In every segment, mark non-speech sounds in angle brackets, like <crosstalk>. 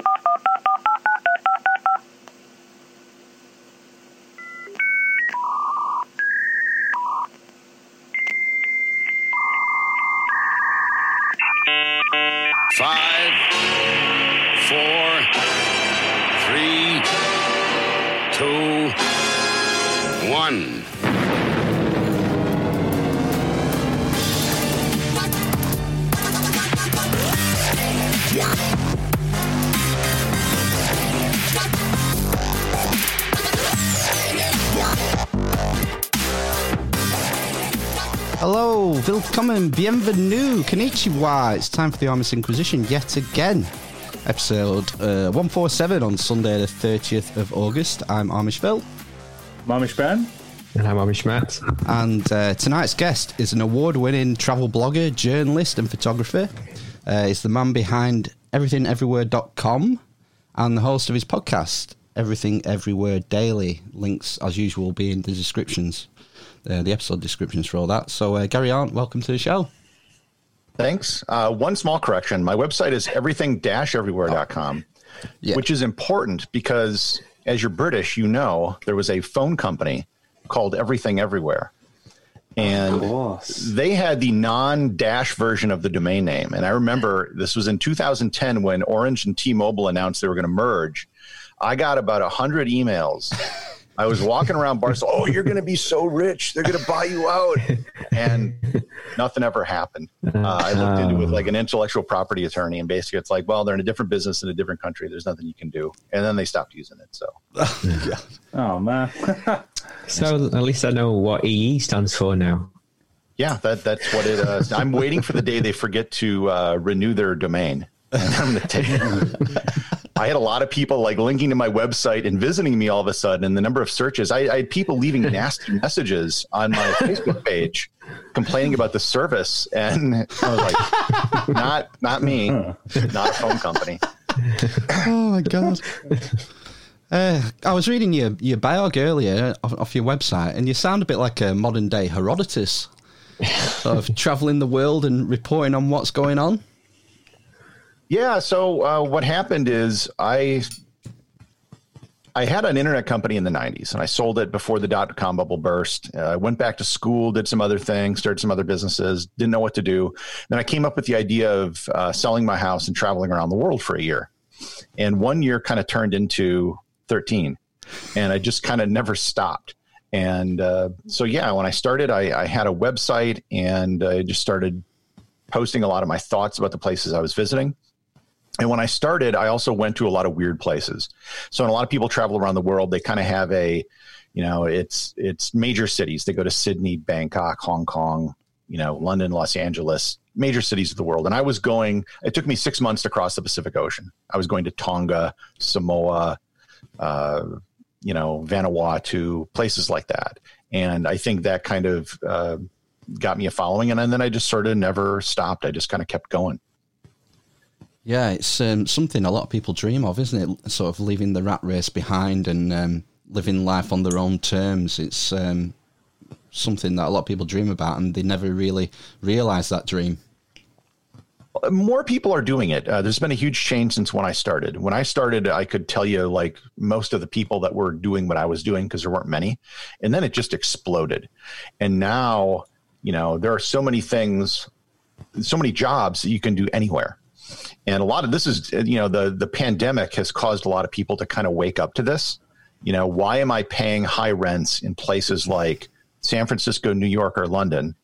Five, four, three, two, one. Hello, willkommen, bienvenue, konnichiwa. It's time for the Armis Inquisition yet again. Episode uh, 147 on Sunday, the 30th of August. I'm Amish Phil, Mamish Ben. And I'm Amish Matt. and uh, tonight's guest is an award winning travel blogger, journalist, and photographer. Uh, he's the man behind everythingeverywhere.com and the host of his podcast, Everything Everywhere Daily. Links, as usual, will be in the descriptions, uh, the episode descriptions for all that. So, uh, Gary Arndt, welcome to the show. Thanks. Uh, one small correction. My website is everything-everywhere.com, Yeah. which is important because as you're British, you know there was a phone company called Everything Everywhere. And they had the non-dash version of the domain name. And I remember this was in 2010 when Orange and T-Mobile announced they were going to merge. I got about 100 emails. I was walking around bars, <laughs> oh, you're going to be so rich. They're going to buy you out. And nothing ever happened. Uh, I looked into it with like an intellectual property attorney, and basically it's like, well, they're in a different business in a different country. There's nothing you can do. And then they stopped using it. So <laughs> Oh man. <laughs> So at least I know what EE stands for now. yeah, that that's what it is. I'm waiting for the day they forget to uh, renew their domain. And I'm gonna take I had a lot of people like linking to my website and visiting me all of a sudden, and the number of searches. I, I had people leaving nasty <laughs> messages on my Facebook page complaining about the service, and I was like, "Not, not me, not a phone company." Oh my god. Uh, I was reading your, your biog earlier off, off your website, and you sound a bit like a modern day Herodotus, <laughs> sort of traveling the world and reporting on what's going on. Yeah. So uh, what happened is I I had an internet company in the '90s, and I sold it before the dot com bubble burst. Uh, I went back to school, did some other things, started some other businesses, didn't know what to do. Then I came up with the idea of uh, selling my house and traveling around the world for a year. And one year kind of turned into 13, and I just kind of never stopped. And uh, so, yeah, when I started, I, I had a website, and I just started posting a lot of my thoughts about the places I was visiting. And when I started, I also went to a lot of weird places. So, when a lot of people travel around the world, they kind of have a, you know, it's it's major cities. They go to Sydney, Bangkok, Hong Kong, you know, London, Los Angeles, major cities of the world. And I was going. It took me six months to cross the Pacific Ocean. I was going to Tonga, Samoa, uh, you know, Vanuatu, places like that. And I think that kind of uh, got me a following. And then I just sort of never stopped. I just kind of kept going. Yeah, it's um, something a lot of people dream of, isn't it? Sort of leaving the rat race behind and um, living life on their own terms. It's um, something that a lot of people dream about, and they never really realize that dream. more people are doing it. Uh, there's been a huge change since when I started. When I started, I could tell you like most of the people that were doing what I was doing because there weren't many, and then it just exploded. And now, you know, there are so many things, so many jobs that you can do anywhere. And a lot of this is, you know, the the pandemic has caused a lot of people to kind of wake up to this. You know, why am I paying high rents in places like San Francisco, New York, or London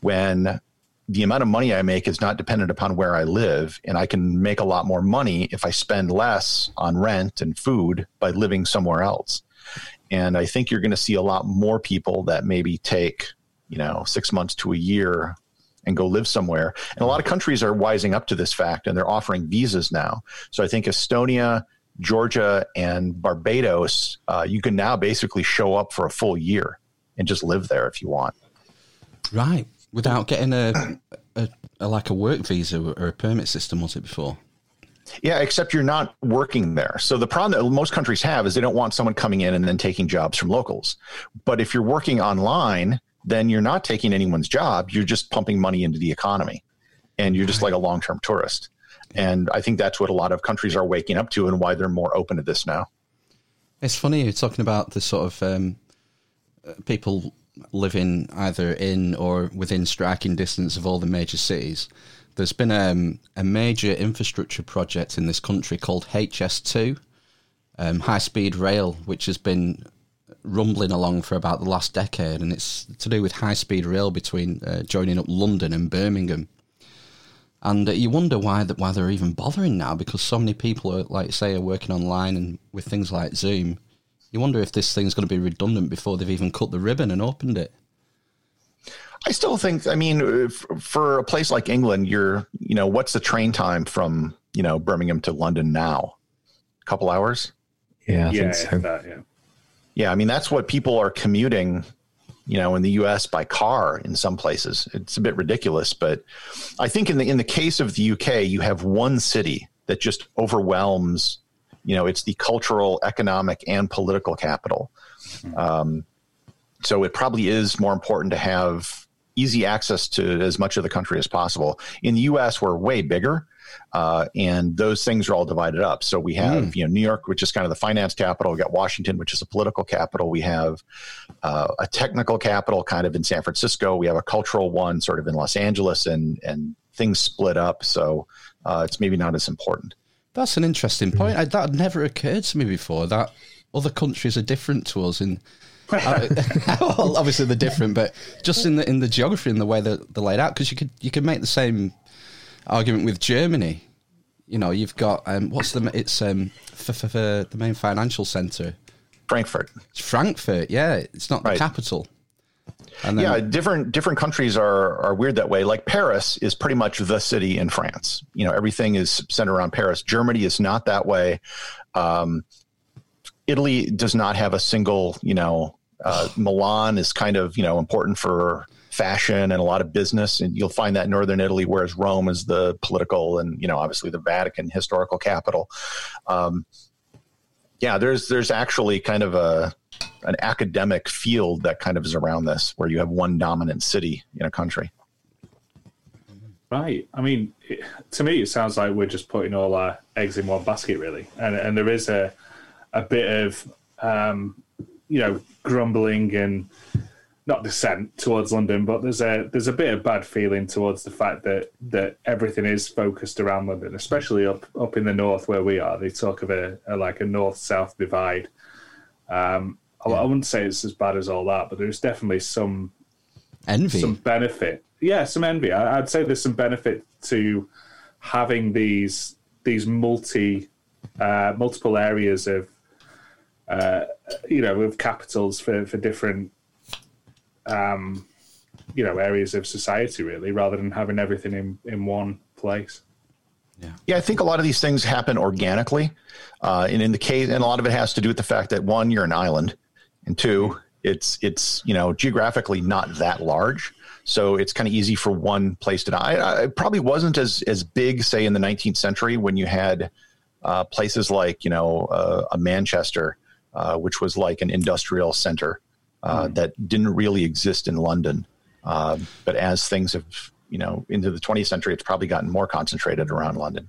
when the amount of money I make is not dependent upon where I live, and I can make a lot more money if I spend less on rent and food by living somewhere else. And I think you're going to see a lot more people that maybe take, you know, six months to a year and go live somewhere. And a lot of countries are wising up to this fact, and they're offering visas now. So I think Estonia, Georgia, and Barbados, uh, you can now basically show up for a full year and just live there if you want. Right. Without getting a, a, a like a work visa or a permit system, was it before? Yeah, except you're not working there. So the problem that most countries have is they don't want someone coming in and then taking jobs from locals. But if you're working online, then you're not taking anyone's job. You're just pumping money into the economy, and you're just like a long-term tourist. and I think that's what a lot of countries are waking up to, and why they're more open to this now. It's funny you're talking about the sort of um, people living either in or within striking distance of all the major cities. There's been um, a major infrastructure project in this country called HS2, um, high speed rail, which has been rumbling along for about the last decade, and it's to do with high speed rail between uh, joining up London and Birmingham. And uh, you wonder why that why they're even bothering now, because so many people are, like say, are working online and with things like Zoom. You wonder if this thing's going to be redundant before they've even cut the ribbon and opened it. I still think. I mean, for a place like England, you're, you know, what's the train time from, you know, Birmingham to London now? A couple hours. Yeah, I yeah, think so. that, yeah. Yeah, I mean that's what people are commuting, you know, in the U.S. by car in some places. It's a bit ridiculous, but I think in the in the case of the U.K., you have one city that just overwhelms. You know, it's the cultural, economic, and political capital. Um, so it probably is more important to have easy access to as much of the country as possible. In the U.S., we're way bigger, uh, and those things are all divided up. So we have, you know, New York, which is kind of the finance capital. We got Washington, which is a political capital. We have uh, a technical capital, kind of in San Francisco. We have a cultural one, sort of in Los Angeles, and and things split up. So uh, it's maybe not as important. That's an interesting point. I, that had never occurred to me before. That other countries are different to us in. <laughs> uh, <laughs> well, obviously they're different, but just in the in the geography and the way that they're laid out, because you could you could make the same argument with Germany. You know, you've got um, what's the it's um for, for, for the main financial center, Frankfurt. it's Frankfurt. Yeah, it's not the Right. capital. And then, yeah, different different countries are are weird that way. Like Paris is pretty much the city in France. You know, everything is centered around Paris. Germany is not that way. Um, Italy does not have a single. You know, uh, <sighs> Milan is kind of you know important for fashion and a lot of business, and you'll find that in northern Italy, whereas Rome is the political and you know obviously the Vatican historical capital. Um, yeah, there's there's actually kind of a an academic field that kind of is around this, where you have one dominant city in a country. Right. I mean, to me, it sounds like we're just putting all our eggs in one basket, really. And and there is a a bit of um, you know grumbling and not dissent towards London, but there's a there's a bit of bad feeling towards the fact that that everything is focused around London, especially up up in the north where we are. They talk of a, a like a north south divide. Um, I, I wouldn't say it's as bad as all that, but there's definitely some envy. some benefit. Yeah, some envy. I, I'd say there's some benefit to having these these multi uh, multiple areas of uh, you know of capitals for for different um, you know areas of society really, rather than having everything in in one place. Yeah, yeah, I think a lot of these things happen organically, uh, and in the case, and a lot of it has to do with the fact that one, you're an island, and two, it's it's you know geographically not that large, so it's kind of easy for one place to die. I, it probably wasn't as as big, say, in the 19th century when you had uh, places like you know uh, a Manchester, uh, which was like an industrial center uh, that didn't really exist in London. Uh, but as things have you know into the 20th century, it's probably gotten more concentrated around London.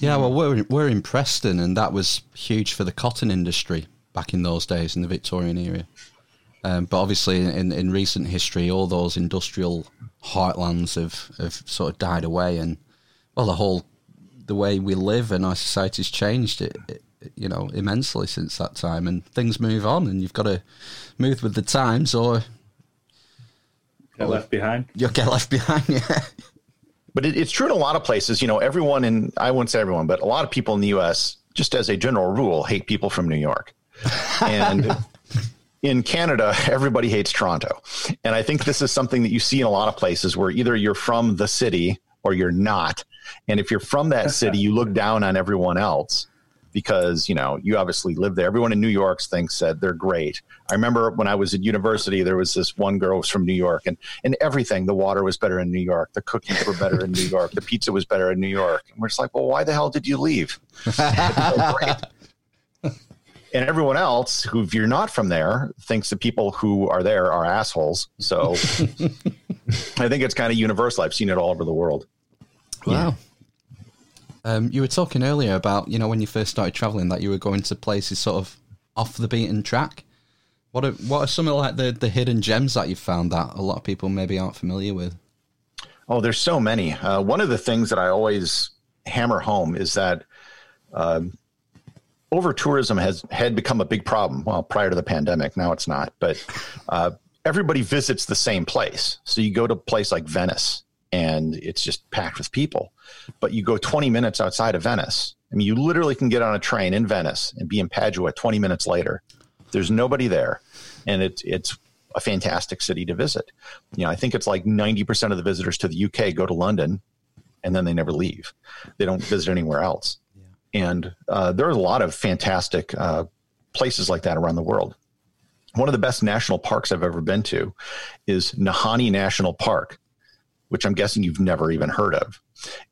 Yeah, well, we're we're in Preston, and that was huge for the cotton industry back in those days in the Victorian era. Um, but obviously, in, in recent history, all those industrial heartlands have, have sort of died away, and well, the whole the way we live and our society's changed it, it you know immensely since that time, and things move on, and you've got to move with the times, or Get left behind. <laughs> you'll get left behind. Yeah, But it, it's true in a lot of places. You know, everyone in, I won't say everyone, but a lot of people in the US, just as a general rule, hate people from New York. And <laughs> in Canada, everybody hates Toronto. And I think this is something that you see in a lot of places where either you're from the city or you're not. And if you're from that city, you look down on everyone else because, you know, you obviously live there. Everyone in New York thinks that they're great. I remember when I was at university, there was this one girl who was from New York and, and everything, the water was better in New York. The cookies were better in New York. The pizza was better in New York. And we're just like, well, why the hell did you leave? It's so great. And everyone else who, if you're not from there, thinks the people who are there are assholes. So <laughs> I think it's kind of universal. I've seen it all over the world. wow. Um, you were talking earlier about you know when you first started traveling that you were going to places sort of off the beaten track. What are what are some of like the the hidden gems that you've found that a lot of people maybe aren't familiar with? Oh, there's so many. Uh, one of the things that I always hammer home is that um, over tourism has had become a big problem. Well, prior to the pandemic, now it's not, but uh, everybody visits the same place. So you go to a place like Venice and it's just packed with people, but you go 20 minutes outside of Venice. I mean, you literally can get on a train in Venice and be in Padua 20 minutes later. There's nobody there, and it's it's a fantastic city to visit. You know, I think it's like 90% of the visitors to the UK go to London and then they never leave. They don't visit anywhere else. Yeah. And uh, there are a lot of fantastic uh, places like that around the world. One of the best national parks I've ever been to is Nahanni National Park, which I'm guessing you've never even heard of.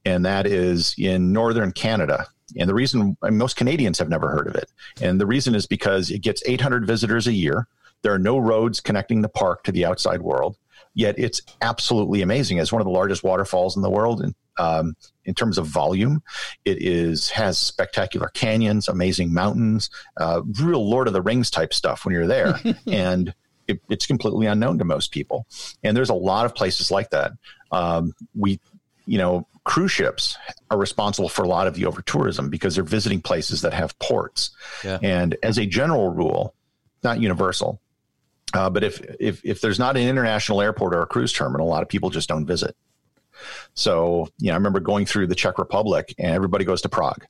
And that is in northern Canada. And the reason I mean, most Canadians have never heard of it. And the reason is because it gets 800 visitors a year. There are no roads connecting the park to the outside world, yet it's absolutely amazing. It's one of the largest waterfalls in the world. And um, in terms of volume. It is has spectacular canyons, amazing mountains, uh, real Lord of the Rings type stuff when you're there, <laughs> and it, it's completely unknown to most people. And there's a lot of places like that. Um, we, you know, cruise ships are responsible for a lot of the over tourism because they're visiting places that have ports. Yeah. And as a general rule, not universal, uh, but if, if if there's not an international airport or a cruise terminal, a lot of people just don't visit. So, you know, I remember going through the Czech Republic and everybody goes to Prague.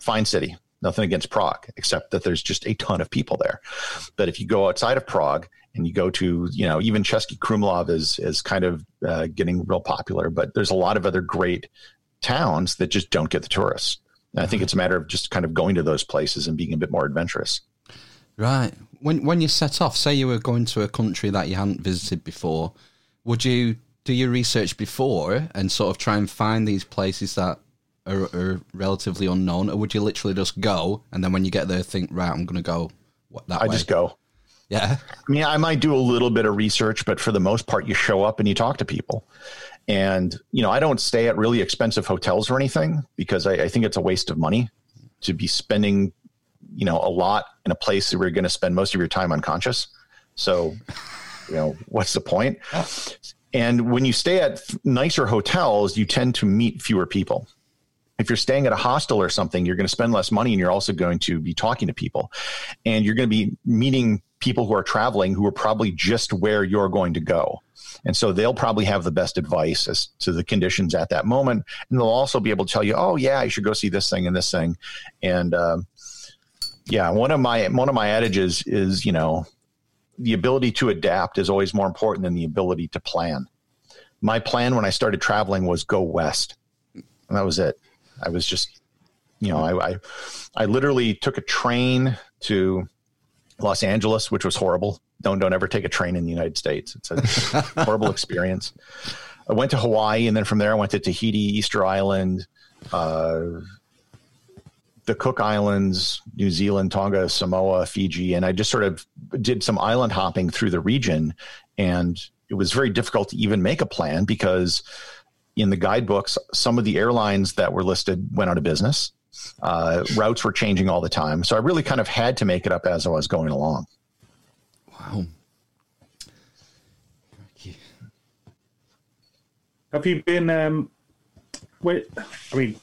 Fine city. Nothing against Prague, except that there's just a ton of people there. But if you go outside of Prague and you go to, you know, even Český Krumlov is is kind of uh, getting real popular, but there's a lot of other great towns that just don't get the tourists. And I think it's a matter of just kind of going to those places and being a bit more adventurous. Right. When when you set off, say you were going to a country that you hadn't visited before, would you do your research before and sort of try and find these places that are, are relatively unknown, or would you literally just go and then when you get there think, right, I'm going to go that I way? just go. Yeah. I mean, I might do a little bit of research, but for the most part, you show up and you talk to people. And, you know, I don't stay at really expensive hotels or anything because I, I think it's a waste of money to be spending, you know, a lot in a place where you're going to spend most of your time unconscious. So, you know, what's the point? And when you stay at nicer hotels, you tend to meet fewer people. If you're staying at a hostel or something, you're going to spend less money and you're also going to be talking to people. And you're going to be meeting people who are traveling who are probably just where you're going to go. And so they'll probably have the best advice as to the conditions at that moment. And they'll also be able to tell you, oh, yeah, you should go see this thing and this thing. And, uh, yeah, one of my one of my adages is, you know, the ability to adapt is always more important than the ability to plan. My plan when I started traveling was go west. And that was it. I was just, you know, I, I, I literally took a train to Los Angeles, which was horrible. Don't don't ever take a train in the United States. It's a <laughs> horrible experience. I went to Hawaii, and then from there I went to Tahiti, Easter Island, uh, the Cook Islands, New Zealand, Tonga, Samoa, Fiji, and I just sort of did some island hopping through the region. And it was very difficult to even make a plan because in the guidebooks, some of the airlines that were listed went out of business. Uh, routes were changing all the time. So I really kind of had to make it up as I was going along. Wow. Have you been? Um, wait, I mean,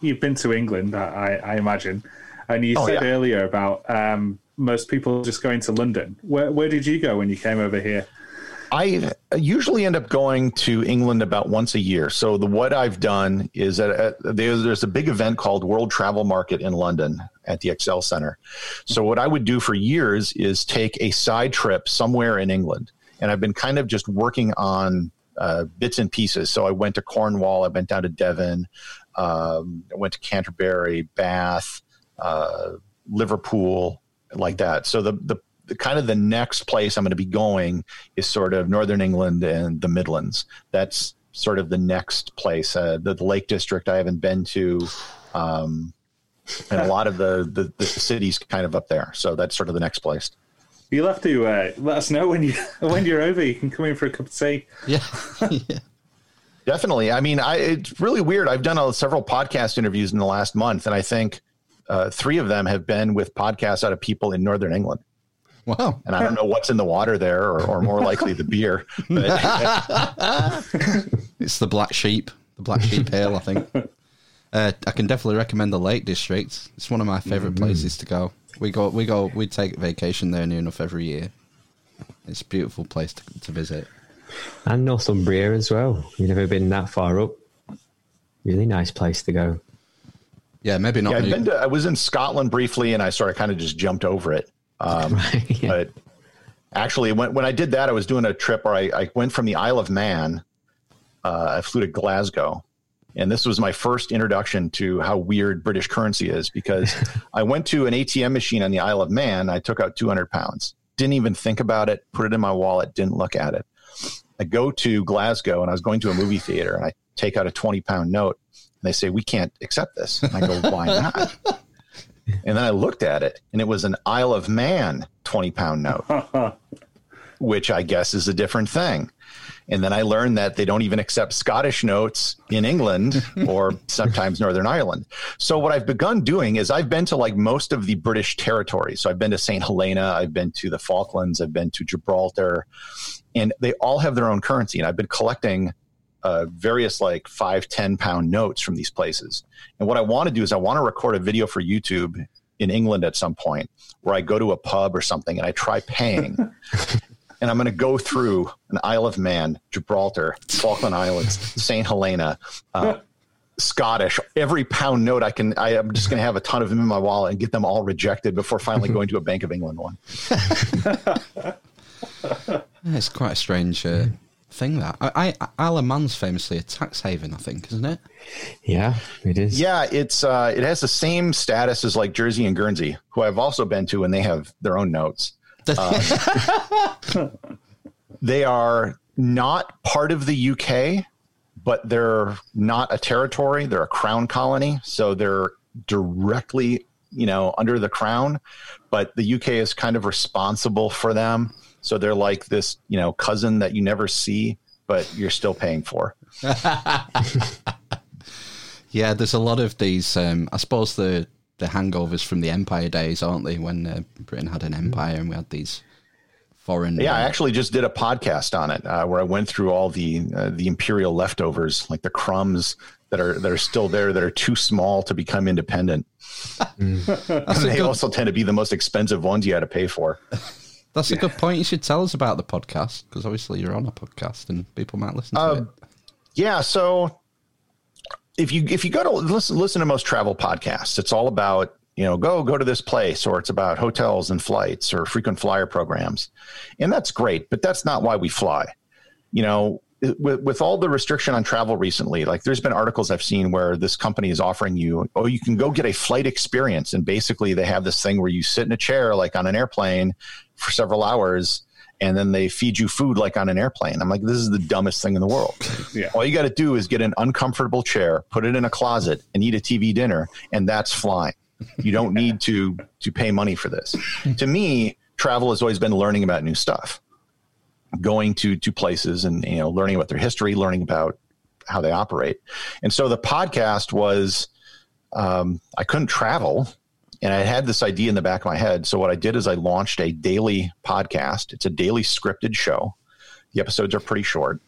you've been to England, I, I imagine, and you oh, said yeah. earlier about um, most people just going to London. Where, where did you go when you came over here? I usually end up going to England about once a year. So the what I've done is that there's, there's a big event called World Travel Market in London at the ExCeL Center. So what I would do for years is take a side trip somewhere in England, and I've been kind of just working on uh, bits and pieces. So I went to Cornwall, I went down to Devon, um, I went to Canterbury, Bath, uh, Liverpool, like that. So the, the, the kind of the next place I'm going to be going is sort of Northern England and the Midlands. That's sort of the next place. Uh, the, the, Lake District I haven't been to, um, and a lot of the, the, the cities kind of up there. So that's sort of the next place. You'll have to uh, let us know when you <laughs> when you're over. You can come in for a cup of tea. Yeah. <laughs> yeah. Definitely. I mean, I, it's really weird. I've done a, several podcast interviews in the last month, and I think uh, three of them have been with podcasts out of people in Northern England. Wow. And I don't know what's in the water there, or, or more likely the beer. But <laughs> It's the Black Sheep, the Black Sheep Ale, I think. Uh, I can definitely recommend the Lake District. It's one of my favorite places to go. We go, we go, we take vacation there near enough every year. It's a beautiful place to, to visit. And Northumbria as well. You've never been that far up. Really nice place to go. Yeah, maybe not. yeah, I've been to, I was in Scotland briefly, and I sort of kind of just jumped over it. Um, <laughs> Right, yeah. But actually, when when I did that, I was doing a trip where I, I went from the Isle of Man. Uh, I flew to Glasgow, and this was my first introduction to how weird British currency is because <laughs> I went to an ATM machine on the Isle of Man. I took out 200 pounds, didn't even think about it, put it in my wallet, didn't look at it. I go to Glasgow and I was going to a movie theater and I take out a 20 pound note and they say, We can't accept this. And I go, Why not? <laughs> And then I looked at it and it was an Isle of Man 20 pound note, <laughs> which I guess is a different thing. And then I learned that they don't even accept Scottish notes in England <laughs> or sometimes Northern Ireland. So what I've begun doing is I've been to like most of the British territories. So I've been to St. Helena, I've been to the Falklands, I've been to Gibraltar, and they all have their own currency. And I've been collecting uh, various like five, 10 pound notes from these places. And what I want to do is I want to record a video for YouTube in England at some point where I go to a pub or something and I try paying. <laughs> and I'm going to go through an Isle of Man, Gibraltar, Falkland Islands, St. Helena, uh, Scottish, every pound note I can. I am just going to have a ton of them in my wallet and get them all rejected before finally <laughs> going to a Bank of England one. <laughs> It's quite a strange uh, thing that I, I Isle of Man's famously a tax haven, I think, isn't it? Yeah, it is. Yeah, it's uh, it has the same status as like Jersey and Guernsey, who I've also been to, and they have their own notes. Uh, <laughs> they are not part of the UK, but they're not a territory. They're a crown colony, so they're directly, you know, under the crown. But the UK is kind of responsible for them, so they're like this, you know, cousin that you never see, but you're still paying for. <laughs> Yeah, there's a lot of these. Um, I suppose the the hangovers from the Empire days, aren't they? When uh, Britain had an empire and we had these foreign. Yeah, I uh, actually just did a podcast on it uh, where I went through all the uh, the imperial leftovers, like the crumbs that are that are still there that are too small to become independent. <laughs> and they good, also tend to be the most expensive ones you had to pay for. That's a good point. You should tell us about the podcast because obviously you're on a podcast and people might listen to Um, it. Yeah, so if you if you go to listen listen to most travel podcasts, it's all about you know go go to this place or it's about hotels and flights or frequent flyer programs, and that's great, but that's not why we fly. You know, with with all the restriction on travel recently, like there's been articles I've seen where this company is offering you, oh, you can go get a flight experience, and basically they have this thing where you sit in a chair like on an airplane for several hours. And then they feed you food like on an airplane. I'm like, this is the dumbest thing in the world. <laughs> Yeah. All you got to do is get an uncomfortable chair, put it in a closet, and eat a TV dinner, and that's flying. You don't <laughs> need to to pay money for this. <laughs> to me, travel has always been learning about new stuff, going to to places, and you know, learning about their history, learning about how they operate. And so the podcast was, um, I couldn't travel, and I had this idea in the back of my head. So what I did is I launched a daily podcast. It's a daily scripted show. The episodes are pretty short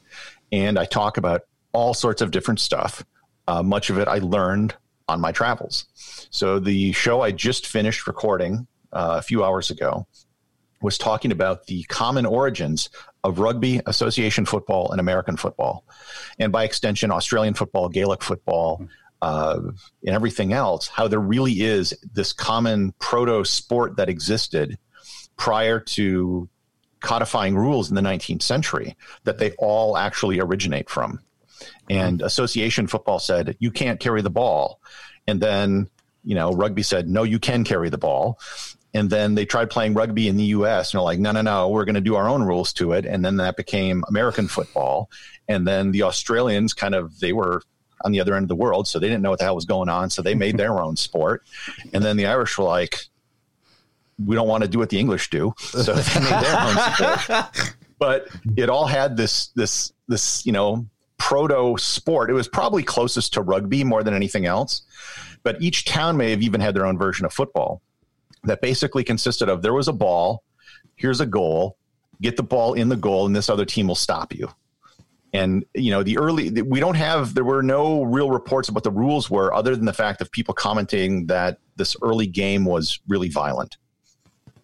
and I talk about all sorts of different stuff. Uh, much of it I learned on my travels. So the show I just finished recording uh, a few hours ago was talking about the common origins of rugby, association football, and American football, and by extension, Australian football, Gaelic football. Uh, and everything else, how there really is this common proto sport that existed prior to codifying rules in the 19th century that they all actually originate from. And association football said, you can't carry the ball. And then, you know, rugby said, no, you can carry the ball. And then they tried playing rugby in the US and they're like, no, no, no, we're going to do our own rules to it. And then that became American football. And then the Australians kind of, they were on the other end of the world. So they didn't know what the hell was going on. So they made their own sport. And then the Irish were like, we don't want to do what the English do. So they made their own sport. But it all had this, this, this, you know, proto sport. It was probably closest to rugby more than anything else. But each town may have even had their own version of football that basically consisted of there was a ball, here's a goal, get the ball in the goal, and this other team will stop you. And you know, the early we don't have there were no real reports of what the rules were, other than the fact of people commenting that this early game was really violent,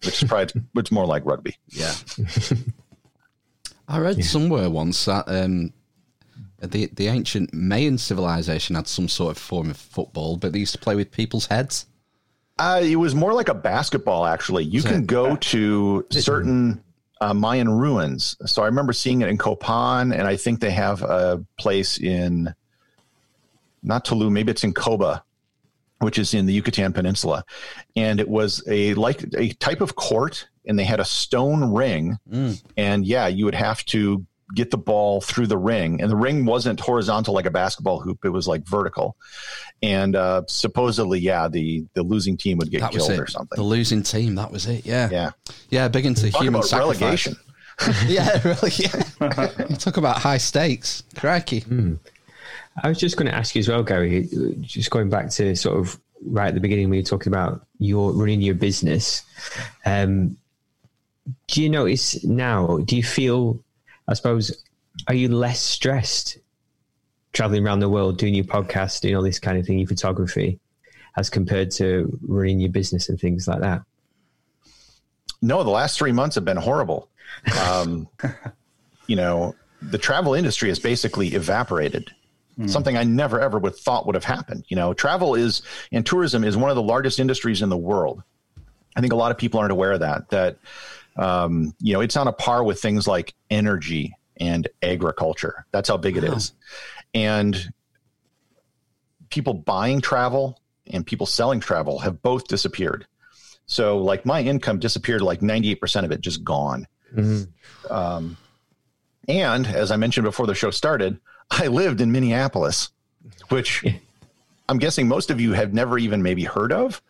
which is probably <laughs> it's more like rugby. Yeah. <laughs> I read somewhere once that um, the the ancient Mayan civilization had some sort of form of football, but they used to play with people's heads. Uh, it was more like a basketball, actually. You can go to certain uh, Mayan ruins. So I remember seeing it in Copan, and I think they have a place in not Tulum, maybe it's in Coba, which is in the Yucatan Peninsula. And it was a like a type of court, and they had a stone ring. And yeah, you would have to get the ball through the ring. And the ring wasn't horizontal like a basketball hoop, it was like vertical. And uh, supposedly, yeah, the, the losing team would get That was killed it. or something. The losing team. That was it. Yeah. yeah. Yeah. Big into Talk human about sacrifice. relegation. <laughs> yeah. Really. Yeah. <laughs> you talk about high stakes. Crikey. I was just going to ask you as well, Gary, just going back to sort of right at the beginning when you were talking about your running your business. Um, do you notice now, do you feel, I suppose, are you less stressed traveling around the world, doing your podcast, doing all this kind of thing, your photography, as compared to running your business and things like that? No, the last three months have been horrible. Um, <laughs> you know, the travel industry has basically evaporated. Something I never ever would thought would have happened. You know, travel is and tourism is one of the largest industries in the world. I think a lot of people aren't aware of that. That um, you know, it's on a par with things like energy and agriculture. That's how big it is. And people buying travel and people selling travel have both disappeared. So, like, my income disappeared, like 98% of it just gone. Um, and as I mentioned before the show started, I lived in Minneapolis, which I'm guessing most of you have never even maybe heard of.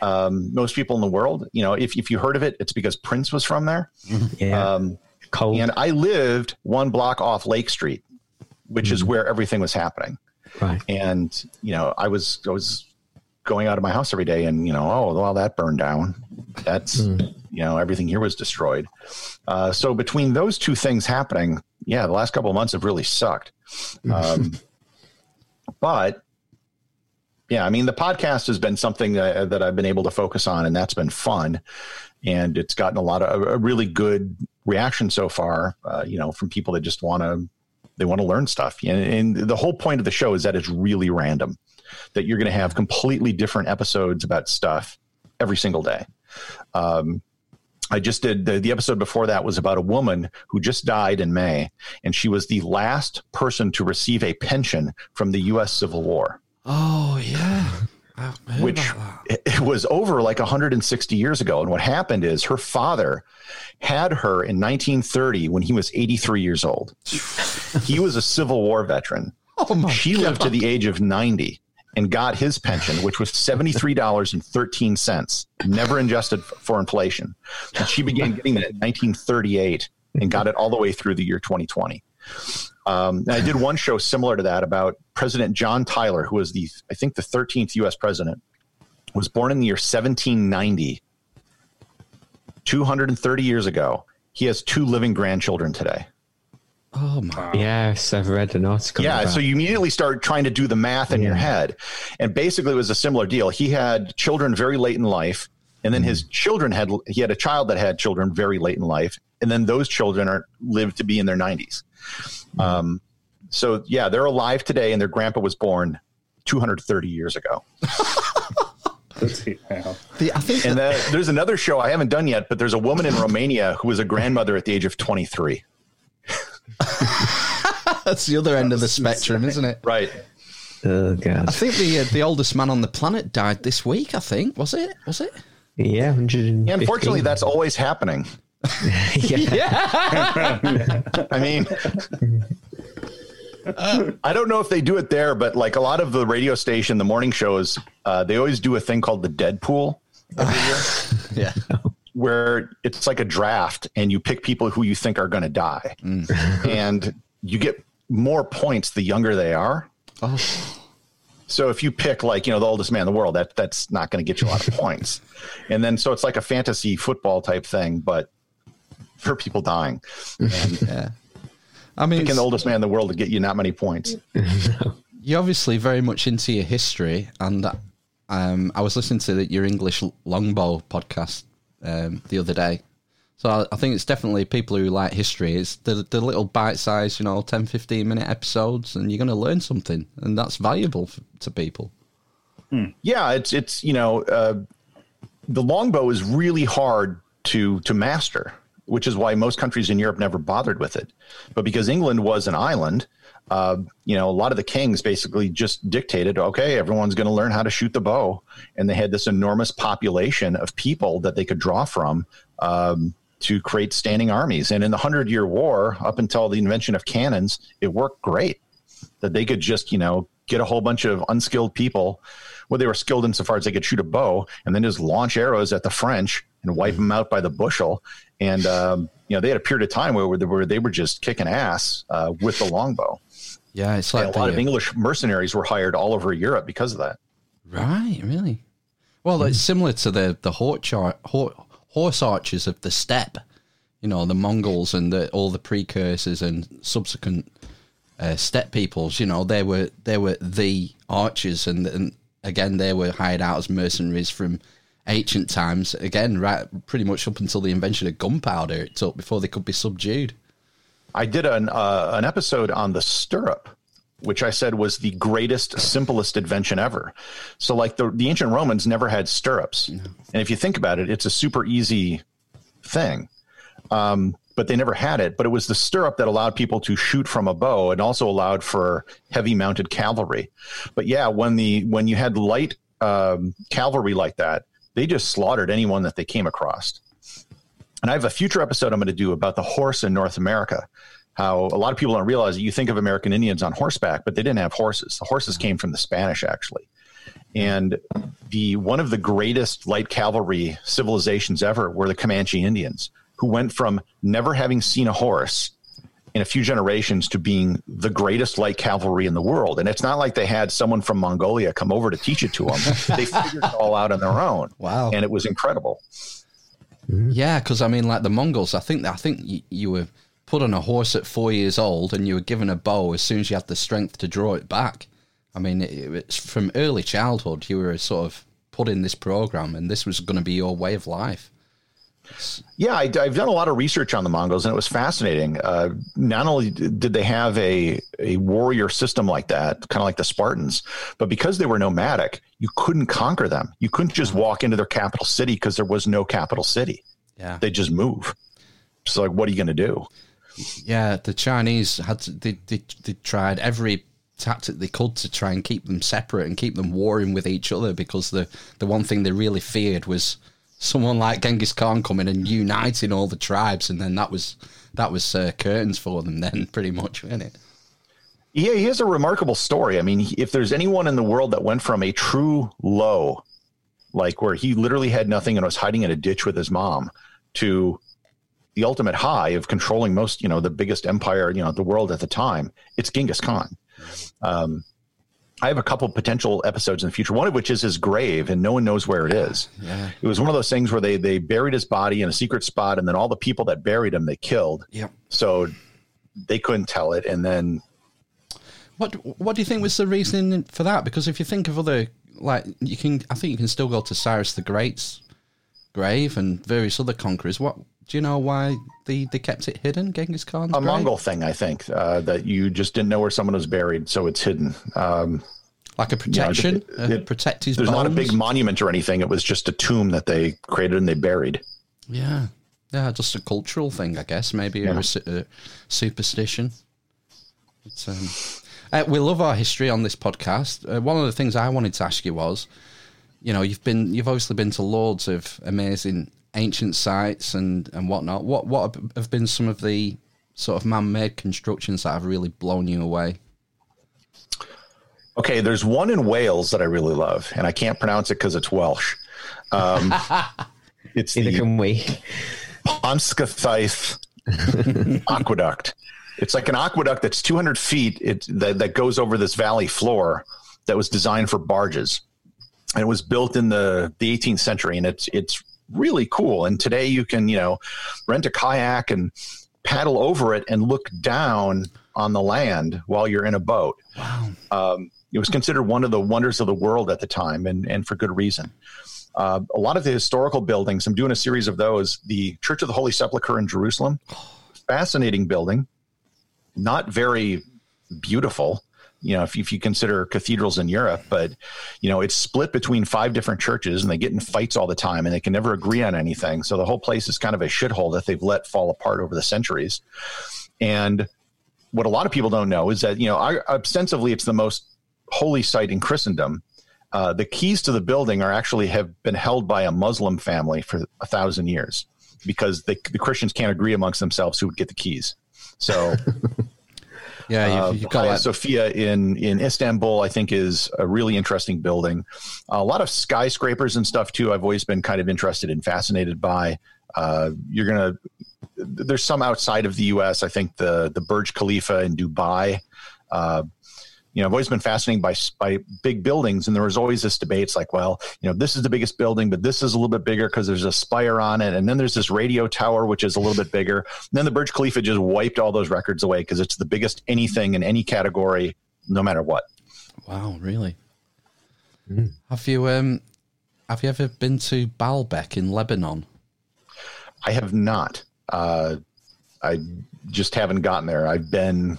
Um, most people in the world, you know, if, if you heard of it, it's because Prince was from there. <laughs> Yeah. Um, Cold. and I lived one block off Lake Street, which is where everything was happening. right. And you know, I was I was going out of my house every day, and you know, oh well, that burned down. That's you know, everything here was destroyed. Uh, so between those two things happening, yeah, the last couple of months have really sucked. Um, <laughs> but yeah, I mean, the podcast has been something that, that I've been able to focus on, and that's been fun. And it's gotten a lot of a really good reaction so far. Uh, you know, from people that just want to they want to learn stuff. And, and the whole point of the show is that it's really random. That you're going to have completely different episodes about stuff every single day. Um, I just did the, the episode before that was about a woman who just died in May, and she was the last person to receive a pension from the U.S. Civil War Oh yeah. <laughs> Which it, was over like 160 years ago. And what happened is her father had her in 1930 when he was 83 years old. he was a Civil War veteran. <laughs> Oh she lived to the age of 90 and got his pension, which was $73.13, never adjusted for inflation. And she began getting that in 1938 and got it all the way through the year 2020. Um, and I did one show similar to that about President John Tyler, who was the, I think, the 13th U.S. president, was born in the year 1790, 230 years ago. He has two living grandchildren today. Oh my. Yes, I've read an article. Yeah, about so you immediately start trying to do the math in your head. And basically it was a similar deal. He had children very late in life, and then his children had he had a child that had children very late in life, and then those children are lived to be in their 90s. Um, so yeah, they're alive today and their grandpa was born 230 years ago. <laughs> The, I think And that, there's another show I haven't done yet, but there's a woman in Romania who was a grandmother at the age of 23. <laughs> that's the other end of the spectrum, isn't it? Right. Oh god. I think the uh, the oldest man on the planet died this week. I think was it? Was it? Yeah, 115. Yeah, unfortunately, that's always happening. <laughs> yeah. I mean, I don't know if they do it there, but like a lot of the radio station, the morning shows, uh, they always do a thing called the Deadpool every year, <laughs> Yeah. where it's like a draft and you pick people who you think are going to die. And you get more points the younger they are. Oh, So if you pick like you know the oldest man in the world, that that's not going to get you a lot of points. And then so it's like a fantasy football type thing, but for people dying. And yeah. <laughs> I mean, picking the oldest man in the world to get you not many points. <laughs> you're obviously very much into your history, and um, I was listening to the, your English longbow podcast um, the other day. So I, I think it's definitely people who like history. It's the, the little bite-sized, you know, 10, 15 minute episodes, and you're going to learn something, and that's valuable f- to people. Yeah, it's it's you know uh, the longbow is really hard to to master, which is why most countries in Europe never bothered with it. But because England was an island, uh, you know, a lot of the kings basically just dictated, okay, everyone's going to learn how to shoot the bow, and they had this enormous population of people that they could draw from. Um, to create standing armies. And in the Hundred Year War, up until the invention of cannons, it worked great. That they could just, you know, get a whole bunch of unskilled people well, they were skilled insofar as they could shoot a bow and then just launch arrows at the French and wipe them out by the bushel. And, um, you know, they had a period of time where, where they were just kicking ass uh, with the longbow. Yeah, it's like a lot of English mercenaries were hired all over Europe because of that. Right, really. Well, it's similar to the the horse, ar- horse archers of the steppe. You know, the Mongols and the, all the precursors and subsequent uh, steppe peoples. You know, they were they were the archers, and, and again, they were hired out as mercenaries from ancient times. Again, right, pretty much up until the invention of gunpowder, it took before they could be subdued. I did an uh, an episode on the stirrup, which I said was the greatest, simplest invention ever. So, like the the ancient Romans never had stirrups, and if you think about it, it's a super easy thing. Um, but they never had it. But it was the stirrup that allowed people to shoot from a bow, and also allowed for heavy mounted cavalry. But yeah, when the when you had light um, cavalry like that, they just slaughtered anyone that they came across. And I have a future episode I'm going to do about the horse in North America. How a lot of people don't realize that you think of American Indians on horseback, but they didn't have horses. The horses came from the Spanish, actually. And the one of the greatest light cavalry civilizations ever were the Comanche Indians, who went from never having seen a horse in a few generations to being the greatest light cavalry in the world. And it's not like they had someone from Mongolia come over to teach it to them. <laughs> they figured it all out on their own. Wow. And it was incredible. Yeah, because I mean, like the Mongols, I think I think you, you were put on a horse at four years old, and you were given a bow as soon as you had the strength to draw it back. I mean, it, it's from early childhood you were sort of put in this program, and this was going to be your way of life. Yeah, I, have done a lot of research on the Mongols, and it was fascinating. Uh, not only did they have a a warrior system like that, kind of like the Spartans, but because they were nomadic, you couldn't conquer them. You couldn't just walk into their capital city because there was no capital city. Yeah, They just move. So, like, what are you going to do? yeah. The Chinese had to, they, they they tried every tactic they could to try and keep them separate and keep them warring with each other because the the one thing they really feared was someone like Genghis Khan coming and uniting all the tribes, and then that was that was uh, curtains for them. Then <laughs> pretty much, wasn't it? Yeah, he has a remarkable story. I mean, if there's anyone in the world that went from a true low, like where he literally had nothing and was hiding in a ditch with his mom, to the ultimate high of controlling most, you know, the biggest empire, you know, the world at the time, it's Genghis Khan. Um, I have a couple potential episodes in the future. One of which is his grave, and no one knows where it is. <sighs> Yeah. It was one of those things where they they buried his body in a secret spot, and then all the people that buried him they killed, Yep. so they couldn't tell it. And then What What do you think was the reasoning for that? Because if you think of other, like you can, I think you can still go to Cyrus the Great's grave and various other conquerors. What do you know why they they kept it hidden? Genghis Khan? a grave? Mongol thing, I think, uh, that you just didn't know where someone was buried, so it's hidden. Um, like a protection, it- uh, it- protect his body. there's not a big monument or anything. It was just a tomb that they created and they buried. Yeah, yeah, just a cultural thing, I guess. Maybe a, a superstition. It's, um, uh, we love our history on this podcast. Uh, one of the things I wanted to ask you was, you know, you've been, you've obviously been to loads of amazing ancient sites and and whatnot. What what have been some of the sort of man-made constructions that have really blown you away? Okay, there's one in Wales that I really love, and I can't pronounce it because it's Welsh. Um, <laughs> it's Neither the can we. Ponscathith <laughs> Aqueduct. It's like an aqueduct that's 200 feet it, that, that goes over this valley floor that was designed for barges. And it was built in the, the 18th century, and it's it's really cool. And today you can you know rent a kayak and paddle over it and look down on the land while you're in a boat. Wow. Um, it was considered one of the wonders of the world at the time, and and for good reason. Uh, a lot of the historical buildings, I'm doing a series of those. The Church of the Holy Sepulchre in Jerusalem, fascinating building, not very beautiful. You know, if, if you consider cathedrals in Europe, but you know, it's split between five different churches, and they get in fights all the time, and they can never agree on anything. So the whole place is kind of a shithole that they've let fall apart over the centuries. And what a lot of people don't know is that you know, I, ostensibly, it's the most holy site in Christendom uh, the keys to the building are actually have been held by a Muslim family for a thousand years because they, the Christians can't agree amongst themselves who would get the keys. So, <laughs> yeah, you've, uh, Hagia Sophia in in Istanbul. I think is a really interesting building. a lot of skyscrapers and stuff too. I've always been kind of interested and fascinated by. Uh, you're gonna there's some outside of the U.S. I think the the Burj Khalifa in Dubai. Uh, you know, I've always been fascinated by by big buildings, and there was always this debate. It's like, well, you know, this is the biggest building, but this is a little bit bigger because there's a spire on it, and then there's this radio tower which is a little bit bigger. And then the Burj Khalifa just wiped all those records away because it's the biggest anything in any category, no matter what. Wow, really? Mm. Have you um have you ever been to Baalbek in Lebanon? I have not. Uh, I just haven't gotten there. I've been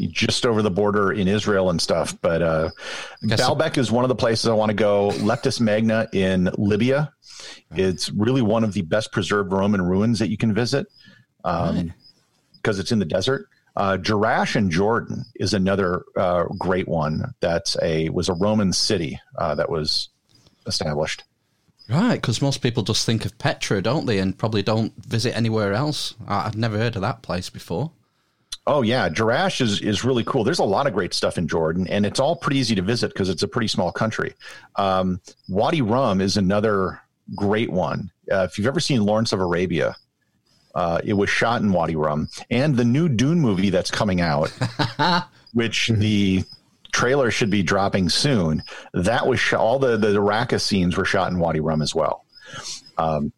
just over the border in Israel and stuff. But uh, Baalbek is one of the places I want to go. Leptis Magna in Libya. It's really one of the best preserved Roman ruins that you can visit because um, right. it's in the desert. Uh, Jerash in Jordan is another uh, great one. That's a was a Roman city uh, that was established. Right, because most people just think of Petra, don't they, and probably don't visit anywhere else. I've never heard of that place before. Oh yeah, Jerash is is really cool. There's a lot of great stuff in Jordan, and it's all pretty easy to visit because it's a pretty small country. Um, Wadi Rum is another great one. Uh, if you've ever seen Lawrence of Arabia, uh, it was shot in Wadi Rum, and the new Dune movie that's coming out, <laughs> which the trailer should be dropping soon. That was shot, all the the Arrakis scenes were shot in Wadi Rum as well. Um,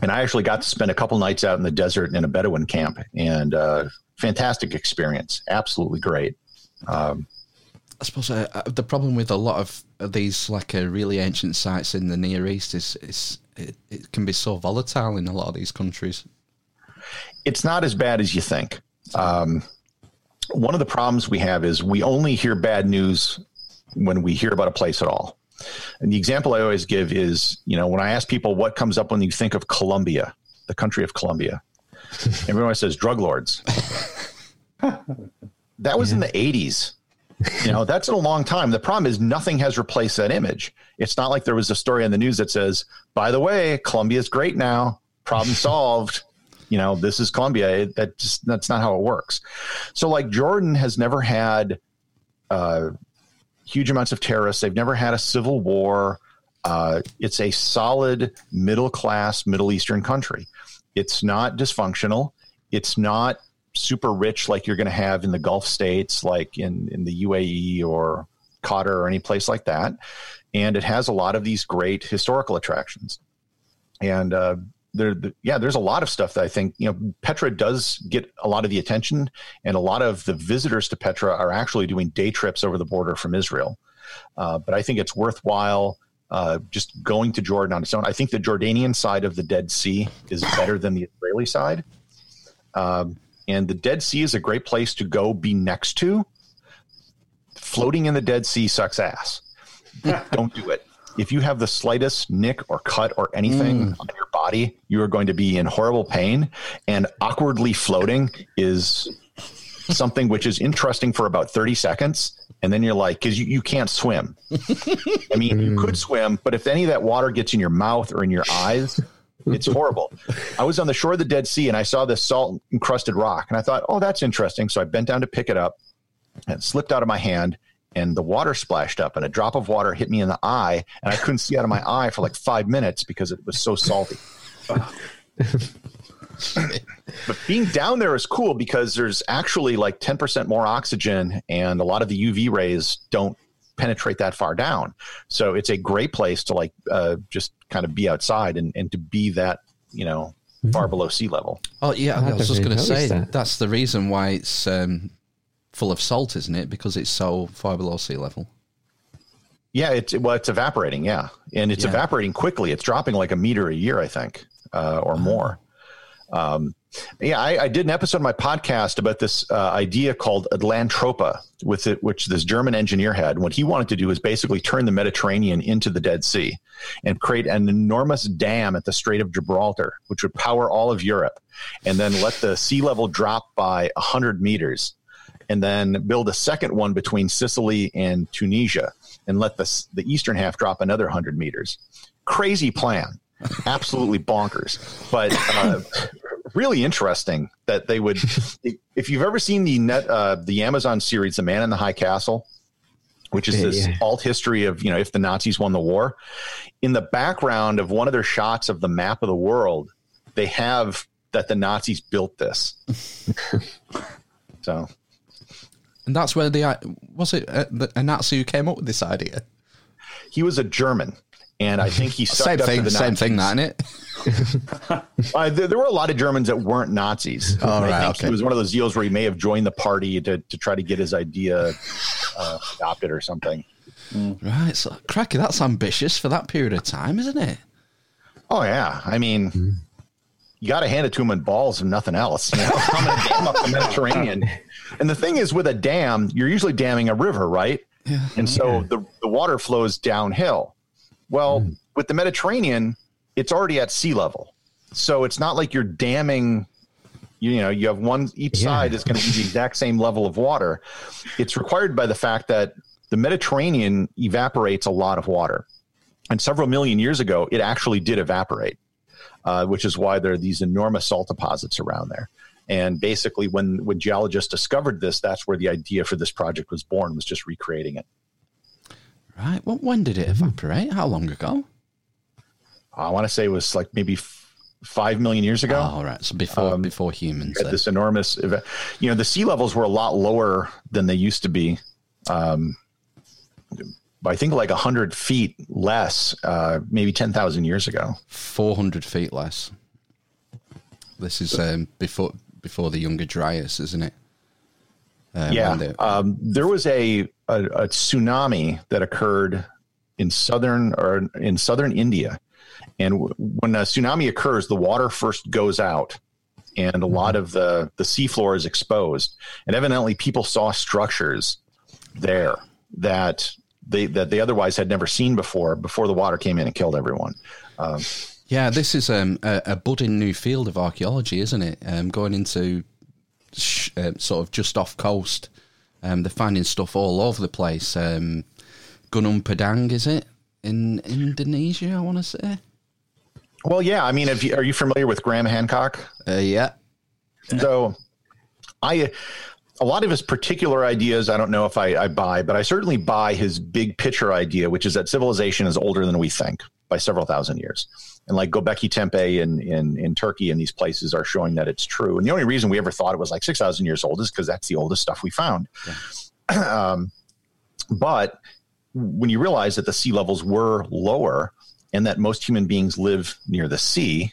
and I actually got to spend a couple nights out in the desert in a Bedouin camp, and uh, fantastic experience. Absolutely great. Um, I suppose uh, uh, the problem with a lot of these like uh, really ancient sites in the Near East is, is it, it, can be so volatile in a lot of these countries. It's not as bad as you think. Um, one of the problems we have is we only hear bad news when we hear about a place at all. And the example I always give is, you know, when I ask people what comes up when you think of Colombia, the country of Colombia, <laughs> everyone says drug lords. That was yeah. in the 80s. You know, that's in a long time. The problem is nothing has replaced that image. It's not like there was a story on the news that says, by the way, Colombia's great now, problem solved. You know, this is Colombia. that just that's not how it works. So like Jordan has never had uh, huge amounts of terrorists. They've never had a civil war. Uh, it's a solid middle class Middle Eastern country. It's not dysfunctional. It's not super rich like you're going to have in the Gulf states, like in, in the UAE or Qatar or any place like that. And it has a lot of these great historical attractions. And uh, there, the, yeah, there's a lot of stuff that I think you know Petra does get a lot of the attention, and a lot of the visitors to Petra are actually doing day trips over the border from Israel. Uh, but I think it's worthwhile uh, just going to Jordan on its own. I think the Jordanian side of the Dead Sea is better than the Israeli side. Um, and the Dead Sea is a great place to go be next to. Floating in the Dead Sea sucks ass. <laughs> Don't do it. If you have the slightest nick or cut or anything mm. on your body, you are going to be in horrible pain. And awkwardly floating is something which is interesting for about 30 seconds and then you're like because you, you can't swim <laughs> i mean you could swim but if any of that water gets in your mouth or in your eyes it's horrible. I was on the shore of the dead sea and i saw this salt encrusted rock and i thought oh that's interesting. So i bent down to pick it up and it slipped out of my hand and the water splashed up and a drop of water hit me in the eye and i couldn't see out of my eye for like five minutes because it was so salty. <sighs> But being down there is cool because there's actually like 10% more oxygen and a lot of the uv rays don't penetrate that far down so it's a great place to like uh, just kind of be outside and, and to be that you know far below sea level Oh yeah, I I, was just going to say that. that's the reason why it's um, full of salt, isn't it? Because it's so far below sea level. yeah it's well it's evaporating yeah and it's Yeah. evaporating quickly it's dropping like a meter a year i think uh, or more um, yeah I, I did an episode of my podcast about this uh, idea called atlantropa with it which this german engineer had what he wanted to do is basically turn the mediterranean into the dead sea and create an enormous dam at the strait of gibraltar which would power all of europe and then let the sea level drop by 100 meters and then build a second one between Sicily and Tunisia and let the, the eastern half drop another 100 meters. Crazy plan. Absolutely bonkers. But uh, really interesting that they would. <laughs> If you've ever seen the net, uh, the Amazon series, The Man in the High Castle, which is this yeah. alt history of, you know, if the Nazis won the war, in the background of one of their shots of the map of the world, they have that the Nazis built this. <laughs> so And that's where the i- was it uh, the- a Nazi who came up with this idea. he was a German, and I think he sucked Same up thing, to the Nazis. same Nazis. thing, that innit? Uh, there, there were a lot of Germans that weren't Nazis. Oh, And I think okay. It was one of those deals where he may have joined the party to, to try to get his idea uh, adopted or something. Right, so cracky, that's ambitious for that period of time, isn't it? Oh yeah, I mean, you got to hand it to him in balls and nothing else. You know, <laughs> I'm gonna dam up the Mediterranean. And the thing is, with a dam, you're usually damming a river, right? Yeah. And so the, the water flows downhill. Well, with the Mediterranean, it's already at sea level. So it's not like you're damming, you know, you have one, each Yeah. side is going to be the exact same level of water. It's required by the fact that the Mediterranean evaporates a lot of water. And several million years ago, it actually did evaporate, uh, which is why there are these enormous salt deposits around there. And basically, when when geologists discovered this, that's where the idea for this project was born. Was just recreating it. Right. Well, when did it evaporate? How long ago? I want to say it was like maybe f- five million years ago. Oh, right. So before before humans. This enormous, eva- you know, the sea levels were a lot lower than they used to be. Um, I think like hundred feet less, uh, maybe ten thousand years ago. 400 feet less. This is um, before before the Younger Dryas, isn't it? Yeah, um, there was a, a a tsunami that occurred in southern or in southern India, and w- when a tsunami occurs, the water first goes out, and a lot of the the seafloor is exposed, and evidently people saw structures there that they that they otherwise had never seen before before the water came in and killed everyone. Um, yeah, this is um, a, a budding new field of archaeology, isn't it? Um, going into sh- uh, sort of just off coast. Um, they're finding stuff all over the place. Um, Gunung Padang, is it? In Indonesia, I want to say. well, yeah, I mean, if you, are you familiar with Graham Hancock? Uh, yeah. So I a lot of his particular ideas I don't know if I, I buy, but I certainly buy his big picture idea, which is that civilization is older than we think by several thousand years. And like Gobekli Tepe in, in, in Turkey and these places are showing that it's true. And the only reason we ever thought it was like 6,000 years old is because that's the oldest stuff we found. <clears throat> um, but when you realize that the sea levels were lower and that most human beings live near the sea,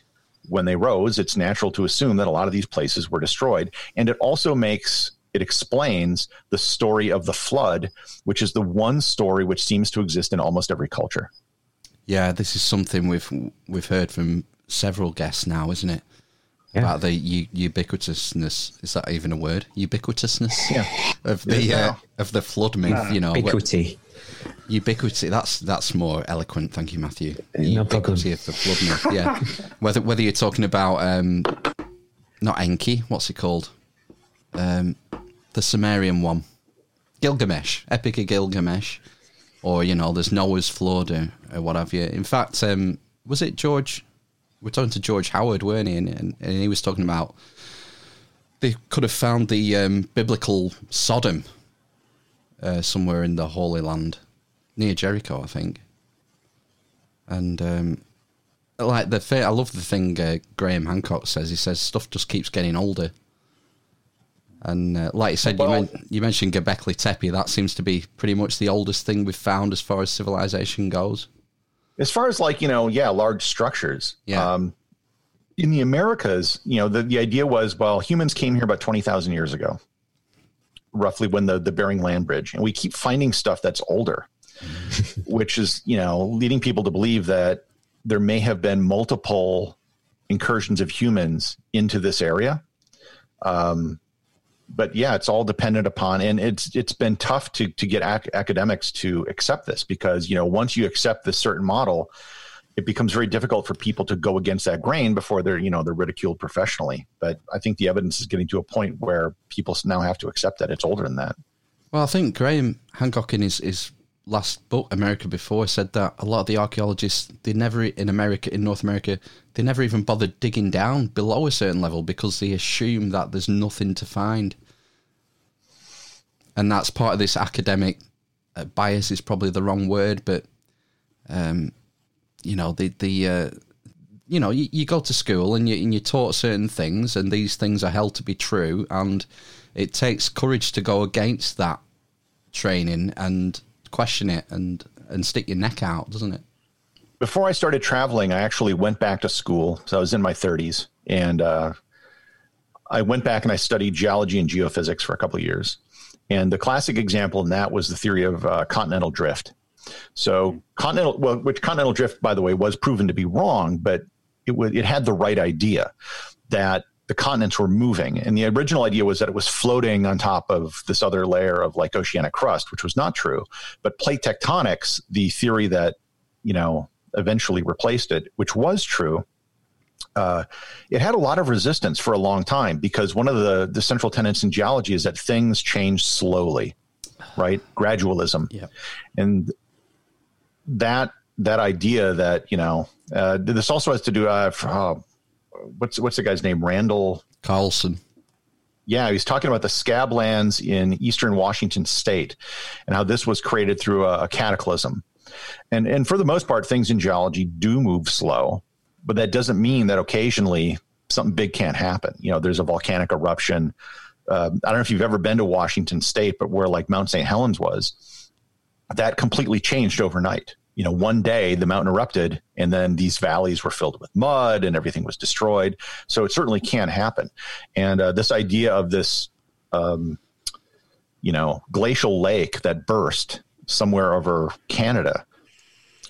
when they rose, it's natural to assume that a lot of these places were destroyed. And it also makes it explains the story of the flood, which is the one story which seems to exist in almost every culture. Yeah, this is something we've we've heard from several guests now, isn't it? Yeah. About the u- ubiquitousness. Is that even a word? Ubiquitousness Yeah. of It is the uh, of the flood myth. you know, Ubiquity. Equity. ubiquity. That's that's more eloquent. Thank you, Matthew. No problem. ubiquity of the flood myth. Yeah. <laughs> whether whether you're talking about um, not Enki, what's it called? Um, the Sumerian one, Gilgamesh, Epic of Gilgamesh, or you know, there's Noah's flood or, or what have you. In fact, um, was it George? We're talking to George Howard, weren't he? And, and, and he was talking about they could have found the um, biblical Sodom uh, somewhere in the Holy Land, near Jericho, I think. And um, like the thing, I love the thing uh, Graham Hancock says. He says stuff just keeps getting older. And uh, like you said, Well- you, men- you mentioned Göbekli Tepe. That seems to be pretty much the oldest thing we've found as far as civilization goes. as far as like you know yeah large structures Yeah. um, in the americas you know the, the idea was well humans came here about 20000 years ago roughly when the, the bering land bridge and we keep finding stuff that's older <laughs> which is you know leading people to believe that there may have been multiple incursions of humans into this area um, but yeah, it's all dependent upon, and it's it's been tough to to get ac- academics to accept this because you know once you accept this certain model, it becomes very difficult for people to go against that grain before they're you know they're ridiculed professionally. But I think the evidence is getting to a point where people now have to accept that it's older than that. Well, I think Graham Hancock in his, his last book, America Before, said that a lot of the archaeologists, they never, in America, in North America, they never even bothered digging down below a certain level because they assume that there's nothing to find. And that's part of this academic uh, bias is probably the wrong word, but, um, you know, the, the, uh, you know, you, you go to school and you, and you're taught certain things, and these things are held to be true, and it takes courage to go against that training and question it and and stick your neck out, doesn't it? before I started traveling, I actually went back to school. So I was in my 30s, and uh, I went back and I studied geology and geophysics for a couple of years. And the classic example in that was the theory of uh, continental drift. So continental, well, which continental drift, by the way, was proven to be wrong, but it was it had the right idea that the continents were moving. And the original idea was that it was floating on top of this other layer of like oceanic crust, which was not true. But plate tectonics, the theory that you know eventually replaced it, which was true. Uh, it had a lot of resistance for a long time because one of the, the central tenets in geology is that things change slowly, right? Gradualism. Yeah. And that that idea that you know uh, this also has to do uh, f- uh, what's what's the guy's name Randall Carlson. yeah, he's talking about the scab lands in eastern Washington state and how this was created through a, a cataclysm. And and for the most part, things in geology do move slow, but that doesn't mean that occasionally something big can't happen. You know, there's a volcanic eruption. Uh, I don't know if you've ever been to Washington State, but where like Mount St. Helens was, that completely changed overnight. You know, one day the mountain erupted, and then these valleys were filled with mud, and everything was destroyed. So it certainly can happen. And uh, this idea of this, um, you know, glacial lake that burst somewhere over Canada,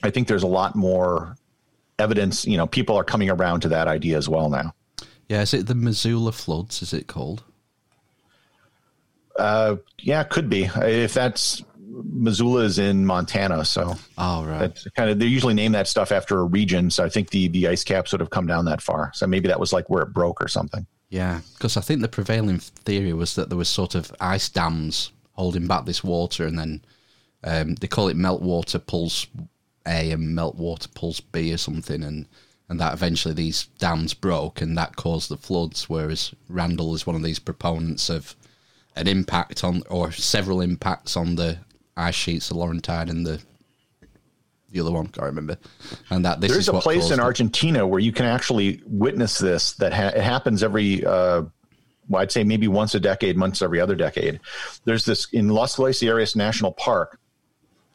I think there's a lot more evidence. You know, people are coming around to that idea as well now. Yeah, is it the Missoula floods? Is it called? Uh, yeah, could be if that's Missoula is in Montana, so Oh right. that's kind of they usually name that stuff after a region. So I think the the ice caps would have come down that far. So maybe that was like where it broke or something. Yeah, because I think the prevailing theory was that there was sort of ice dams holding back this water, and then um, they call it meltwater pulse A and meltwater pulse B or something, and and that eventually these dams broke, and that caused the floods. Whereas Randall is one of these proponents of an impact on or several impacts on the ice sheets, the Laurentide and the the other one, can't remember, and that this There's a place in it. Argentina where you can actually witness this. That ha- it happens every, uh, well, I'd say maybe once a decade, once every other decade. There's this in Las Glaciares National Park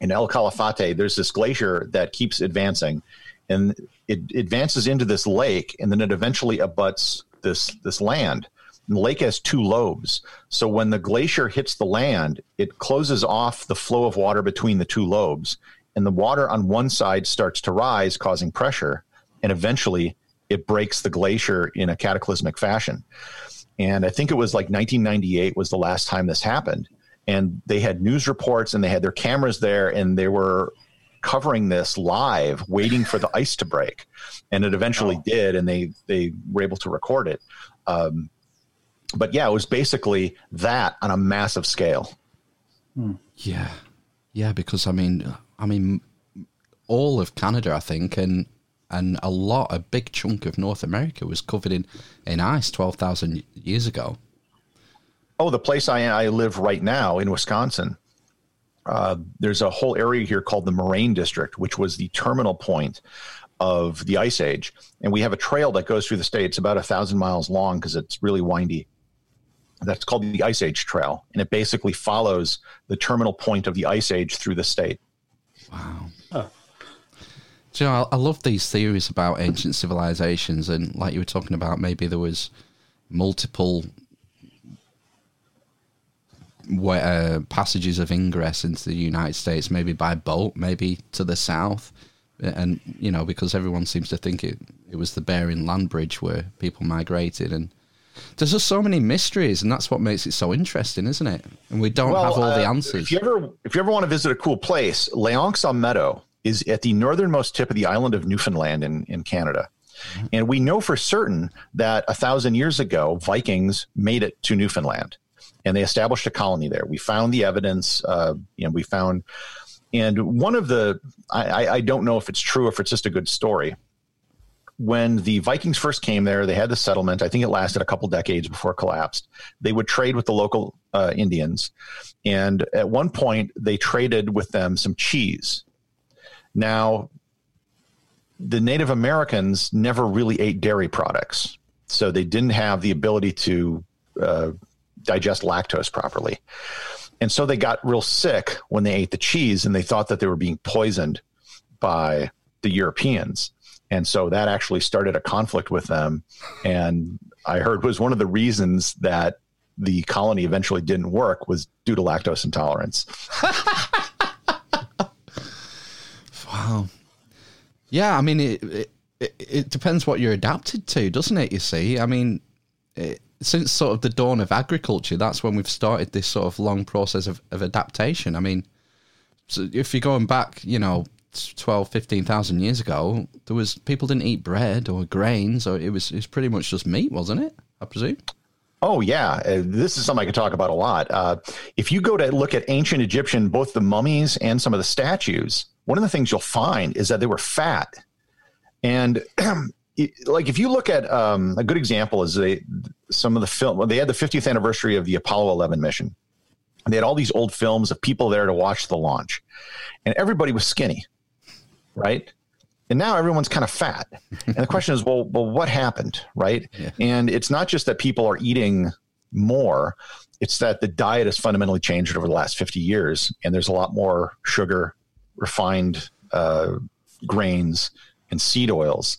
in El Calafate. There's this glacier that keeps advancing, and it advances into this lake, and then it eventually abuts this this land. The lake has two lobes, so when the glacier hits the land, it closes off the flow of water between the two lobes, and the water on one side starts to rise, causing pressure, and eventually it breaks the glacier in a cataclysmic fashion. And I think it was like 1998 was the last time this happened. And they had news reports and they had their cameras there and they were covering this live, waiting for the ice to break. And it eventually did, and they they were able to record it. Um, but yeah, it was basically that on a massive scale. Yeah, yeah, because I mean, I mean, all of Canada, I think, and and a lot, a big chunk of North America was covered in in ice twelve thousand years ago. Oh, the place I, I live right now in Wisconsin, uh, there's a whole area here called the Moraine District, which was the terminal point of the ice age. And we have a trail that goes through the state. It's about a thousand miles long because it's really windy. That's called the Ice Age Trail. And it basically follows the terminal point of the ice age through the state. Wow. Do you know, I, I love these theories about ancient civilizations, and like you were talking about, maybe there was multiple wa- uh, passages of ingress into the United States, maybe by boat, maybe to the south, and you know, because everyone seems to think it it was the Bering Land Bridge where people migrated, and there's just so many mysteries, and that's what makes it so interesting, isn't it? And we don't have all the uh, answers. If you ever if you ever want to visit a cool place, L'Anse aux Meadows is at the northernmost tip of the island of Newfoundland in, in Canada. Mm-hmm. And we know for certain that a thousand years ago, Vikings made it to Newfoundland and they established a colony there. We found the evidence, uh, you know, we found, and one of the, I, I- I don't know if it's true or if it's just a good story. When the Vikings first came there, they had the settlement. I think it lasted a couple decades before it collapsed. They would trade with the local uh, Indians. And at one point, they traded with them some cheese. Now, the Native Americans never really ate dairy products, so they didn't have the ability to uh, digest lactose properly. And so they got real sick when they ate the cheese and they thought that they were being poisoned by the Europeans. And so that actually started a conflict with them. And I heard was one of the reasons that the colony eventually didn't work was due to lactose intolerance. <laughs> Wow. Yeah, I mean, it, it it depends what you're adapted to, doesn't it? You see, I mean, it, since sort of the dawn of agriculture, that's when we've started this sort of long process of, of adaptation. I mean, so if you're going back, you know, 12, 15,000 years ago, there was people didn't eat bread or grains, or it was it was pretty much just meat, wasn't it? I presume. Oh yeah, uh, this is something I could talk about a lot. Uh, if you go to look at ancient Egyptian, both the mummies and some of the statues, one of the things you'll find is that they were fat, and <clears throat> like if you look at um, a good example is they some of the film. They had the 50th anniversary of the Apollo 11 mission, and they had all these old films of people there to watch the launch, and everybody was skinny, right? And now everyone's kind of fat. And the question is, well, well, what happened, right? Yeah. And it's not just that people are eating more; it's that the diet has fundamentally changed over the last 50 years, and there's a lot more sugar, refined uh, grains, and seed oils,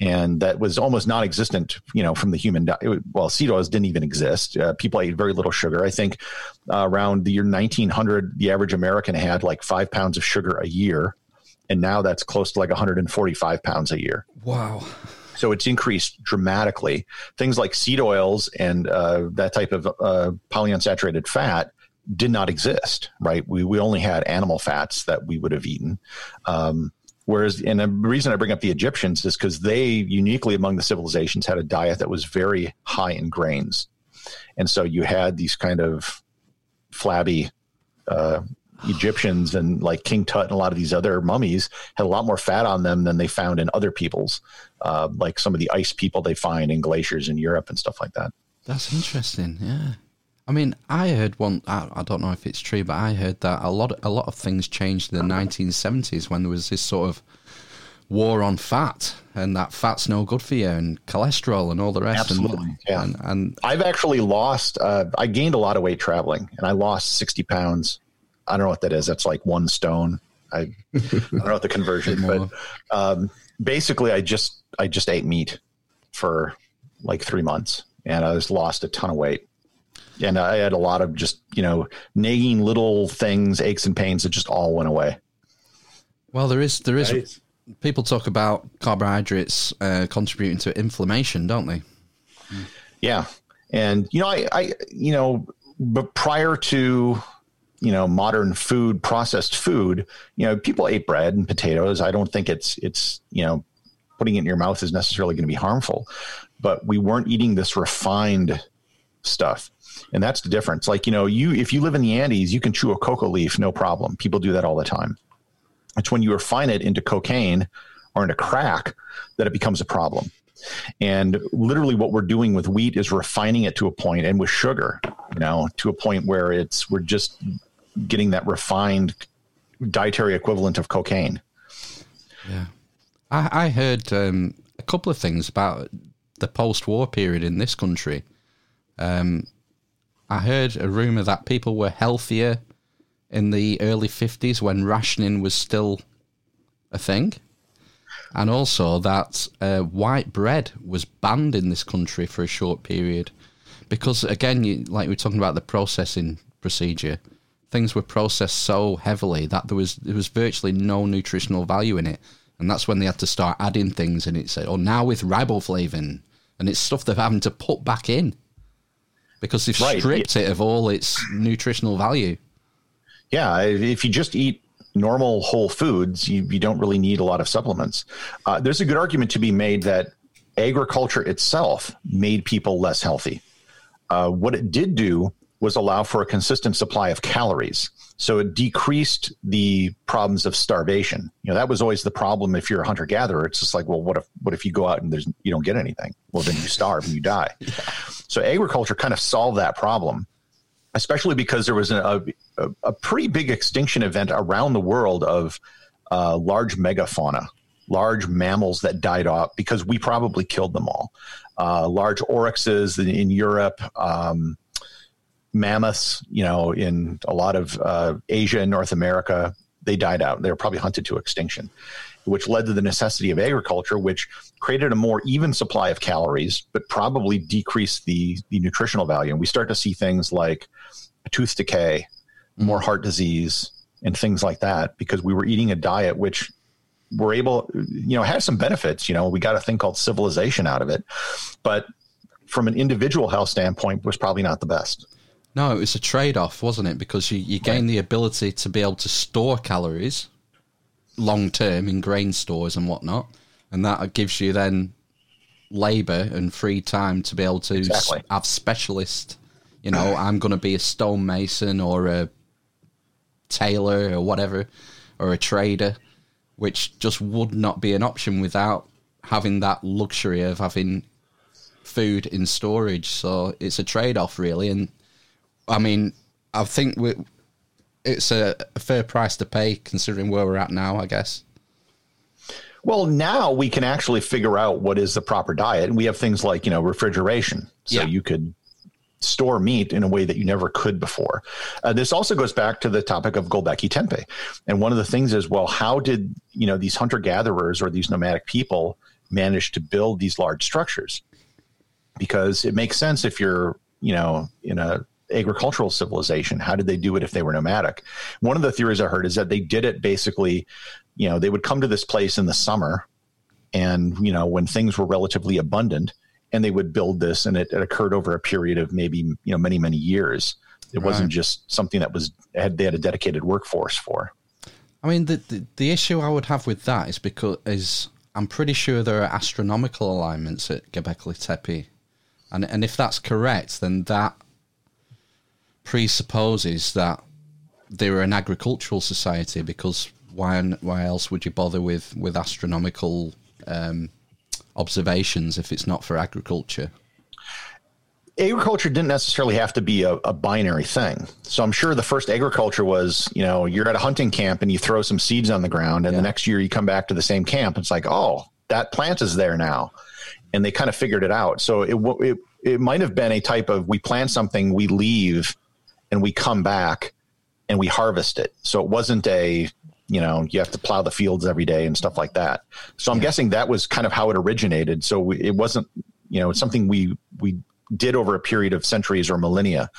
and that was almost non-existent, you know, from the human diet. Well, seed oils didn't even exist. Uh, people ate very little sugar. I think uh, around the year 1900, the average American had like five pounds of sugar a year, and now that's close to like 145 pounds a year. Wow. So it's increased dramatically. Things like seed oils and uh, that type of uh, polyunsaturated fat did not exist, right? We, we only had animal fats that we would have eaten. Um, whereas, and the reason I bring up the Egyptians is because they uniquely among the civilizations had a diet that was very high in grains. And so you had these kind of flabby uh, Egyptians and like King Tut and a lot of these other mummies had a lot more fat on them than they found in other peoples, uh, like some of the ice people they find in glaciers in Europe and stuff like that. That's interesting. Yeah. I mean, I heard one. I, I don't know if it's true, but I heard that a lot, a lot of things changed in the 1970s when there was this sort of war on fat, and that fat's no good for you, and cholesterol, and all the rest. Absolutely, And, yeah. and, and I've actually lost, uh, I gained a lot of weight traveling and I lost 60 pounds. I don't know what that is. That's like one stone. I, I don't know what the conversion, <laughs> but um, basically I just, I just ate meat for like three months and I just lost a ton of weight. And I had a lot of just, you know, nagging little things, aches and pains that just all went away. well, there is there is Right. people talk about carbohydrates uh, contributing to inflammation, don't they? Yeah. And, you know, I, I, you know, but prior to, you know, modern food, processed food, you know, people ate bread and potatoes. I don't think it's, it's, you know, putting it in your mouth is necessarily going to be harmful, but we weren't eating this refined stuff. And that's the difference. Like, you know, you, if you live in the Andes, you can chew a coca leaf, no problem. People do that all the time. It's when you refine it into cocaine or into crack that it becomes a problem. And literally, what we're doing with wheat is refining it to a point, and with sugar, you know, to a point where it's we're just getting that refined dietary equivalent of cocaine. Yeah. I, I heard um, a couple of things about the post-war period in this country. Um, I heard a rumor that people were healthier in the early 50s when rationing was still a thing. And also that uh, white bread was banned in this country for a short period. Because, again, you, like we're talking about the processing procedure, things were processed so heavily that there was there was virtually no nutritional value in it. And that's when they had to start adding things and it said, oh, now with riboflavin. And it's stuff they're having to put back in because they've Right. stripped it of all its nutritional value. Yeah, if you just eat normal whole foods, you, you don't really need a lot of supplements. Uh, there's a good argument to be made that agriculture itself made people less healthy. Uh, what it did do was allow for a consistent supply of calories. So it decreased the problems of starvation. You know, that was always the problem if you're a hunter gatherer. It's just like, well, what if what if you go out and there's you don't get anything? Well, then you starve and you die. <laughs> So agriculture kind of solved that problem especially because there was a, a, a pretty big extinction event around the world of uh, large megafauna, large mammals that died off because we probably killed them all. Uh, large oryxes in, in Europe, um, mammoths, you know, in a lot of uh, Asia and North America, they died out. They were probably hunted to extinction, which led to the necessity of agriculture, which created a more even supply of calories, but probably decreased the, the nutritional value. And we start to see things like tooth decay, more heart disease, and things like that because we were eating a diet which were able, you know, had some benefits. You know, we got a thing called civilization out of it, but from an individual health standpoint, was probably not the best. No, it was a trade off, wasn't it? Because you, you gain the ability to be able to store calories long term in grain stores and whatnot. And that gives you then labor and free time to be able to s- have specialist. You know, <clears throat> I'm going to be a stonemason or a tailor or whatever, or a trader, which just would not be an option without having that luxury of having food in storage. So it's a trade off, really. And I mean, I think we, it's a, a fair price to pay considering where we're at now, I guess. Well, now we can actually figure out what is the proper diet. And we have things like, you know, refrigeration. So Yeah. you could store meat in a way that you never could before. Uh, this also goes back to the topic of Göbekli Tepe. And one of the things is, well, how did, you know, these hunter gatherers or these nomadic people manage to build these large structures? Because it makes sense if you're, you know, in a agricultural civilization, how did they do it if they were nomadic? One of the theories I heard is that they did it basically, you know, they would come to this place in the summer and, you know, when things were relatively abundant and they would build this and it, it occurred over a period of maybe, you know, many, many years. It wasn't just something that was had they had a dedicated workforce for. I mean, the, the the issue I would have with that is because is I'm pretty sure there are astronomical alignments at Göbekli Tepe, and and if that's correct, then that presupposes that they were an agricultural society. Because why why else would you bother with with astronomical um, observations if it's not for agriculture? agriculture didn't necessarily have to be a, a binary thing. So I'm sure the first agriculture was, you know, you're at a hunting camp and you throw some seeds on the ground, and Yeah. the next year you come back to the same camp. And It's like, oh, that plant is there now, and they kind of figured it out. So it it it might have been a type of we plant something, we leave, and we come back and we harvest it. So it wasn't a you know you have to plow the fields every day and stuff like that. So I'm guessing that was kind of how it originated. So we, it wasn't you know it's something we we did over a period of centuries or millennia.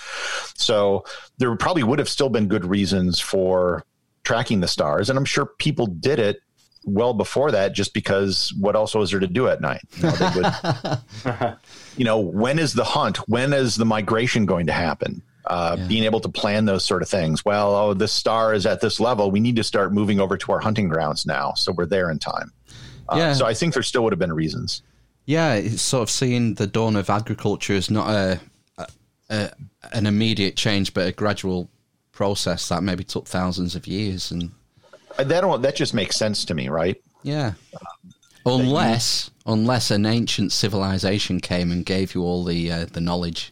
So there probably would have still been good reasons for tracking the stars, and I'm sure people did it well before that just because what else was there to do at night? You know, they would, <laughs> <laughs> you know when is the hunt? When is the migration going to happen? Uh, Being able to plan those sort of things. Well, oh, this star is at this level. We need to start moving over to our hunting grounds now, so we're there in time. Uh, Yeah. So I think there still would have been reasons. Yeah, it's sort of seeing the dawn of agriculture is not a, a, a an immediate change, but a gradual process that maybe took thousands of years. And Uh, That don't, that just makes sense to me, right? yeah, unless unless an ancient civilization came and gave you all the uh, the knowledge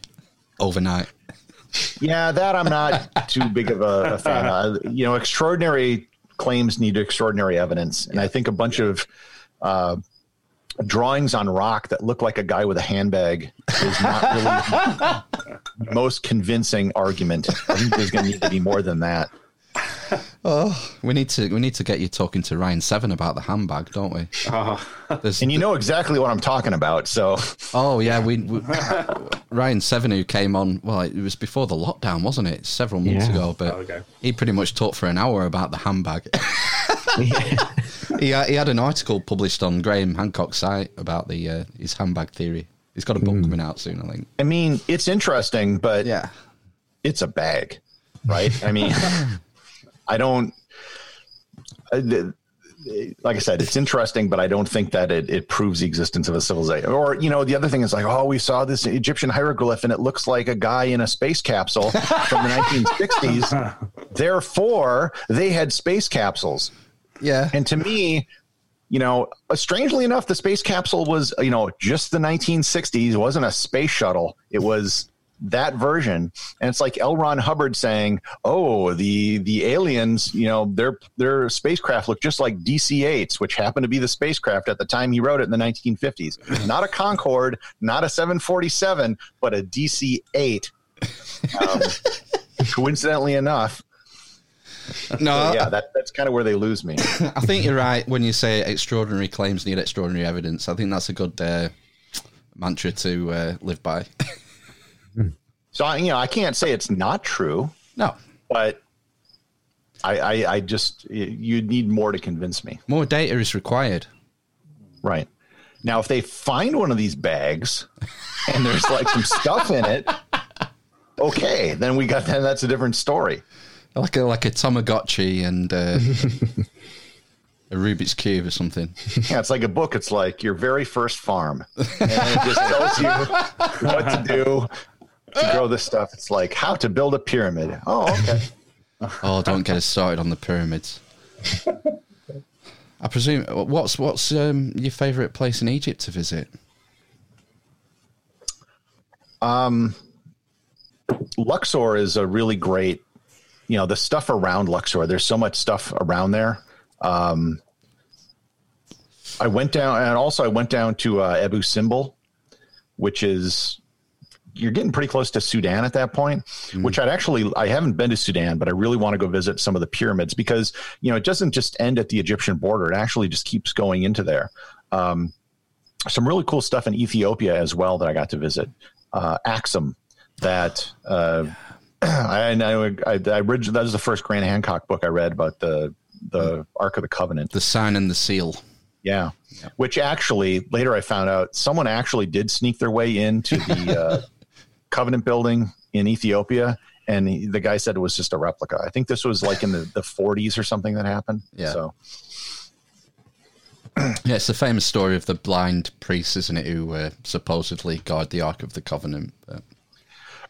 overnight. Yeah, that I'm not too big of a, a fan of. You know, extraordinary claims need extraordinary evidence, and I think a bunch of uh, drawings on rock that look like a guy with a handbag is not really the most convincing argument. I think there's going to need to be more than that. <laughs> We need to we need to get you talking to Ryan Seven about the handbag, don't we? There's, And you know exactly what I'm talking about. So oh yeah, we, we <laughs> Ryan Seven who came on. Well, it was before the lockdown, wasn't it? Several months Yeah. ago, but There we he pretty much talked for an hour about the handbag. <laughs> he had, he had an article published on Graham Hancock's site about the uh, his handbag theory. He's got a book coming out soon, I think. I mean, it's interesting, but Yeah, it's a bag, right? I mean, I don't. I- the- Like I said, it's interesting, but I don't think that it, it proves the existence of a civilization. Or, you know, the other thing is like, oh, we saw this Egyptian hieroglyph and it looks like a guy in a space capsule from the 1960s. <laughs> Therefore, they had space capsules. yeah. And to me, you know, uh, strangely enough, the space capsule was, you know, just the 1960s. It wasn't a space shuttle. It was that version. And it's like L. Ron Hubbard saying, "Oh, the the aliens, you know, their their spacecraft look just like DC-8s, which happened to be the spacecraft at the time he wrote it in the 1950s. <laughs> Not a Concorde, not a 747, but a DC-8." Um, <laughs> coincidentally enough, no, yeah, that, that's kind of where they lose me. <laughs> I think you're right when you say extraordinary claims need extraordinary evidence. I think that's a good uh, mantra to uh, live by. So I- you know, I can't say it's not true, no, but I, I, I just you need more to convince me. more data is required. Right now, if they find one of these bags <laughs> and there's like some stuff in it, okay, then we got then that's a different story. like a like a Tamagotchi and uh, <laughs> a Rubik's cube or something. Yeah, it's like a book. It's like your very first farm, and it just tells you what to do to grow this stuff. It's like how to build a pyramid. Oh, okay. <laughs> Oh, don't get us started on the pyramids. I presume what's what's um, your favourite place in Egypt to visit? Um, Luxor is a really great, you know, the stuff around Luxor. There's so much stuff around there. Um, I went down, and also I went down to uh, Abu Simbel, which is you're getting pretty close to Sudan at that point. Which I'd actually I haven't been to Sudan, but I really want to go visit some of the pyramids because you know it doesn't just end at the Egyptian border; it actually just keeps going into there. Um, some really cool stuff in Ethiopia as well that I got to visit. Uh, Axum, that uh, <clears throat> I, I, I, I read, that was the first Graham Hancock book I read about the the Ark of the Covenant. The sign and the seal. Yeah. Which actually later I found out someone actually did sneak their way into the uh, <laughs> Covenant building in Ethiopia. And he, the guy said it was just a replica. I think this was like in the, the 40s or something that happened. Yeah. So, <clears throat> Yeah, it's the famous story of the blind priest, isn't it, who uh, supposedly guard the Ark of the Covenant. But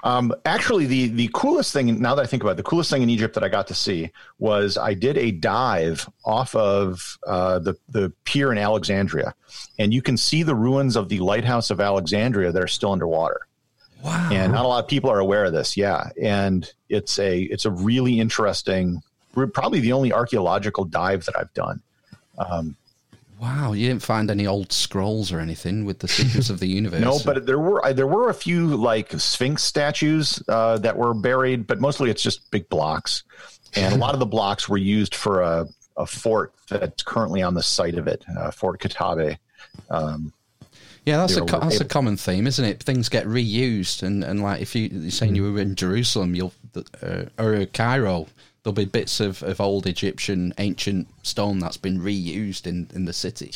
um, actually, the, the coolest thing, now that I think about it, the coolest thing in Egypt that I got to see was I did a dive off of uh, the, the pier in Alexandria. And you can see the ruins of the lighthouse of Alexandria that are still underwater. Wow, and not a lot of people are aware of this. Yeah. And it's a it's a really interesting probably the only archaeological dive that i've done. Wow, you didn't find any old scrolls or anything with the secrets of the <laughs> universe. no but there were there were a few like sphinx statues uh, that were buried but mostly it's just big blocks. And a lot of the blocks were used for a, a fort that's currently on the site of it uh, fort Qaitbay um, Yeah, that's a that's a common theme, isn't it? Things get reused, and, and like if you, you're saying you were in Jerusalem, you'll uh, or Cairo, there'll be bits of, of old Egyptian ancient stone that's been reused in, in the city.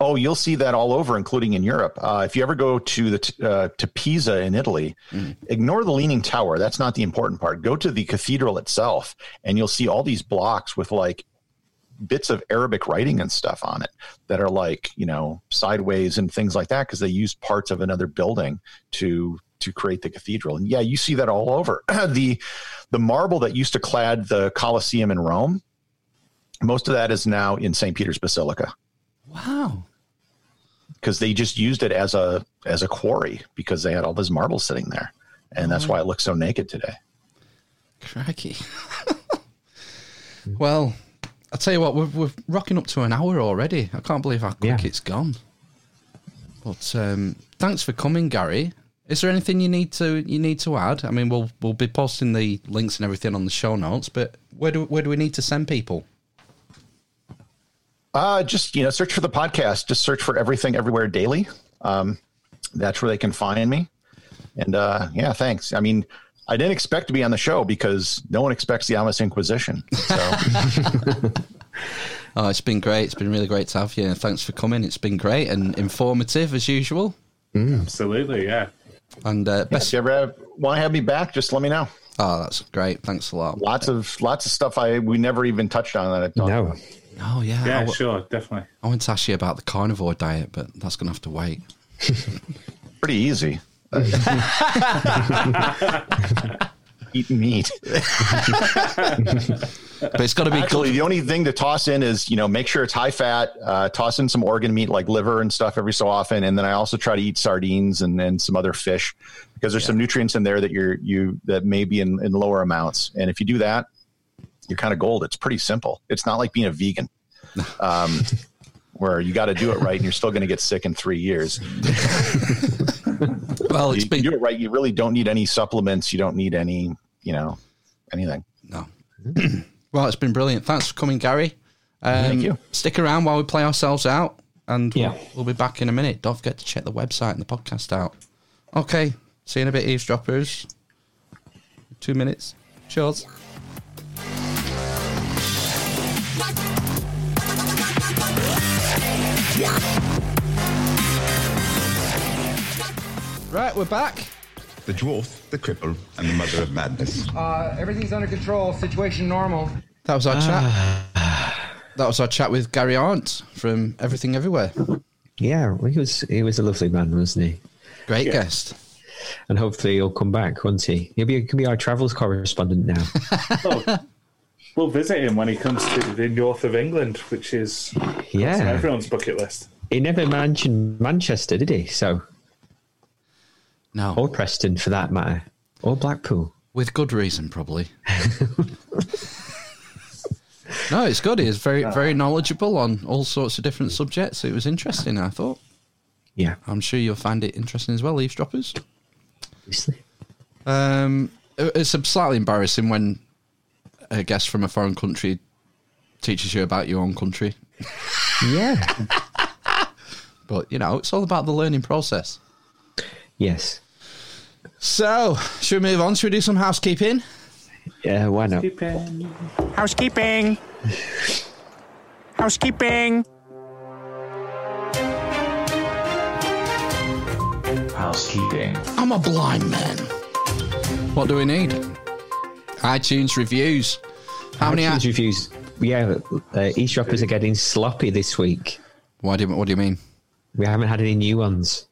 Oh, you'll see that all over, including in Europe. Uh, if you ever go to the t- uh, to Pisa in Italy, ignore the Leaning Tower. That's not the important part. Go to the cathedral itself, and you'll see all these blocks with like bits of Arabic writing and stuff on it that are like you know sideways and things like that because they used parts of another building to to create the cathedral. And yeah, you see that all over. <clears throat> the the marble that used to clad the Colosseum in Rome, most of that is now in St. Peter's Basilica Wow. because they just used it as a as a quarry because they had all this marble sitting there, and that's why it looks so naked today. Crikey. <laughs> well, I tell you what, we're, we're rocking up to an hour already. I can't believe how quick Yeah. it's gone. But um, thanks for coming, Gary. Is there anything you need to you need to add? I mean, we'll we'll be posting the links and everything on the show notes, but where do where do we need to send people? Uh, just you know, search for the podcast. Just search for everything everywhere daily. Um, that's where they can find me. And uh, yeah, thanks. I mean, I didn't expect to be on the show because no one expects the Amish Inquisition. So <laughs> Oh, it's been great. It's been really great to have you. Thanks for coming. It's been great and informative as usual. Absolutely, yeah. And uh, if best. you ever want to have me back, just let me know. Oh, that's great. Thanks a lot. Lots of lots of stuff I we never even touched on that I talked No. about. Oh yeah. Yeah, I, w- sure, definitely. I want to ask you about the carnivore diet, but that's going to have to wait. <laughs> Pretty easy. <laughs> Eat meat. <laughs> But it's got to be Actually, good. the only thing to toss in is you know make sure it's high fat. Uh, toss in some organ meat like liver and stuff every so often, and then I also try to eat sardines and, and some other fish because there's some nutrients in there that you're you that may be in, in lower amounts. And if you do that, you're kind of gold. It's pretty simple. It's not like being a vegan, <laughs> um, where you got to do it right and you're still going to get sick in three years. <laughs> Well, it's you, been you do it right. You really don't need any supplements. You don't need any you know anything. No. <clears throat> well, it's been brilliant. Thanks for coming, Gary. Um, Thank you. Stick around while we play ourselves out, and Yeah. we'll, we'll be back in a minute. Don't forget to check the website and the podcast out. Okay. See you in a bit, eavesdroppers. Two minutes. Cheers. Right, we're back. The dwarf, the cripple, and the mother of madness. Uh, everything's under control. Situation normal. That was our chat. That was our chat with Gary Arndt from Everything Everywhere. Yeah, he was he was a lovely man, wasn't he? Great guest. And hopefully he'll come back, won't he? He'll be he can be our travels correspondent now. <laughs> Oh, we'll visit him when he comes to the north of England, which is on yeah, everyone's bucket list. he never mentioned Manchester, did he? So No. or Preston for that matter, or Blackpool. With good reason, probably. <laughs> <laughs> no, it's good. He He's very, very knowledgeable on all sorts of different subjects. It was interesting, I thought. Yeah, I'm sure you'll find it interesting as well, eavesdroppers. obviously. Um, it's slightly embarrassing when a guest from a foreign country teaches you about your own country. <laughs> Yeah. But, you know, it's all about the learning process. yes. So, should we move on? Should we do some housekeeping? Yeah. Why not? Keeping- Housekeeping. Housekeeping. Housekeeping. I'm a blind man. What do we need? iTunes reviews. How many? iTunes reviews. Yeah, uh, eavesdroppers are getting sloppy this week. What do you, what do you mean? We haven't had any new ones.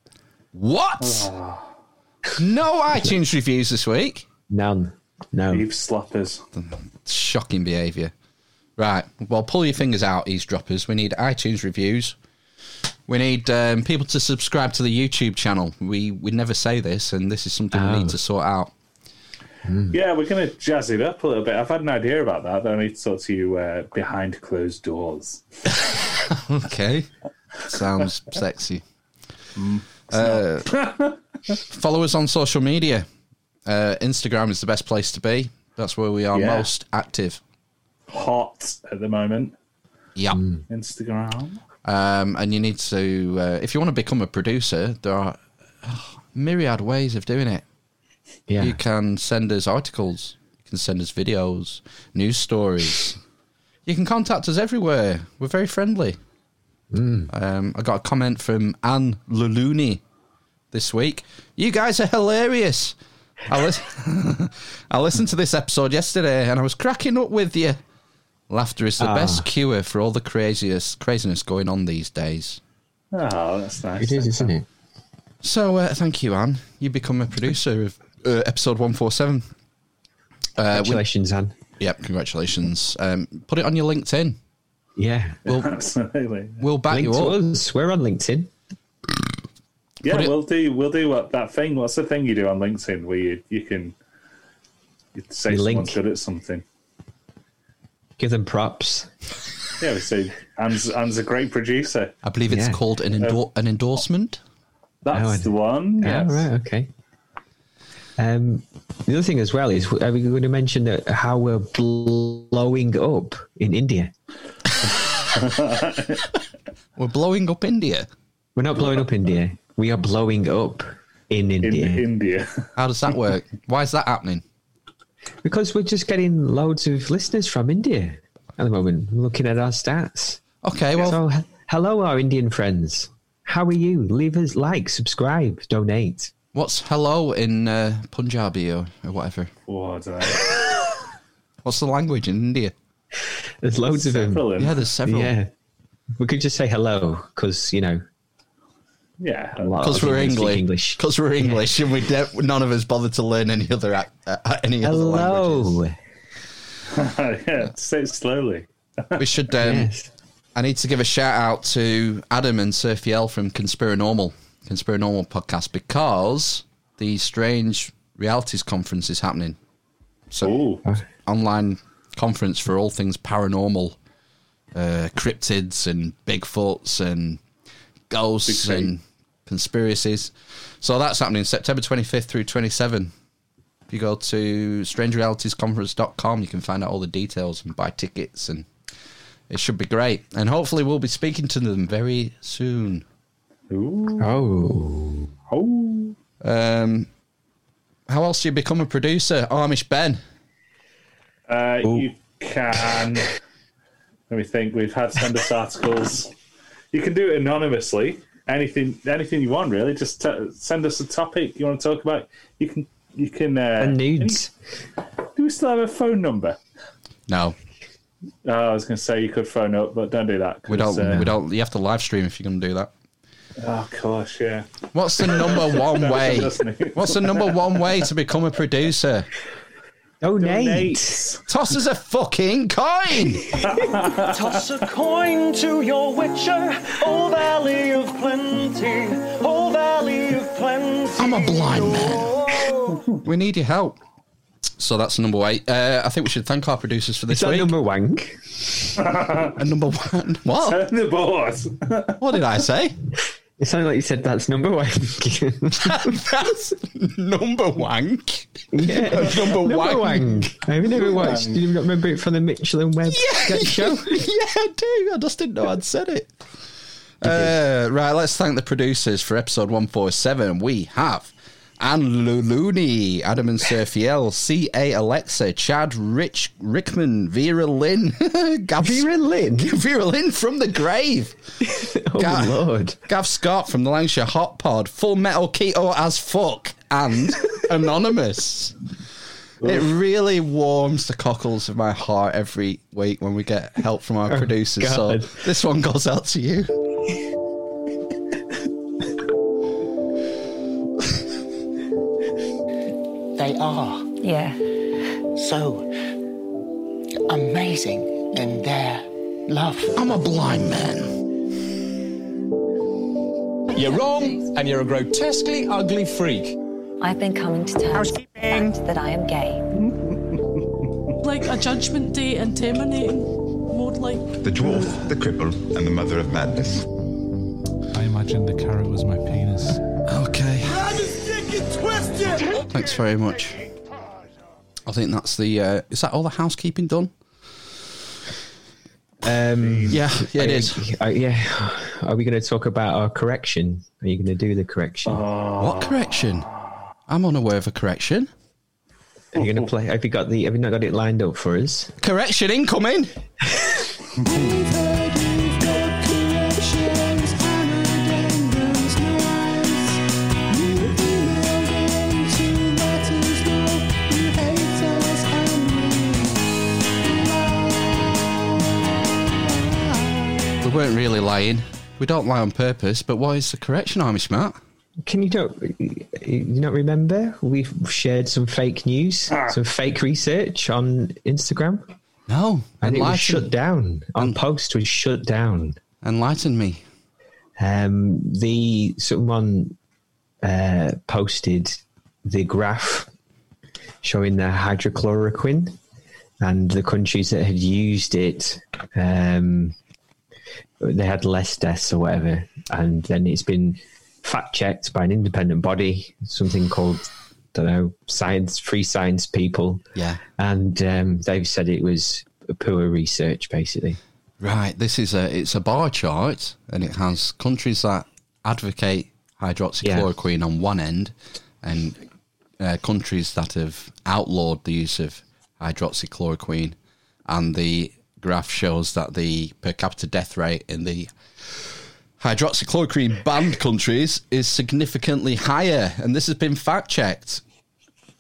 What? No iTunes reviews this week. None. No. Eve sloppers. Shocking behaviour. Right. Well, pull your fingers out, eavesdroppers. We need iTunes reviews. We need um, people to subscribe to the YouTube channel. We we never say this, and this is something we Oh. need to sort out. Yeah, we're going to jazz it up a little bit. I've had an idea about that, but I need to talk to you uh, behind closed doors. <laughs> Okay. Sounds sexy. Uh, <laughs> follow us on social media. Uh, Instagram is the best place to be. That's where we are Yeah. most active. Hot at the moment. Yeah. Instagram. Um, and you need to, uh, if you want to become a producer, there are oh, myriad ways of doing it. Yeah. You can send us articles, you can send us videos, news stories. You can contact us everywhere. We're very friendly. Um, I got a comment from Anne Luluni this week. You guys are hilarious. I, lis- <laughs> I listened to this episode yesterday and I was cracking up with you. Laughter is the best cure for all the craziest craziness going on these days. Oh, that's nice. It is, isn't it? So uh, thank you, Anne. You become a producer of uh, episode one four seven. Uh, we- Congratulations, Anne. Yep, congratulations. Um, put it on your LinkedIn. Yeah. We'll <laughs> Absolutely. we'll back Link you to up. us. We're on LinkedIn. Yeah, it- we'll do. We'll do what that thing. What's the thing you do on LinkedIn where you you can you say You someone's link. good at something? Give them props. Yeah, we see. Anne's, Anne's a great producer. I believe it's Yeah. called an endor- an endorsement. That's Oh, the one. Yeah, Yes. right, okay. Um, the other thing as well is, are we going to mention that how we're blowing up in India? <laughs> We're blowing up India. We're not blowing up India. We are blowing up in In India India. How does that work? Why is that happening? because we're just getting loads of listeners from India at the moment. Looking at our stats. Okay, well, so, hello, our Indian friends. How are you? Leave us like, subscribe, donate. what's hello in uh, Punjabi or, or whatever? I don't know. What's the language in India? <laughs> There's loads of them. Several in- Yeah, there's several. Yeah, we could just say hello because you know Yeah. Because we're people English. Because we're English, and we de- none of us bothered to learn any other uh, any other languages. Hello. <laughs> yeah, say it slowly. We should. Um, <laughs> Yes. I need to give a shout out to Adam and Surfiel from Conspiranormal, Conspiranormal podcast, because the Strange Realities Conference is happening. So, Ooh. online conference for all things paranormal, uh, cryptids and Bigfoots and ghosts Big and conspiracies. So that's happening September 25th through 27. If you go to strangerealitiesconference.com, you can find out all the details and buy tickets, and it should be great. And hopefully, we'll be speaking to them very soon. Ooh. Oh. Oh. Um, how else do you become a producer, Amish Ben? Uh, you can. Let me think. We've had send us articles. You can do it anonymously. Anything, anything you want, really. Just t- send us a topic you want to talk about. You can. You can. Uh, And nudes. Do we still have a phone number? No, Oh, I was going to say you could phone up, but don't do that. we don't. uh, we don't. You have to live stream if you're going to do that. Oh gosh, yeah. What's the number <laughs> one way? What's the number one way to become a producer? Donate. Donate. Toss us a fucking coin. <laughs> Toss a coin to your witcher, oh valley of plenty, oh valley of plenty. I'm a blind man. We need your help. So that's number eight. Uh, I think we should thank our producers for this Is that week. number wank? And number one. <laughs> What? Turn the board. What did I say? <laughs> It sounded like you said that's number wank. That's number wank. yeah. Number, Number wank. wank. Have you never watched? Do you not remember it from the Mitchell and Webb sketch show? <laughs> yeah, I do. I just didn't know I'd said it. Uh, right, let's thank the producers for episode 147. We have Anne Luluni, Adam and Surfiel, C.A. Alexa, Chad Rich Rickman, Vera Lynn, <laughs> Gav, Vera Lynn? <laughs> Vera Lynn from the grave, <laughs> Oh, Ga- Lord. Gav Scott from the Lancashire Hot Pod, Full Metal Keto as fuck, and Anonymous. It really warms the cockles of my heart every week when we get help from our oh, producers. So this one goes out to you. They are Yeah. so amazing in their love. I'm a blind man. You're wrong, and you're a grotesquely ugly freak. I've been coming to terms with the fact that I am gay. <laughs> like a judgment day and terminating mode like The dwarf, the cripple, and the mother of madness. I imagined the carrot was my penis. Okay. Thanks very much. I think that's the. Uh, is that all the housekeeping done? Um, Yeah, yeah, it are- is. yeah. Are we going to talk about our correction? Are you going to do the correction? What correction? I'm unaware of a correction. Are you going to play? Have you got the? Have you not got it lined up for us? Correction incoming. <laughs> weren't really lying. We don't lie on purpose, but what is the correction, Amish Matt? Can you not? You not remember? We've shared some fake news, Ah. some fake research on Instagram, No, and it was shut down. Our post was shut down. enlighten me. Um, the someone uh, posted the graph showing the hydrochloroquine and the countries that had used it, um, they had less deaths or whatever. And then it's been fact checked by an independent body, something called I don't know science, free science people. Yeah. and um, they've said it was poor research, basically. Right. This is a it's a bar chart, and it has countries that advocate hydroxychloroquine on one end, and uh, countries that have outlawed the use of hydroxychloroquine, and the graph shows that the per capita death rate in the hydroxychloroquine banned countries is significantly higher, and this has been fact checked.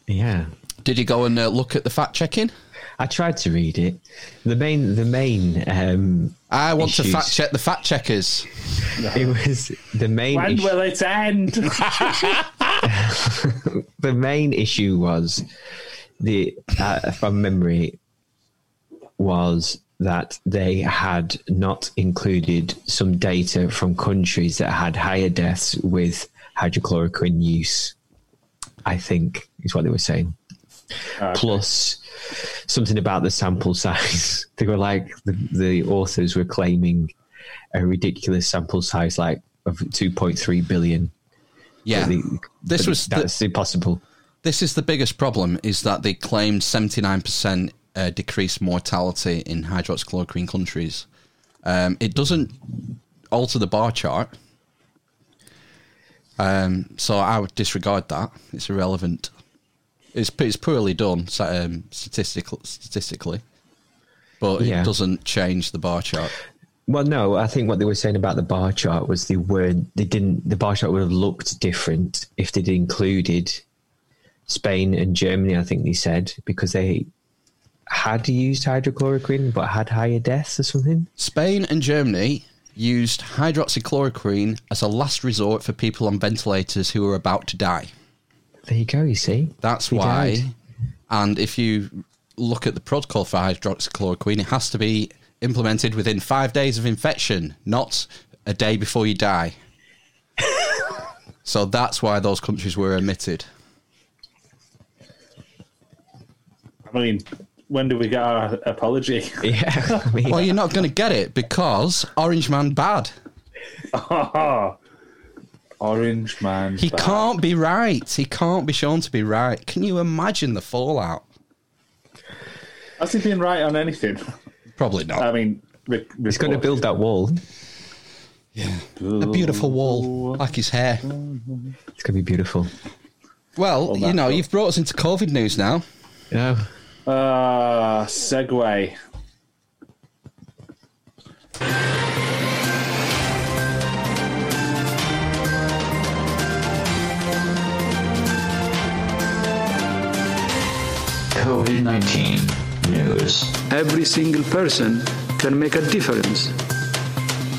Yeah. Did you go and uh, look at the fact checking? I tried to read it. The main, the main. Um, I want to fact check the fact checkers. <laughs> It was the main. When issue- will it end? <laughs> <laughs> the main issue was the, uh, from memory, was that they had not included some data from countries that had higher deaths with hydrochloroquine use. I think is what they were saying. Ah, Plus, something about the sample size. <laughs> They were like the, the authors were claiming a ridiculous sample size, like of two point three billion. Yeah. But the- This but was the- that's impossible. This is the biggest problem: is that they claimed seventy nine percent uh, decreased mortality in hydroxychloroquine countries. Um, it doesn't alter the bar chart, um, so I would disregard that. It's irrelevant. It's it's poorly done um, statistical, statistically, but Yeah. it doesn't change the bar chart. Well, no, I think what they were saying about the bar chart was they weren't. They didn't. The bar chart would have looked different if they'd included Spain and Germany. I think they said because they had used hydrochloroquine but had higher deaths or something. Spain and Germany used hydroxychloroquine as a last resort for people on ventilators who were about to die. There you go. You see, That's They why. died. And if you look at the protocol for hydroxychloroquine, it has to be implemented within five days of infection, not a day before you die. <laughs> so that's why those countries were omitted. I mean, when do we get our apology? <laughs> Yeah. I mean, Well, you're not going to get it because Orange Man bad. <laughs> Orange man. He bad. can't be right. He can't be shown to be right. Can you imagine the fallout? Has he been right on anything? Probably not. I mean, re- he's going to build that wall. Yeah, a beautiful wall, like his hair. It's going to be beautiful. Well, Well, you know, that's- you've brought us into COVID news now. Yeah. Uh, segue. COVID 19 news. Every single person can make a difference.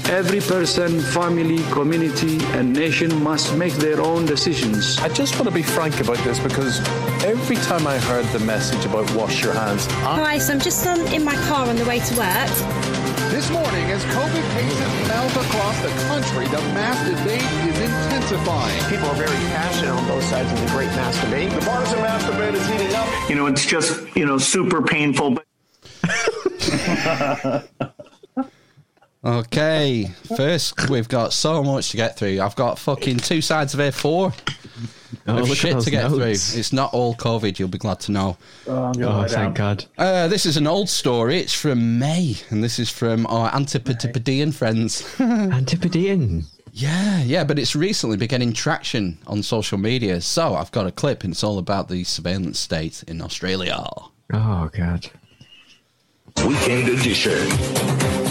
Every person, family, community, and nation must make their own decisions. I just want to be frank about this because every time I heard the message about wash your hands, I Hi, so I'm just on, in my car on the way to work. This morning, as COVID cases mount across the country, the mass debate is intensifying. People are very passionate on both sides of the great mass debate. The partisan mass debate is heating up. You know, it's just, you know, super painful. <laughs> But Okay, first we've got so much to get through. I've got fucking two sides of A4 Oh, of look shit to get notes. through. It's not all COVID, you'll be glad to know. Oh, Oh, thank down. God. Uh, this is an old story. It's from May, and this is from our Antipodean friends. <laughs> Antipodean. yeah, yeah, but it's recently been getting traction on social media. So I've got a clip, and it's all about the surveillance state in Australia. Oh God. Weekend edition.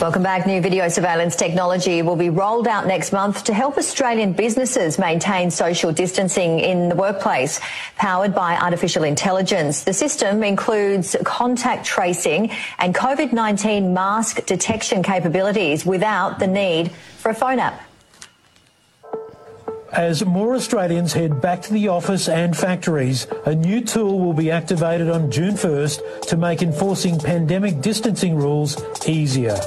Welcome back. New video surveillance technology will be rolled out next month to help Australian businesses maintain social distancing in the workplace. Powered by artificial intelligence, the system includes contact tracing and COVID-19 mask detection capabilities without the need for a phone app. As more Australians head back to the office and factories, a new tool will be activated on June 1st to make enforcing pandemic distancing rules easier.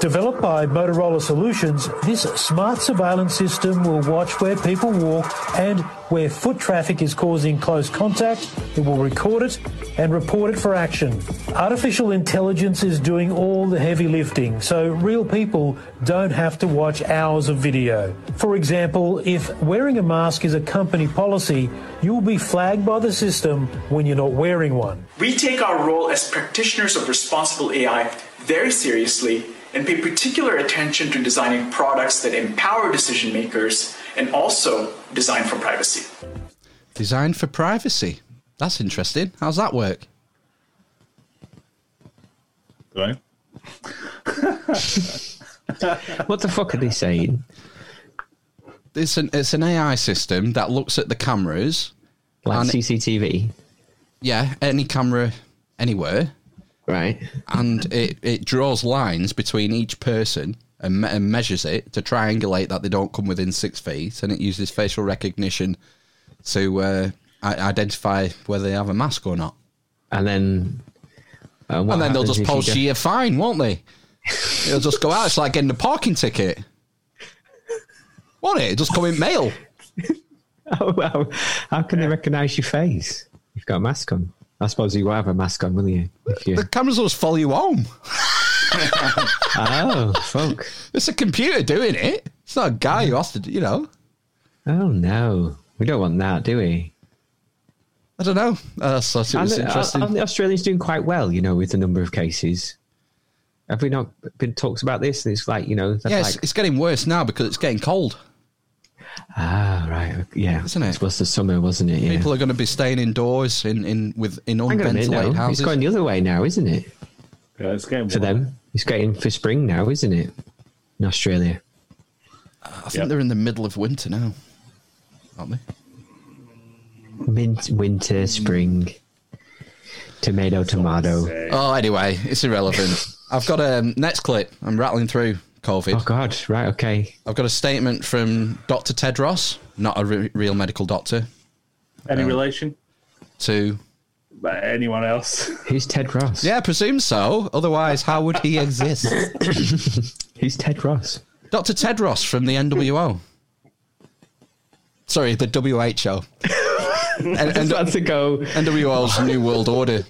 Developed by Motorola Solutions, this smart surveillance system will watch where people walk and where foot traffic is causing close contact. It will record it and report it for action. Artificial intelligence is doing all the heavy lifting, so real people don't have to watch hours of video. For example, if wearing a mask is a company policy, you'll be flagged by the system when you're not wearing one. We take our role as practitioners of responsible AI very seriously and pay particular attention to designing products that empower decision makers and also design for privacy. Designed for privacy. That's interesting. How's that work? Right. <laughs> what the fuck are they saying? It's an it's an AI system that looks at the cameras, Like and- CCTV. yeah, any camera anywhere, right? And it it draws lines between each person and, me- and measures it to triangulate that they don't come within six feet, and it uses facial recognition to uh, i- identify whether they have a mask or not. And then, uh, and then they'll just if you post you a fine, won't they? It'll just go out. It's like getting a parking ticket. Won't it? It just come in mail. <laughs> Oh well, how can they recognise your face? You've got a mask on. I suppose you will have a mask on, will you? You... The cameras will just follow you home. <laughs> oh, fuck. It's a computer doing it. It's not a guy who has to, do- you know. Oh no, we don't want that, do we? I don't know. Uh, I thought it was And, uh, interesting. and the Australians doing quite well, you know, with the number of cases. Have we not been talked about this? It's like you know, yeah, it's, it's getting worse now because it's getting cold. Ah, right, yeah, Isn't it? It was the summer, wasn't it? Yeah. People are going to be staying indoors in, in with in Hang on a unventilated no. It's going the other way now, isn't it? Yeah, it's getting For them, it's getting for spring now, isn't it? In Australia. I think they're in the middle of winter now, aren't they? Mint, winter, spring, tomato, tomato. Oh, anyway, it's irrelevant. I've got a um, next clip. I'm rattling through COVID. Oh God! Right, okay. I've got a statement from Dr. Tedros, not a re- real medical doctor, Any Um, relation? to anyone else? <laughs> Who's Tedros? Yeah, I presume so. Otherwise, how would he exist? <laughs> Who's Tedros? Dr. Tedros from the NWO. Sorry, the WHO. <laughs> and, and, about to go. NWO's New World Order.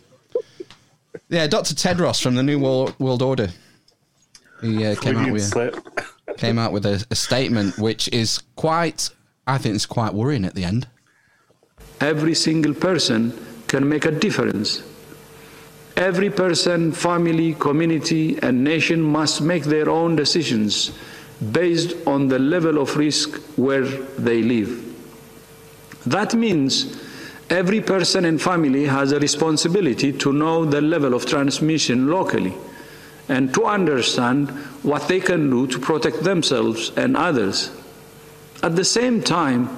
Yeah, Dr. Tedros from the New World, World Order. He uh, came out with slip. came out with a, a statement which is quite, I think, it's quite worrying at the end. Every single person can make a difference. Every person, family, community, and nation must make their own decisions based on the level of risk where they live. That means every person and family has a responsibility to know the level of transmission locally and to understand what they can do to protect themselves and others. At the same time,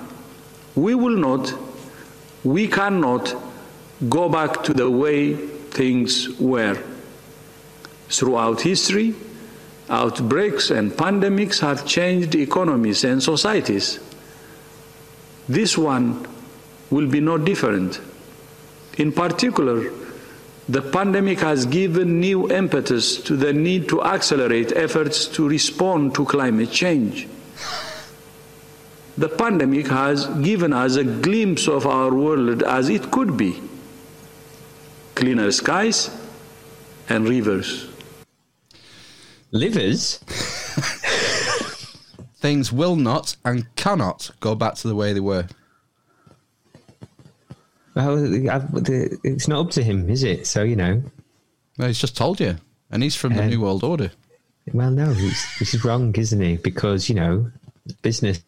we will not, we cannot go back to the way things were. Throughout history, outbreaks and pandemics have changed economies and societies. This one will be no different. In particular, the pandemic has given new impetus to the need to accelerate efforts to respond to climate change. The pandemic has given us a glimpse of our world as it could be cleaner skies and rivers. Livers? <laughs> Things will not and cannot go back to the way they were. Well, it's not up to him, is it? So you know. Well, he's just told you, and he's from the Um, New World Order. Well, no, he's, this is wrong, isn't he? Because you know, business,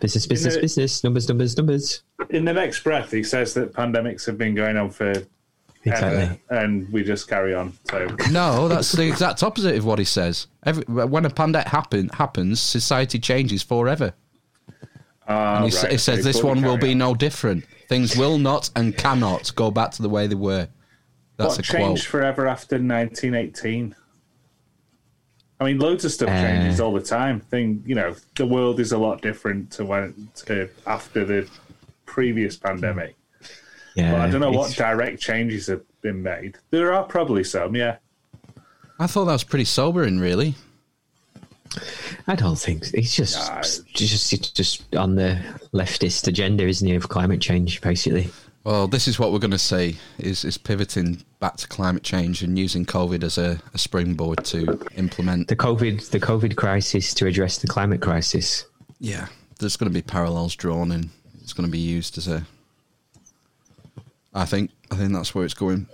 business, business, the- business, numbers, numbers, numbers. In the next breath, he says that pandemics have been going on for ever, Exactly. and we just carry on. So No, that's the exact opposite of what he says. Every, when a pandemic happen, happens, society changes forever. Ah, and he, sa- right, he says okay, this one will carry be no different. Things will not and cannot go back to the way they were. That's what a quote. changed forever after 1918? I mean, loads of stuff Uh, changes all the time. Thing, you know, the world is a lot different to when to after the previous pandemic. Yeah, but I don't know what direct changes have been made. There are probably some, yeah. I thought that was pretty sobering, really. I don't think he's just just just just on the leftist agenda, isn't he, of climate change, basically. Well, this is what we're going to say: is is pivoting back to climate change and using COVID as a, a springboard to implement the COVID the COVID crisis to address the climate crisis. Yeah, there's going to be parallels drawn, and it's going to be used as a. I think I think that's where it's going.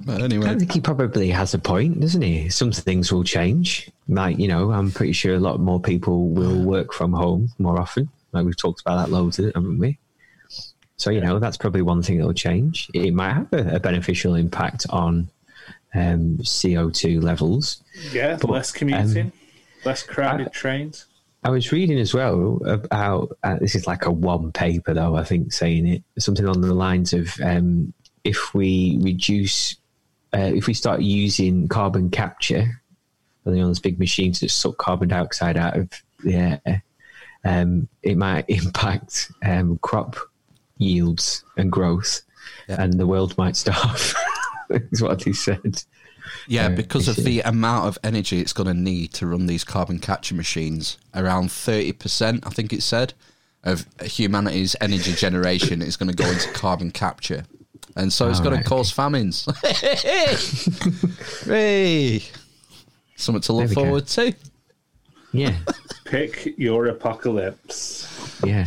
But anyway, I think he probably has a point, doesn't he? Some things will change. Like you know, I'm pretty sure a lot more people will work from home more often. Like we've talked about that loads, haven't we? So you know, that's probably one thing that will change. It might have a, a beneficial impact on um, CO2 levels. Yeah, But, less commuting, um, less crowded trains. I was reading as well about uh, this is like a one paper though I think saying it something along the lines of um, if we reduce uh, if we start using carbon capture, you know those big machines that suck carbon dioxide out of the air, um, it might <laughs> impact um, crop yields and growth, and the world might starve. <laughs> is what he said. Yeah, Uh, because of the amount of energy it's going to need to run these carbon capture machines, around 30%, I think it said, of humanity's energy generation is going to go into carbon capture. And so it's Oh, going right, to cause famines. <laughs> hey! Something to look There we go. forward to. Yeah. <laughs> Pick your apocalypse. Yeah.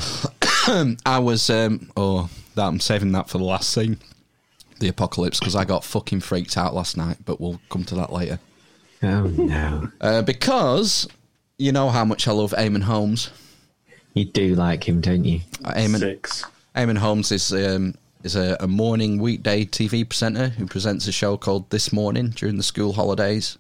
<coughs> I was, um, oh, that I'm saving that for the last scene, the apocalypse, because I got fucking freaked out last night. But we'll come to that later. Oh no! Uh, because you know how much I love Eamonn Holmes. You do like him, don't you? Eamonn, Six. Eamonn Holmes is um, is a, a morning weekday TV presenter who presents a show called This Morning during the school holidays.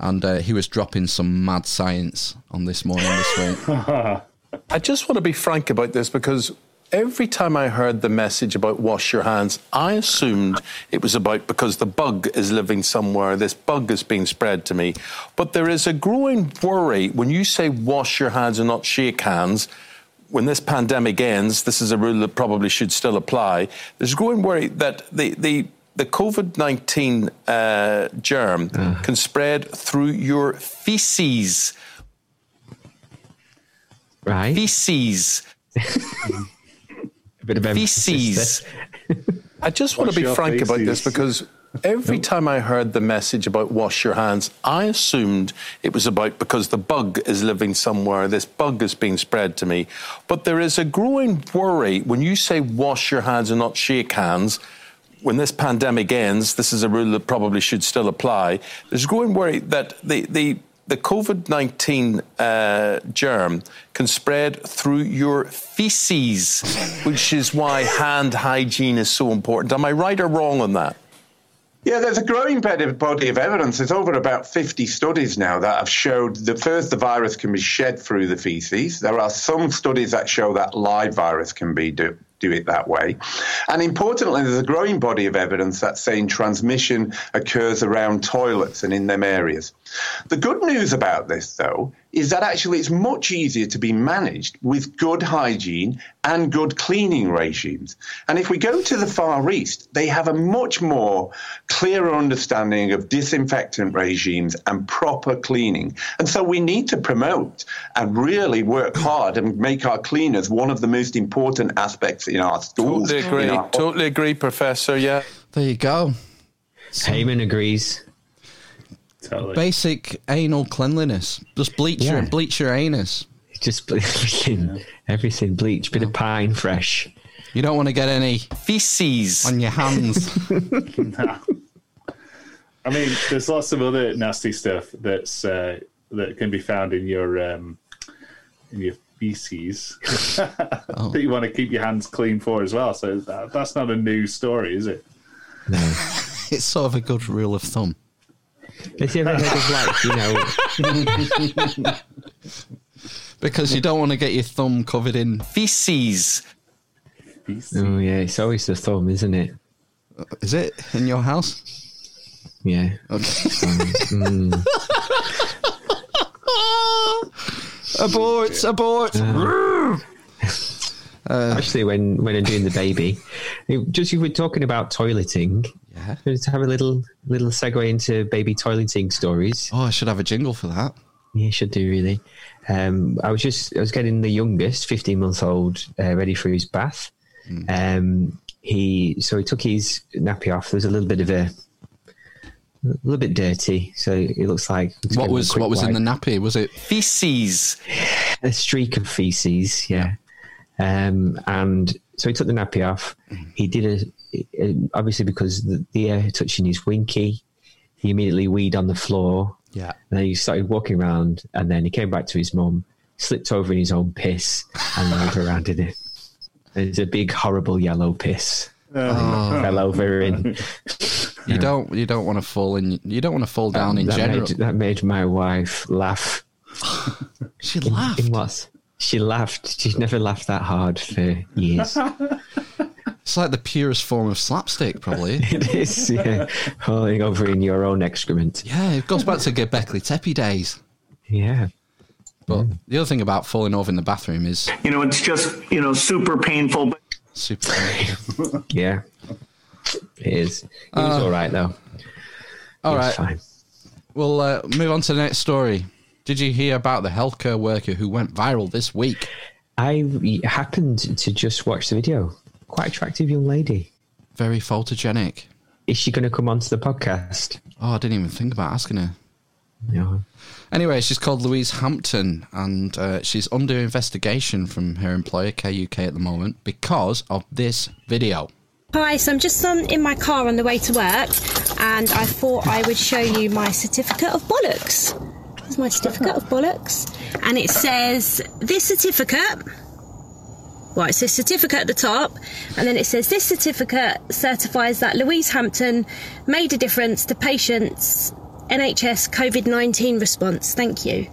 And uh, he was dropping some mad science on this morning this week. <laughs> I just want to be frank about this because every time I heard the message about wash your hands, I assumed it was about because the bug is living somewhere, this bug is being spread to me. But there is a growing worry when you say wash your hands and not shake hands. When this pandemic ends, this is a rule that probably should still apply. There's growing worry that the, the the COVID 19 uh, germ can spread through your feces. Right. Feces. <laughs> A bit of emphasis feces. <laughs> I just want Wash to be your frank about this because every time I heard the message about wash your hands, I assumed it was about because the bug is living somewhere, this bug is being spread to me. But there is a growing worry when you say wash your hands and not shake hands. When this pandemic ends, this is a rule that probably should still apply. There's a growing worry that the, the the COVID 19 uh, germ can spread through your feces, which is why hand hygiene is so important. Am I right or wrong on that? Yeah, there's a growing body of, evidence. There's over about 50 studies now that have showed that first the virus can be shed through the feces. There are some studies that show that live virus can be do it that way. And importantly, there's a growing body of evidence that's saying transmission occurs around toilets and in them areas. The good news about this, though, is that actually it's much easier to be managed with good hygiene and good cleaning regimes. And if we go to the Far East, they have a much more clearer understanding of disinfectant regimes and proper cleaning. And so we need to promote and really work hard and make our cleaners one of the most important aspects in our schools. Totally agree. in our- Totally agree, Professor. Yeah. There you go. Eamonn agrees. Totally. Basic anal cleanliness. Just bleach your Yeah. bleach your anus. Just <laughs> everything, everything bleach, bit of pine fresh. You don't want to get any feces on your hands. <laughs> I mean, there's lots of other nasty stuff that's uh, that can be found in your um, in your feces <laughs> that you want to keep your hands clean for as well. So that, that's not a new story, is it? No. <laughs> it's sort of a good rule of thumb. Have you ever heard of like, you know, <laughs> Because you don't want to get your thumb covered in feces. oh yeah, it's always the thumb, isn't it? Is it in your house? Yeah. Okay. Mm. Abort! Abort! Uh, Actually, when when I'm doing the baby, just you were talking about toileting. Yeah. To have a little little segue into baby toileting stories. Oh, I should have a jingle for that. Yeah, you should do really. Um, I was just I was getting the youngest, fifteen month old, uh, ready for his bath. Hmm. Um, he so he took his nappy off. There's a little bit of a, a little bit dirty, so it looks like it's What was what was in the nappy? Was it feces? A streak of feces, yeah. Um, and so he took the nappy off. He did a, a obviously because the, the air touching his winky. He immediately weed on the floor. Yeah. And then he started walking around, and then he came back to his mum, slipped over in his own piss, and rolled around in it. And it's a big, horrible yellow piss. Oh. Fell over in. <laughs> You don't you don't want to fall in you don't want to fall down in that general. Made, that made my wife laugh. <laughs> she laughed. In, what? She laughed. She's never laughed that hard for years. <laughs> It's like the purest form of slapstick, probably. <laughs> it is, yeah. Falling over in your own excrement. Yeah, it goes back to Göbekli Tepe days. Yeah. But the other thing about falling over in the bathroom is You know, it's just, you know, super painful. But super. Yeah. It is. It was Uh, all right, though. All right. fine. We'll uh, move on to the next story. Did you hear about the healthcare worker who went viral this week? I happened to just watch the video. Quite attractive young lady. Very photogenic. Is she going to come onto the podcast? Oh, I didn't even think about asking her. No. Anyway, she's called Louise Hampton, and uh, she's under investigation from her employer KUK at the moment because of this video. Hi, so I'm just um, in my car on the way to work, and I thought I would show you my certificate of bollocks. Here's my certificate of bollocks, and it says this certificate. Well, it says certificate at the top, and then it says this certificate certifies that Louise Hampton made a difference to patients' NHS COVID 19 response. Thank you.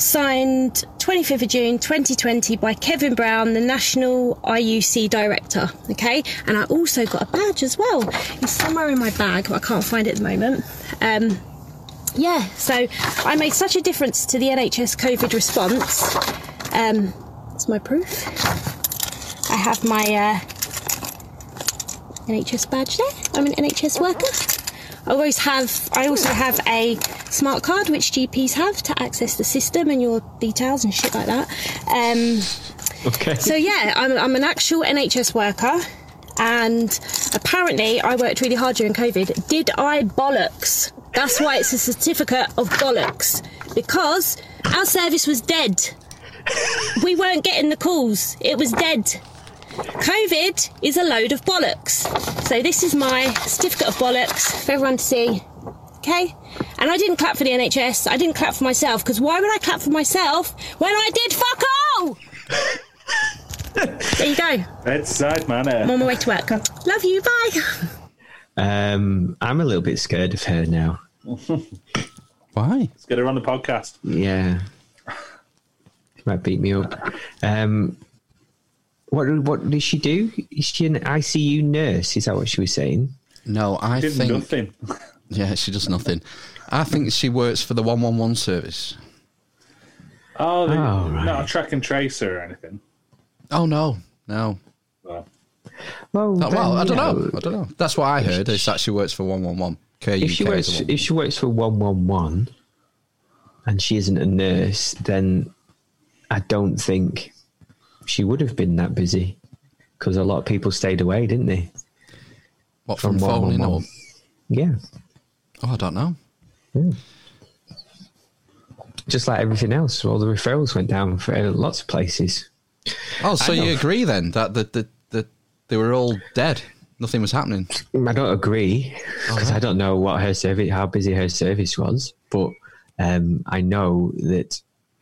Signed 25th of June 2020 by Kevin Brown, the National IUC Director. Okay, and I also got a badge as well. It's somewhere in my bag, but I can't find it at the moment. Um, yeah, so I made such a difference to the NHS COVID response. Um, that's my proof. I have my uh, NHS badge there. I'm an NHS worker. I always have. I also have a smart card which GPs have to access the system and your details and shit like that. Um, Okay. so yeah, I'm, I'm an actual NHS worker, and apparently I worked really hard during COVID. Did I bollocks? That's why it's a certificate of bollocks because our service was dead. We weren't getting the calls. It was dead. COVID is a load of bollocks. So this is my certificate of bollocks for everyone to see. Okay? And I didn't clap for the NHS. I didn't clap for myself because why would I clap for myself when I did fuck all? there you go. Bedside manner. I'm on my way to work. Love you. Bye. Um, I'm a little bit scared of her now. <laughs> Why? Let's get her on the podcast. Yeah. She might beat me up. Um, what what did she do? Is she an ICU nurse? Is that what she was saying? No, I Did think nothing. <laughs> Yeah, she does nothing. I think she works for the one one one service. Oh, they, Oh, right. not a track and tracer or anything. Oh no, no. Well, Well, well, then, I don't know. know, I don't know. That's what I heard. Is that she works for one one one. If she works, if she works for one one one, and she isn't a nurse, then I don't think she would have been that busy because a lot of people stayed away, didn't they? What from, From phoning 111. or? Yeah. Oh, I don't know. Just like everything else, all the referrals went down for lots of places. Oh, so you agree then that the, the, the, they were all dead? Nothing was happening. I don't agree because I don't know what her service, how busy her service was, but um, I know that,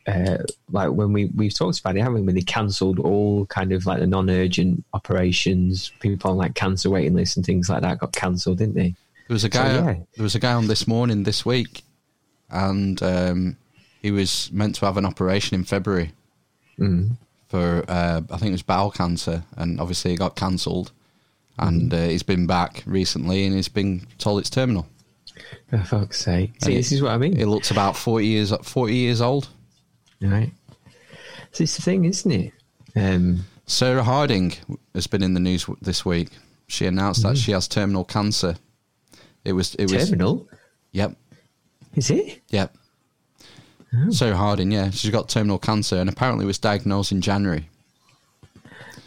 uh, like when we we've talked about it, haven't we? When they cancelled all kind of like the non-urgent operations, people on like cancer waiting lists and things like that got cancelled, didn't they? There was a So, guy. yeah. There was a guy on this morning this week, and um, he was meant to have an operation in February Mm. for uh, I think it was bowel cancer, and obviously it got cancelled. And Mm-hmm. uh, he's been back recently, and he's been told it's terminal. For fuck's sake! See, it- this is what I mean. It looks about forty years forty years old. Right. So it's the thing, isn't it? Um, Sarah Harding has been in the news w- this week. She announced Mm. that she has terminal cancer It was. It was Terminal? Yep. Is it? Yep. So Harding, yeah, she's got terminal cancer, and apparently was diagnosed in January.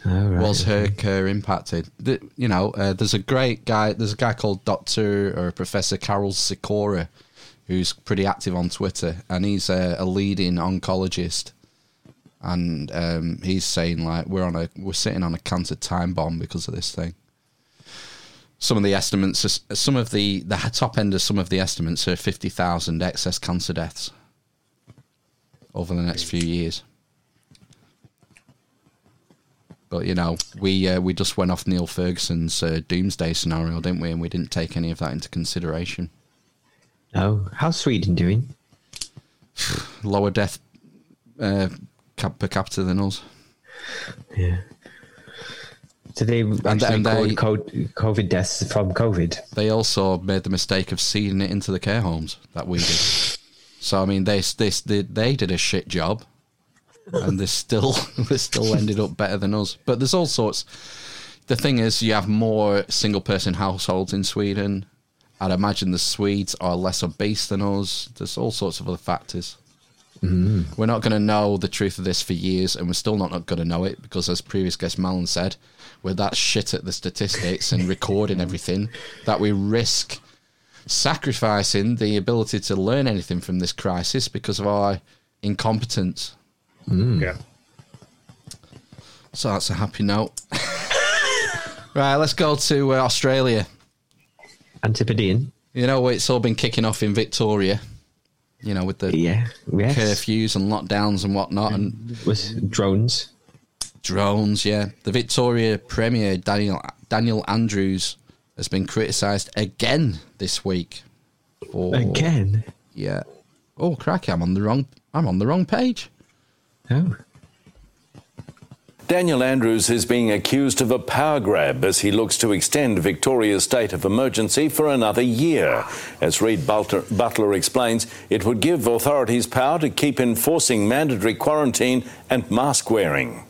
Oh, right. was her care impacted? The, you know, uh, there's a great guy. There's a guy called Doctor or Professor Karol Sikora, who's pretty active on Twitter, and he's a, a leading oncologist. And um, he's saying like we're on a we're sitting on a cancer time bomb because of this thing. Some of the estimates, some of the the top end of some of the estimates are fifty thousand excess cancer deaths over the next few years. But you know, we uh, we just went off Neil Ferguson's uh, doomsday scenario, didn't we? And we didn't take any of that into consideration. Oh, how's Sweden doing? Lower death uh, cap- per capita than us. Yeah. So they actually and they- record COVID deaths from COVID. They also made the mistake of seeding it into the care homes that we did. <laughs> So I mean, they they they, they did a shit job, and they still <laughs> they still ended up better than us. But there's all sorts. The thing is, you have more single person households in Sweden. I'd imagine the Swedes are less obese than us. There's all sorts of other factors. Mm. We're not going to know the truth of this for years, and we're still not, not going to know it because, as previous guest Malin said, we're that shit at the statistics and recording everything that we risk sacrificing the ability to learn anything from this crisis because of our incompetence. Yeah. So that's a happy note. <laughs> right, let's go to uh, Australia. Antipodean. You know, it's all been kicking off in Victoria. You know, with the Yeah, yes. curfews and lockdowns and whatnot, and with drones. drones. Yeah, the Victoria Premier Daniel Daniel Andrews has been criticised again this week. For, Again? Yeah. Oh, cracky! I'm on the wrong. I'm on the wrong page. Oh. Daniel Andrews is being accused of a power grab as he looks to extend Victoria's state of emergency for another year. As Reid Butler, Butler explains, it would give authorities power to keep enforcing mandatory quarantine and mask wearing.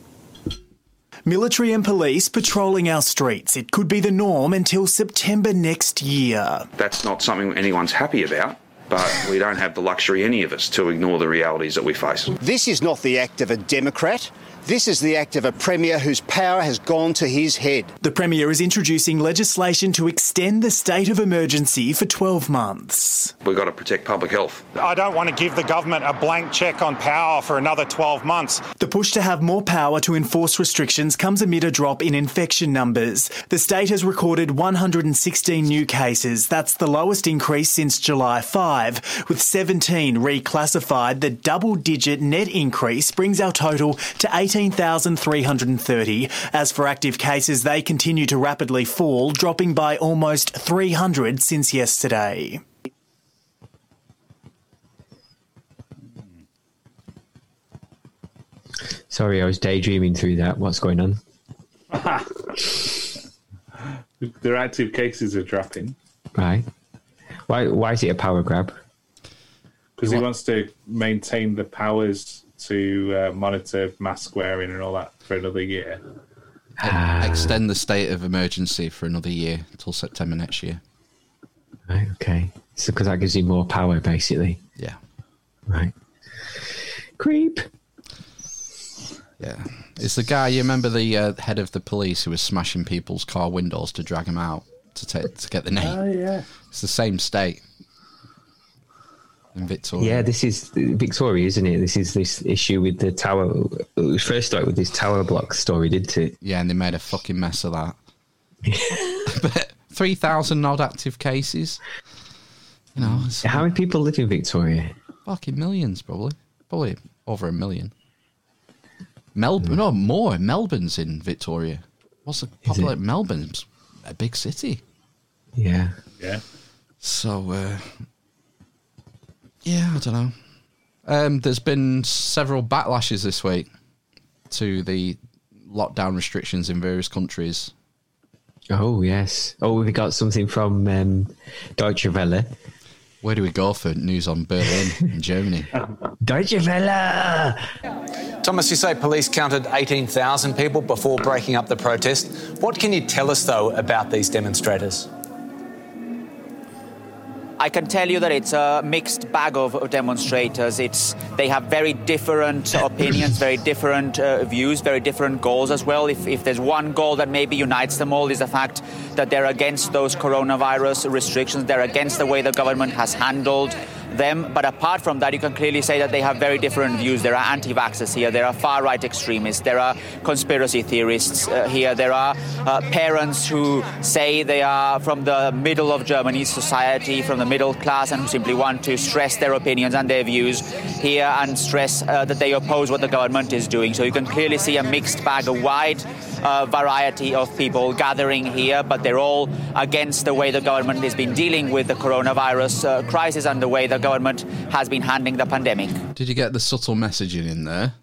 Military and police patrolling our streets. It could be the norm until September next year. That's not something anyone's happy about, but we don't have the luxury, any of us, to ignore the realities that we face. This is not the act of a Democrat. This is the act of a Premier whose power has gone to his head. The Premier is introducing legislation to extend the state of emergency for 12 months. We've got to protect public health. I don't want to give the government a blank cheque on power for another 12 months. The push to have more power to enforce restrictions comes amid a drop in infection numbers. The state has recorded 116 new cases. That's the lowest increase since July 5, with 17 reclassified. The double digit net increase brings our total to 18,330. As for active cases, they continue to rapidly fall, dropping by almost 300 since yesterday. Sorry, I was daydreaming through that. What's going on? <laughs> Their active cases are dropping Right. Why? Why is it a power grab? because he wants to maintain the powers to uh, monitor mask wearing and all that for another year. E- Extend the state of emergency for another year until September next year. Right. Okay. So because that gives you more power, basically. Yeah. Right. Creep. Yeah. It's the guy, you remember the uh, head of the police who was smashing people's car windows to drag them out to, take, to get the name? Oh, yeah. It's the same state in Victoria. Yeah, this is Victoria, isn't it? This is this issue with the tower. It first started with this tower block story, didn't it? Yeah, and they made a fucking mess of that. <laughs> but 3,000 odd active cases. You know, it's How many people live in Victoria? fucking millions, probably. Probably over a million. Melbourne, no, more. Melbourne's in Victoria. What's the population? Melbourne's a big city. Yeah. Yeah. So, uh, yeah, I don't know. Um, there's been several backlashes this week to the lockdown restrictions in various countries. Oh yes. Oh, we got something from um, Deutsche Welle. Where do we go for news on Berlin in Germany? <laughs> Deutsche Welle. Thomas, you say police counted 18,000 people before breaking up the protest. What can you tell us, though, about these demonstrators? I can tell you that it's a mixed bag of demonstrators. It's they have very different <coughs> opinions, very different uh, views, very different goals as well. If, if there's one goal that maybe unites them all is the fact that they're against those coronavirus restrictions. They're against the way the government has handled them. But apart from that, you can clearly say that they have very different views. There are anti-vaxxers here. There are far-right extremists. There are conspiracy theorists uh, here. There are uh, parents who say they are from the middle of Germany's society, from the middle class, and who simply want to stress their opinions and their views here and stress uh, that they oppose what the government is doing. So you can clearly see a mixed bag, a wide uh, variety of people gathering here, but they're all against the way the government has been dealing with the coronavirus uh, crisis and the way the government has been handling the pandemic. Did you get the subtle messaging in there?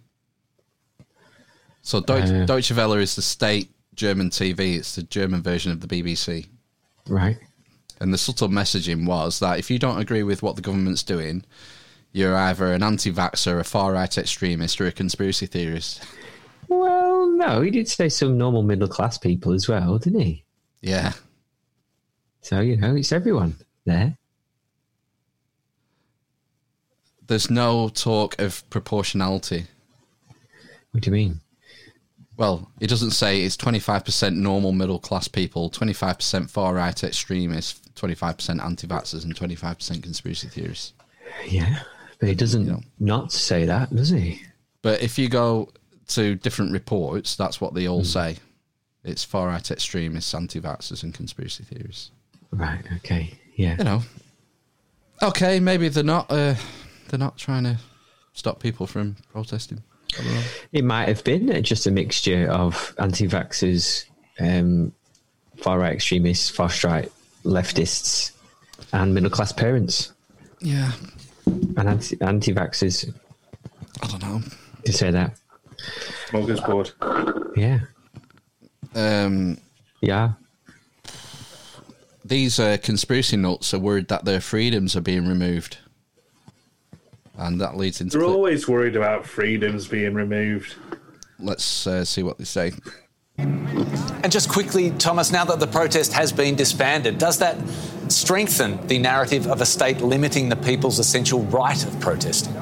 So Deutsche, Uh. Deutsche Welle is the state German TV. It's the German version of the BBC. Right. And the subtle messaging was that if you don't agree with what the government's doing, you're either an anti-vaxxer, a far-right extremist, or a conspiracy theorist. <laughs> Well, no, he did say some normal middle class people as well, didn't he? Yeah. So, you know, it's everyone there. There's no talk of proportionality. What do you mean? Well, it doesn't say it's 25% normal middle class people, 25% far right extremists, 25% anti vaxxers, and 25% conspiracy theorists. Yeah. But he doesn't not say that, does he? But if you go to different reports, that's what they all say. It's far right extremists, anti vaxxers, and conspiracy theorists. Right, okay. Yeah. You know. Okay, maybe they're not uh, they're not trying to stop people from protesting. I don't know. It might have been just a mixture of anti vaxxers, um, far right extremists, far right leftists, and middle class parents. Yeah. And anti vaxxers. I don't know. To say that. Smorgasbord. Yeah. Um, yeah. These uh, conspiracy nuts are worried that their freedoms are being removed. And that leads into. They're always worried about freedoms being removed. Let's uh, see what they say. And just quickly, Thomas, now that the protest has been disbanded, does that strengthen the narrative of a state limiting the people's essential right of protesting?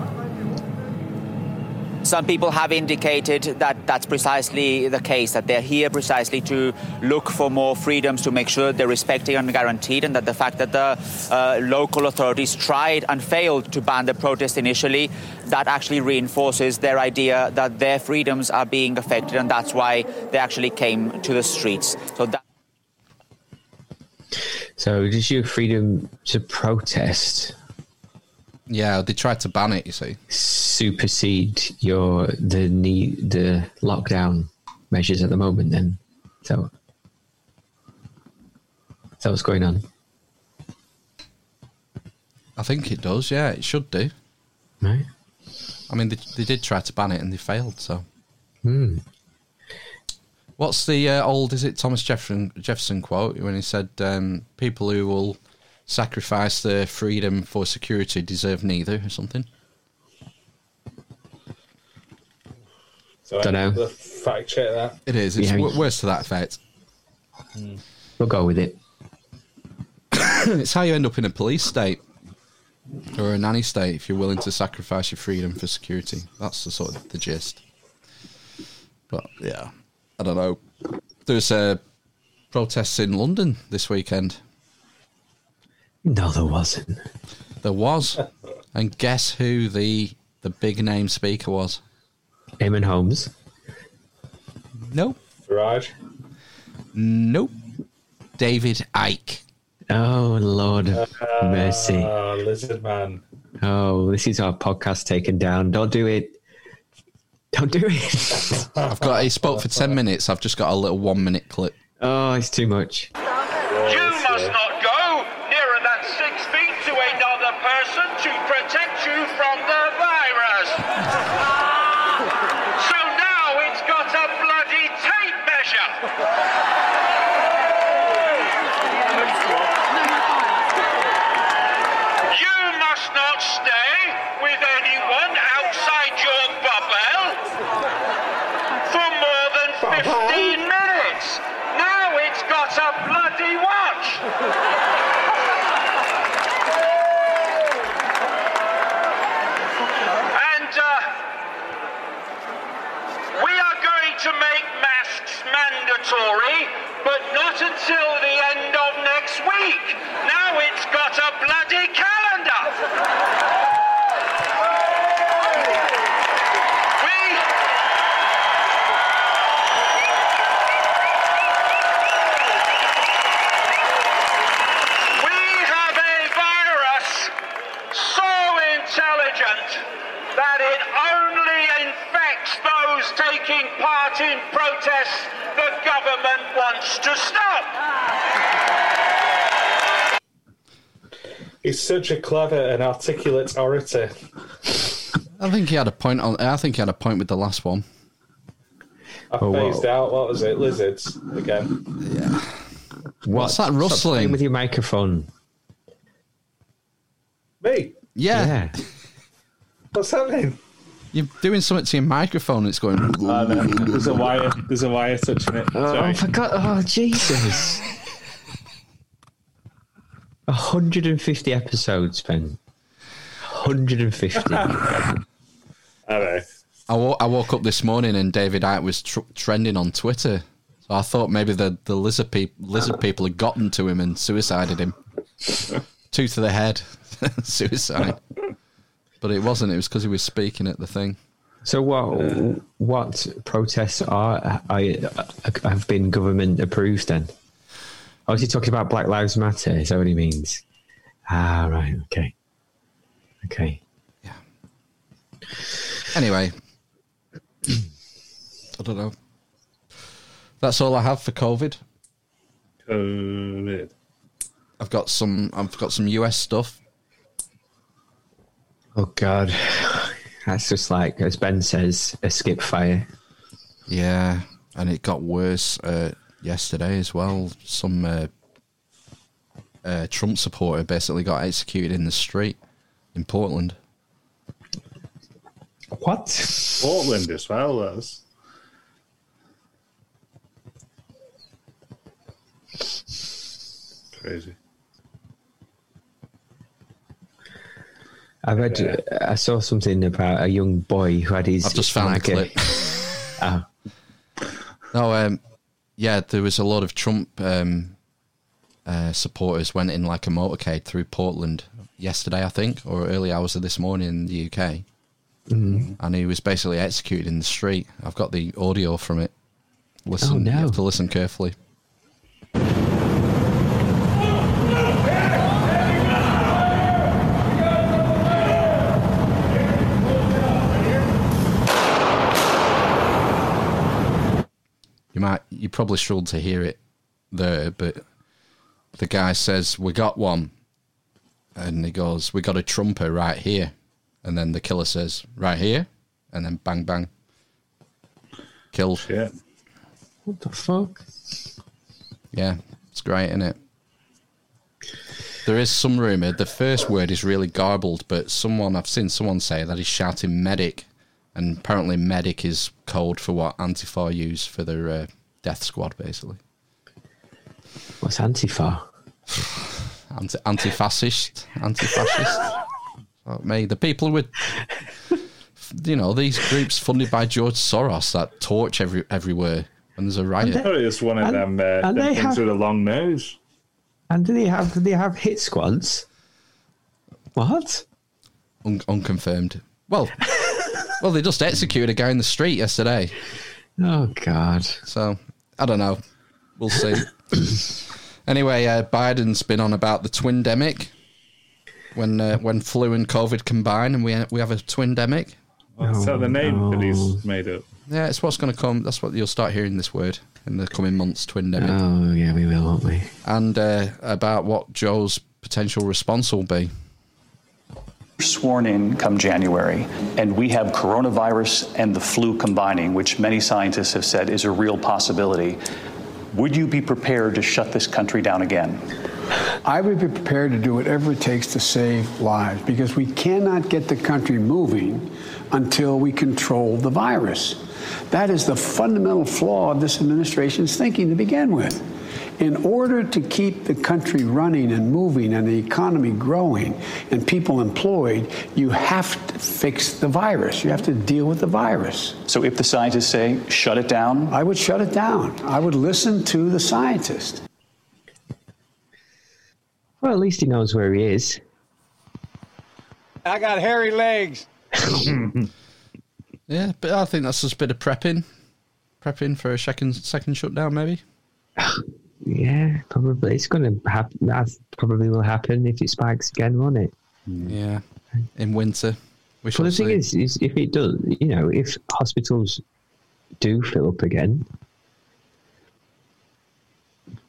Some people have indicated that that's precisely the case, that they're here precisely to look for more freedoms, to make sure they're respected and guaranteed, and that the fact that the uh, local authorities tried and failed to ban the protest initially, that actually reinforces their idea that their freedoms are being affected, and that's why they actually came to the streets. So that. So, does your freedom to protest Yeah, they tried to ban it, you see. supersede your the need the lockdown measures at the moment? Then, so is that what's going on? I think it does, yeah, it should do. Right. I mean, they, they did try to ban it and they failed, so. Hmm. What's the uh, old, is it Thomas Jefferson, Jefferson quote when he said, um, people who will sacrifice their freedom for security deserve neither, or something? So Dunno. fact check that. It is. It's Yeah. w- words to that effect. We'll go with it. <coughs> it's how you end up in a police state or a nanny state if you're willing to sacrifice your freedom for security. That's the sort of the gist. But yeah, I don't know. There's uh, protests in London this weekend. No, there wasn't. There was, and guess who the the big name speaker was? Eamonn Holmes. Nope. Farage. nope. David Icke. Oh Lord have ah, mercy! Lizard man. Oh, this is our podcast taken down. Don't do it. Don't do it. I've got. He spoke for ten minutes. I've just got a little one minute clip. Oh, it's too much. You must not go nearer than six feet to another person to protect you from the virus. so now it's got a bloody tape measure. You must not stay with anyone outside your bubble for more than 15 minutes. Now it's got a bloody watch. to make masks mandatory, but not until the end of next week. Now it's got a bloody calendar. We We have a virus so intelligent that it only infects those taking part in protests the government wants to stop. He's such a clever and articulate orator. I think he had a point on. I think he had a point with the last one. I Oh, phased wow. out. What was it? Lizards again. Yeah. What? What's that Stop rustling? with your microphone? Me? Yeah. What's happening? You're doing something to your microphone. It's going. Oh, no. There's a wire. There's a wire touching it. Oh, I forgot. Oh, Jesus. <laughs> 150 episodes, Ben. 150. All right. <laughs> I wo- I woke up this morning and David Icke was tr- trending on Twitter. So I thought maybe the, the lizard, peop- lizard people had gotten to him and suicided him. <laughs> Two to the head. Suicide. But it wasn't. It was because he was speaking at the thing. So what? What protests are, I have been government approved? Then, oh, is he talking about Black Lives Matter? Is that what he means? Ah, right. Okay. Okay. Yeah. Anyway, I don't know. That's all I have for COVID. COVID. I've got some. I've got some US stuff. Oh God, that's just like as Ben says, a skip fire. Yeah, and it got worse uh, yesterday as well. Some uh, uh, Trump supporter basically got executed in the street in Portland. What? Portland as well. as. crazy. I read. I saw something about a young boy who had his. I've just found the like a- clip. Oh. <laughs> No, um, yeah, there was a lot of Trump um, uh, supporters went in like a motorcade through Portland yesterday, I think, or early hours of this morning in the UK, Mhm. and he was basically executed in the street. I've got the audio from it. Listen, Oh, no. you have to listen carefully. You might, you probably struggled to hear it there, but the guy says, "We got one," and he goes, "We got a trumper right here," and then the killer says, "Right here," and then bang bang, killed. Yeah, What the fuck? yeah, it's great, isn't it? There is some rumor. The first word is really garbled, but someone I've seen someone say that he's shouting medic, and apparently medic is code for what Antifa use for their uh, death squad, basically. What's Antifa? Anti anti-fascist, anti-fascist. Fuck me, the people with, you know, these groups funded by George Soros that torch every everywhere when there's a riot. I thought it was one of And- them, uh, and them they things have- with a long nose. And do they have? Do they have hit squads? What? Un- unconfirmed. Well, well, they just executed a guy in the street yesterday. Oh God. So I don't know. We'll see. anyway, uh, Biden's been on about the twin demic. When uh, when flu and COVID combine, and we we have a twin demic. Is that the name that he's made up? Yeah, it's what's going to come. That's what you'll start hearing this word in the coming months. Twin demic. Oh yeah, we will, won't we? and uh, about what Joe's potential response will be. Sworn in come January, and we have coronavirus and the flu combining, which many scientists have said is a real possibility. Would you be prepared to shut this country down again? I would be prepared to do whatever it takes to save lives because we cannot get the country moving until we control the virus. That is the fundamental flaw of this administration's thinking to begin with. In order to keep the country running and moving and the economy growing and people employed, you have to fix the virus. You have to deal with the virus. So if the scientists say shut it down, I would shut it down. I would listen to the scientists. Well, at least he knows where he is. I got hairy legs. <laughs> Yeah, but I think that's just a bit of prepping. Prepping for a second second shutdown, maybe. <laughs> Yeah, probably. It's going to happen. That probably will happen if it spikes again, won't it? Mm. Yeah, in winter. We Well, shall the thing is, is if it does, you know, if hospitals do fill up again,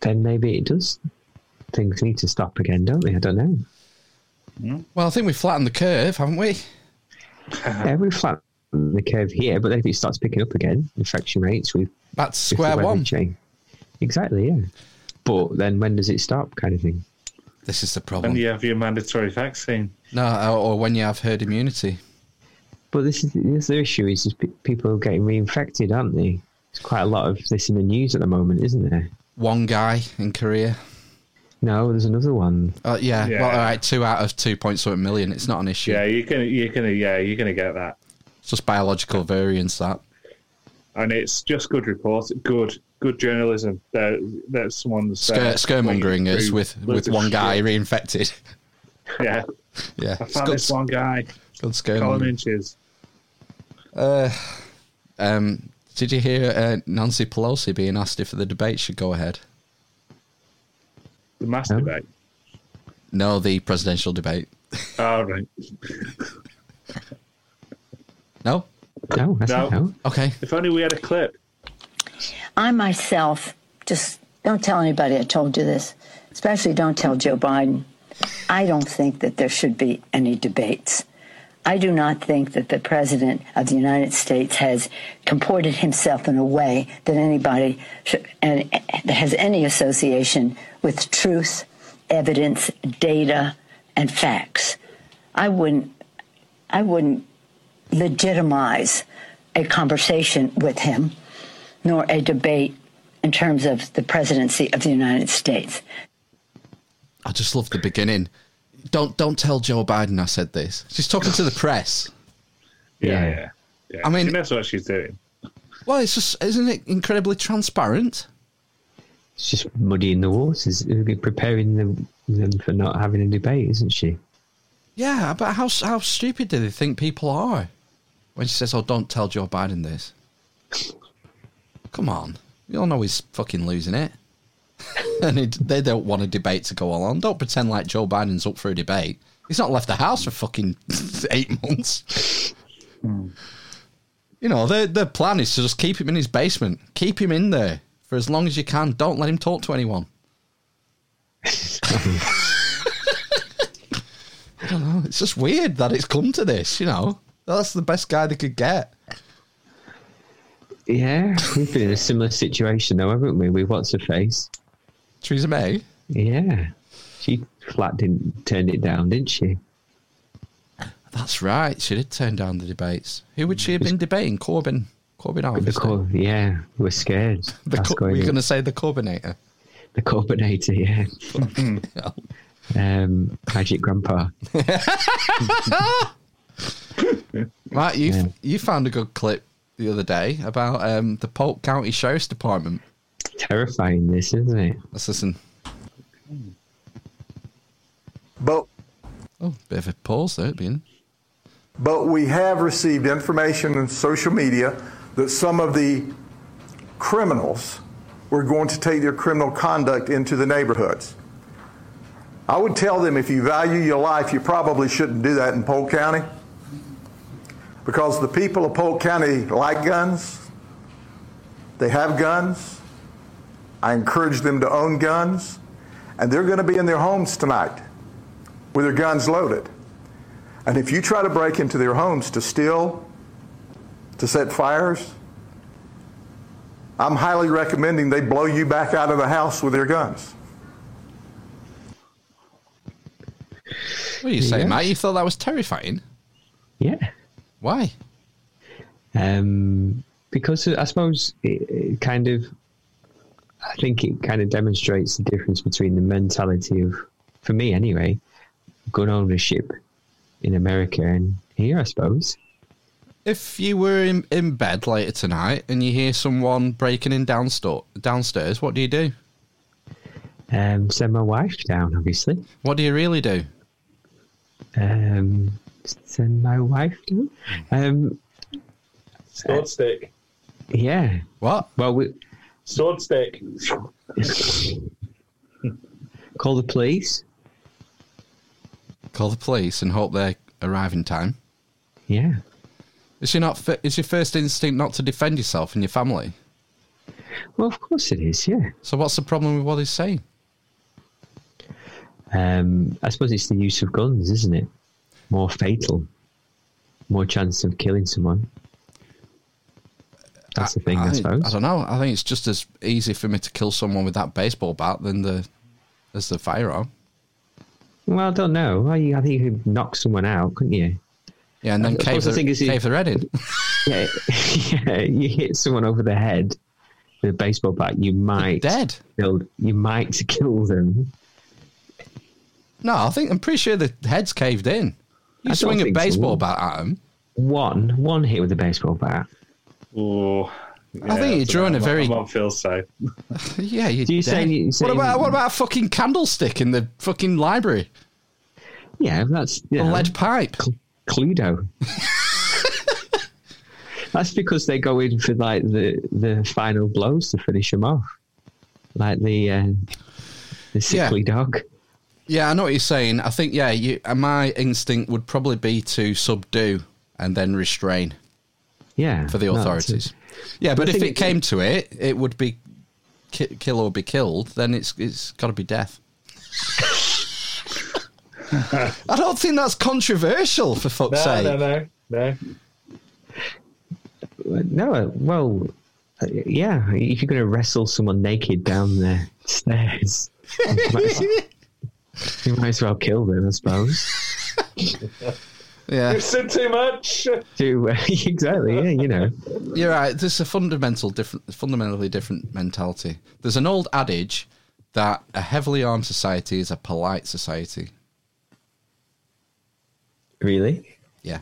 then maybe it does. Things need to stop again, don't they? I don't know. Well, I think we've flattened the curve, haven't we? <laughs> yeah, we've flattened the curve here, but then if it starts picking up again, infection rates, we've that's square one. Exactly, yeah. But then when does it stop, kind of thing? This is the problem. When you have your mandatory vaccine. No, or, or when you have herd immunity. But this is, this is the issue: is just pe- people getting reinfected, aren't they? There's quite a lot of this in the news at the moment, isn't there? One guy in Korea. No, there's another one. Uh, yeah. Yeah. Well, all right, two out of two point something million. It's not an issue. Yeah, you're gonna, you're gonna, yeah, you're gonna get that, It's just biological variance. That. and it's just good report, good, good journalism. That that someone's Scare, uh, scaremongering us through with with of one guy shit. reinfected. <laughs> Yeah, Yeah, I found good, this one guy. good Colin scaremongering. Inches. Uh, um, did you hear uh, Nancy Pelosi being asked if the debate should go ahead? The mass debate. No, the presidential debate. <laughs> Oh right. No. No, that's No. no. Okay. If only we had a clip. I myself just don't tell anybody I told you this, especially don't tell Joe Biden. I don't think that there should be any debates. I do not think that the President of the United States has comported himself in a way that anybody should, and, that has any association with truth, evidence, data, and facts. I wouldn't, I wouldn't legitimize a conversation with him nor a debate in terms of the presidency of the United States. I just love the beginning. Don't don't tell Joe Biden I said this. She's talking to the press. <laughs> Yeah, yeah. yeah. I mean- she knows what she's doing. Well, it's just isn't it incredibly transparent? It's just muddying the waters, preparing them, them for not having a debate, isn't she? Yeah, but how how stupid do they think people are when she says, "Oh, don't tell Joe Biden this"? <laughs> Come on, you all know he's fucking losing it, <laughs> and it, they don't want a debate to go on. Don't pretend like Joe Biden's up for a debate. He's not left the house for fucking <laughs> eight months. You know, their their plan is to just keep him in his basement, keep him in there for as long as you can. Don't let him talk to anyone. <laughs> I don't know. It's just weird that it's come to this. You know, that's the best guy they could get. Yeah, <laughs> we've been in a similar situation though, haven't we? With what's her face? Theresa May. Yeah, she flat didn't turned it down, didn't she? That's right. She did turn down the debates. Who would she have been debating? Corbyn. Corbyn, The. Cor- yeah, we're scared. <laughs> The That's Co- going we're going to say the Corbynator. The Corbynator, yeah. <laughs> um, Magic Grandpa. Right, you Yeah. you found a good clip the other day about um, the Polk County Sheriff's Department. Terrifying, this isn't it? Let's listen. But Oh, bit of a pause there at the beginning. but we have received information in social media that some of the criminals were going to take their criminal conduct into the neighborhoods. I would tell them if you value your life, you probably shouldn't do that in Polk County because the people of Polk County like guns. They have guns. I encourage them to own guns, and they're going to be in their homes tonight with their guns loaded. And if you try to break into their homes to steal, to set fires, I'm highly recommending they blow you back out of the house with their guns. What are you saying, Yeah. Matt? You thought that was terrifying? Yeah. Why? Um, because I suppose it, it kind of I think it kind of demonstrates the difference between the mentality of, for me anyway, gun ownership in America and here, I suppose. If you were in, in bed later tonight and you hear someone breaking in downstairs, downstairs, what do you do? Um, send my wife down, obviously. What do you really do? Um, send my wife down. Um, Sword stick. yeah. What? Well, we Sword stick. call the police. Call the police and hope they arrive in time. Yeah. Is your not? Is your first instinct not to defend yourself and your family? Well, of course it is. Yeah. So what's the problem with what he's saying? Um, I suppose it's the use of guns, isn't it? More fatal, more chance of killing someone. That's the thing, I, I, suppose. I don't know. I think it's just as easy for me to kill someone with that baseball bat than the as the firearm. Well, I don't know. You- I think you could knock someone out, couldn't you? Yeah, and then uh, I cave the the, thing is, cave their head in. <laughs> yeah, yeah, you hit someone over the head with a baseball bat, you might dead. Kill, you might <laughs> kill them. No, I think I'm pretty sure the head's caved in. You I swing a think so. baseball bat at him. One, one hit with a baseball bat. Oh, I think you're drawing a very- Mum feels safe. <laughs> Yeah, you. Do you say- you what about what about a fucking candlestick in the fucking library? Yeah, that's you A know, lead pipe. Cluedo. <laughs> that's because they go in for like the the final blows to finish him off, like the uh, the sickly dog. Yeah, I know what you're saying. I think yeah, you, uh, my instinct would probably be to subdue and then restrain Yeah, for the authorities. it. yeah, but I if it came to it, it would be ki- kill or be killed. Then it's it's got to be death. <laughs> I don't think that's controversial for fuck's No, sake. no, no, no. No, uh, well, uh, yeah. If you're going to wrestle someone naked down the stairs, <laughs> <laughs> you might, as well, you might as well kill them, I suppose. <laughs> Yeah, You've said too much. Do uh, <laughs> exactly, yeah. You know, You're right. There's a fundamental different, fundamentally different mentality. There's an old adage that a heavily armed society is a polite society. really. Yeah.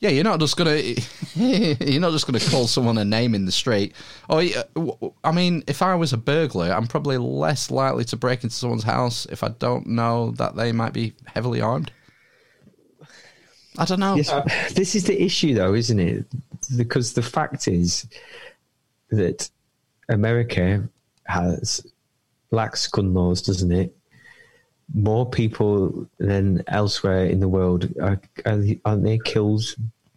Yeah, you're not just gonna <laughs> you're not just gonna call someone a name in the street. Oh, w- I mean, if I was a burglar, I'm probably less likely to break into someone's house if I don't know that they might be heavily armed. I don't know. Yes, this is the issue, though, isn't it? Because the fact is that America has lax gun laws, doesn't it? More people than elsewhere in the world are, are aren't they killed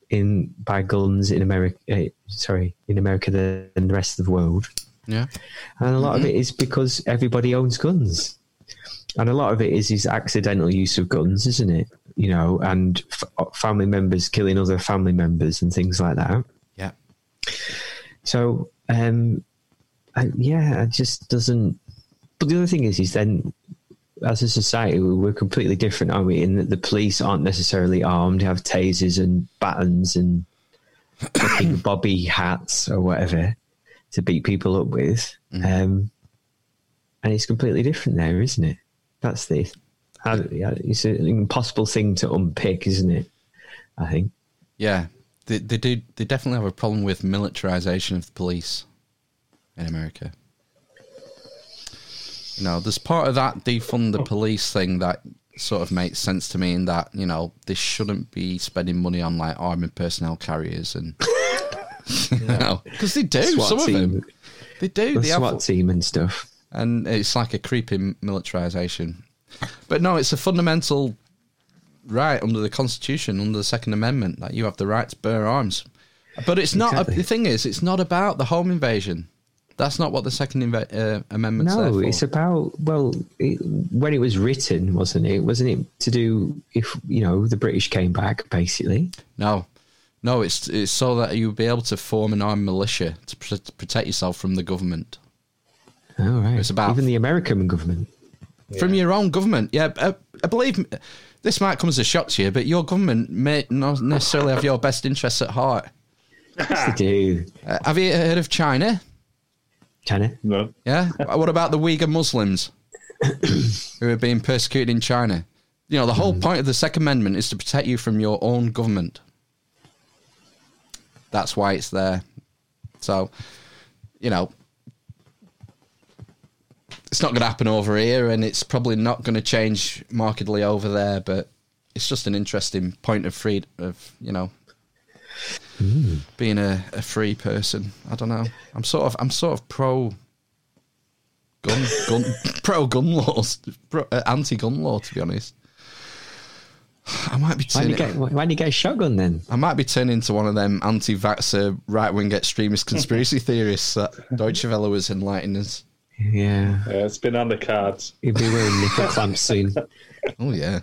in by guns in America? Uh, sorry, in America than, than the rest of the world, Yeah. and a lot Mm-hmm. of it is because everybody owns guns, and a lot of it is his accidental use of guns, isn't it? You know, and f- family members killing other family members and things like that. Yeah. So, um, I, yeah, it just doesn't. But the other thing is, is then as a society, we- we're completely different, aren't we? In that the police aren't necessarily armed; they have tasers and batons and fucking <clears throat> bobby hats or whatever to beat people up with. Um, and it's completely different there, isn't it? That's the how, it's an impossible thing to unpick, isn't it? I think. Yeah. They, they do they definitely have a problem with militarization of the police in America. You know, there's part of that defund the oh. police thing that sort of makes sense to me in that, you know, they shouldn't be spending money on like armored personnel carriers and <laughs> you know, because they do SWAT some team. of them. They do. The They have- SWAT team and stuff. and it's like a creeping militarization. But no, it's a fundamental right under the Constitution, under the Second Amendment, that you have the right to bear arms. But it's not. Exactly. the thing is, it's not about the home invasion. That's not what the Second Inva- uh, Amendment's there No, for. it's about well, it, when it was written, wasn't it? Wasn't it to do if you know the British came back, basically? No, no, it's it's so that you'd be able to form an armed militia to pr- protect yourself from the government. All right. It's about- even the American government. from your own government. Yeah, uh, I believe this might come as a shock to you, but your government may not necessarily have your best interests at heart. Yes, they do. Uh, have you heard of China? China. No. Yeah. Uh, what about the Uyghur Muslims <coughs> who are being persecuted in China? You know, the whole point of the Second Amendment is to protect you from your own government. That's why it's there. So, you know, it's not going to happen over here, and it's probably not going to change markedly over there. But it's just an interesting point of freedom of you know being a, a free person. I don't know. I'm sort of I'm sort of pro gun gun <laughs> pro gun laws, pro, uh, anti gun law. To be honest, I might be Why do turning. you get why do you get a shotgun then? I might be turning into one of them anti-vaxxer right-wing extremist conspiracy <laughs> theorists that Deutsche Welle was enlightening us. Yeah. Yeah, it's been on the cards. You'll be wearing nipple clamps <laughs> soon. Oh yeah.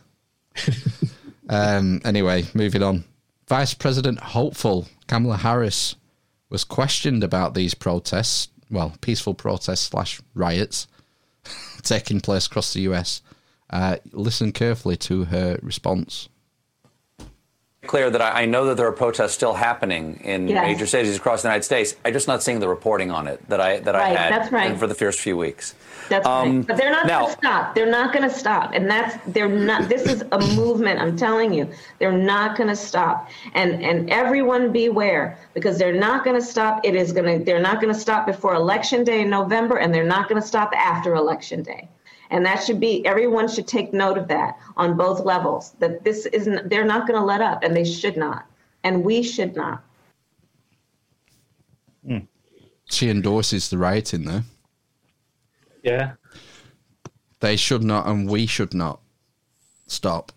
um, anyway, moving on. Vice President hopeful Kamala Harris was questioned about these protests, well, peaceful protests slash riots <laughs> taking place across the US. Uh, listen carefully to her response. Clear that I, I know that there are protests still happening in Yes. major cities across the United States. I'm just not seeing the reporting on it that I that I had that's right. for the first few weeks. That's Um, right. But they're not going to stop. They're not going to stop. And that's they're not. This is a movement. I'm telling you, they're not going to stop. And and everyone beware because they're not going to stop. It is going to. They're not going to stop before election day in November, and they're not going to stop after election day. And that should be everyone should take note of that on both levels. That this isn't. They're not going to let up, and they should not, and we should not. Hmm. She endorses the rioting though. Yeah. They should not, and we should not stop.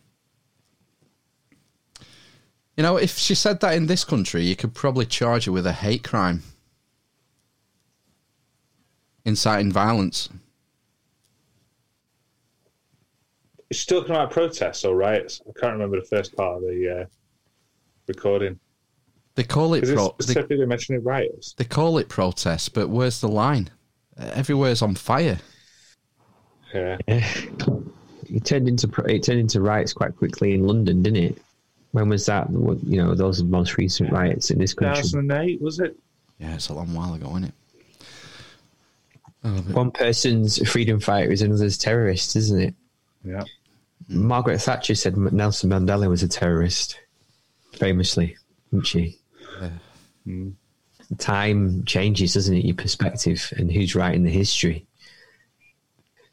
You know, if she said that in this country, you could probably charge her with a hate crime, inciting violence. It's still talking about protests or riots. I can't remember the first part of the uh, recording. They call it Is it pro- they, specifically mentioning riots? they call it protest, but where's the line? Everywhere's on fire. Yeah. <laughs> It turned into it turned into riots quite quickly in London, didn't it? When was that? You know, those are the most recent riots in this country. 2008 was it? Yeah, it's a long while ago, isn't it? One person's freedom fighter is another's terrorist, isn't it? Yeah. Margaret Thatcher said Nelson Mandela was a terrorist, famously, didn't she? Mm. Time changes, doesn't it? Your perspective and who's writing the history.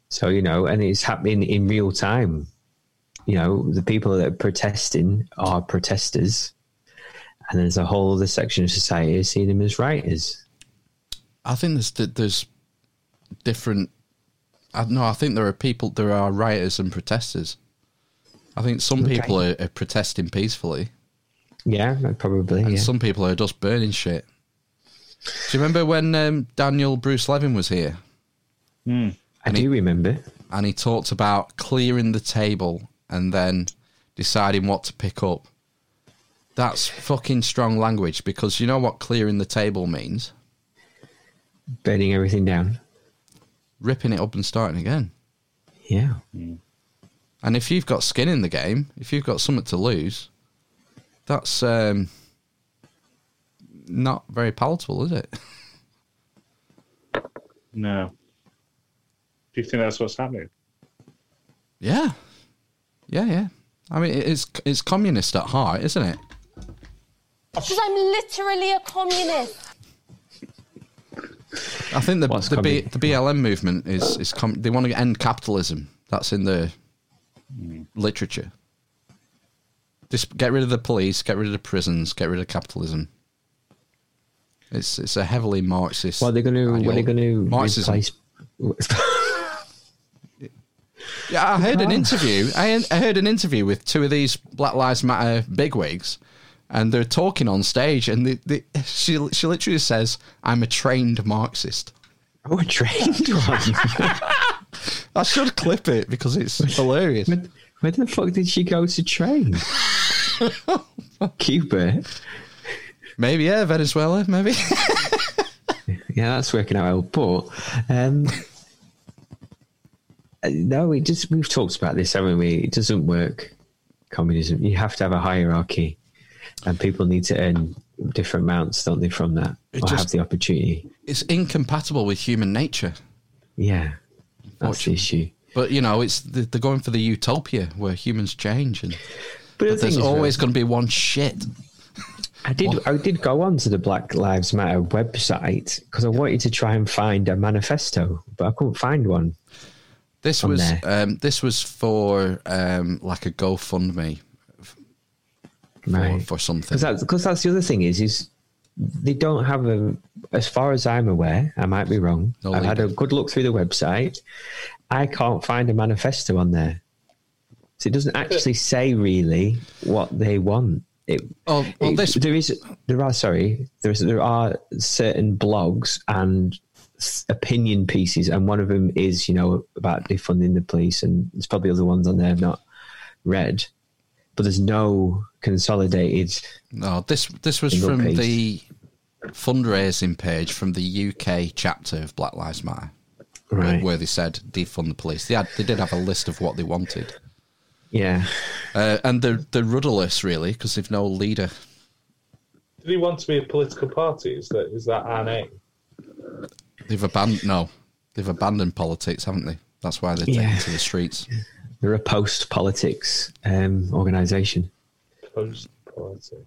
So you know, and it's happening in real time. You know, the people that are protesting are protesters, and there's a whole other section of society seeing them as writers. I think there's there's different. I no, I think there are people. There are rioters and protesters. I think some Okay. people are, are protesting peacefully, Yeah, probably. and yeah. some people are just burning shit. Do you remember when um, Daniel Bruce Levin was here? I do remember. and he talked about clearing the table and then deciding what to pick up. That's fucking strong language because you know what clearing the table means? Burning everything down. Ripping it up and starting again. Yeah. And if you've got skin in the game, if you've got something to lose, that's um, not very palatable, is it? <laughs> No. Do you think that's what's happening? Yeah, yeah, yeah. I mean, it's it's communist at heart, isn't it? Because I'm literally a communist. I think the the, B, the BLM movement is is com- they want to end capitalism. That's in the hmm. literature. Just get rid of the police, get rid of the prisons, get rid of capitalism. It's it's a heavily Marxist. What are they going to? What are they going to Marxism. replace? Yeah, I heard an interview. I, I heard an interview with two of these Black Lives Matter bigwigs, and they're talking on stage, and she she literally says, "I'm a trained Marxist." Oh, a trained <laughs> one. I should clip it because it's hilarious. Where the fuck did she go to train? <laughs> Cuba. Maybe yeah, Venezuela. Maybe. <laughs> Yeah, that's working out well. But um, uh, no, we just we've talked about this, haven't we? It doesn't work. Communism. You have to have a hierarchy. And people need to earn different amounts, don't they, from that, It or just- have the opportunity. It's incompatible with human nature. Yeah, that's the issue. But you know, it's they're going for the utopia where humans change, and But the but there's always right- going to be one shit. I did. I did go on to the Black Lives Matter website because I wanted to try and find a manifesto, but I couldn't find one. This was um, this was for um, like a GoFundMe f- for, Right. for something. Because that's, that's the other thing is is they don't have a. As far as I'm aware, I might be wrong. No I've had a good look through the website. I can't find a manifesto on there, so it doesn't actually say really what they want. It, oh, well, it- this there is there are sorry there is there are certain blogs and opinion pieces, and one of them is you know about defunding the police, and there's probably other ones on there I've not read, but there's no consolidated. No, this this was from piece. the fundraising page from the UK chapter of Black Lives Matter, where- Right. where they said defund the police. They had they did have a list of what they wanted. Yeah. Uh, and they're, they're rudderless, really, because they've no leader. Did he want to be a political party? Is that is that our name? They've abandoned no, they've abandoned politics, haven't they? That's why they're Yeah. taken to the streets. <laughs> They're a post politics um, organisation. Post politics.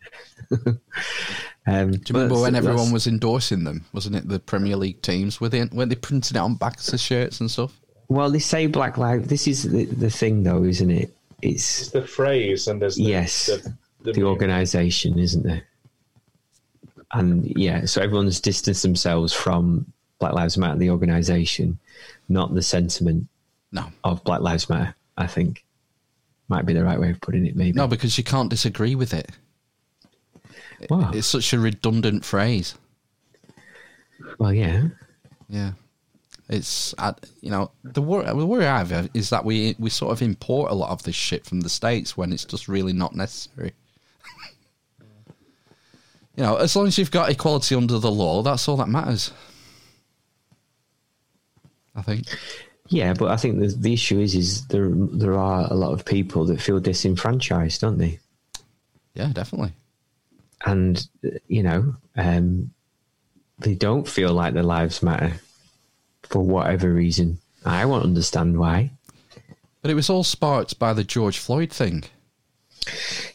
<laughs> Um, Do you remember when everyone was endorsing them? Wasn't it the Premier League teams? Were they weren't they printing it on backs of shirts and stuff? Well, they say Black Lives. This is the, the thing, though, isn't it? It's It's the phrase, and there's the, yes, the, the, the, organisation, isn't there? And yeah, so everyone's distanced themselves from Black Lives Matter, the organisation, not the sentiment No. of Black Lives Matter. I think might be the right way of putting it. Maybe No, because you can't disagree with it. Wow. It's such a redundant phrase. Well, yeah, Yeah, it's you know the worry, the worry I have is that we we sort of import a lot of this shit from the states when it's just really not necessary. <laughs> you know, as long as you've got equality under the law, that's all that matters. I think. Yeah. But I think the, the issue is, is there there are a lot of people that feel disenfranchised, don't they? Yeah, definitely. and you know um, they don't feel like their lives matter for whatever reason. I won't understand why. But it was all sparked by the George Floyd thing.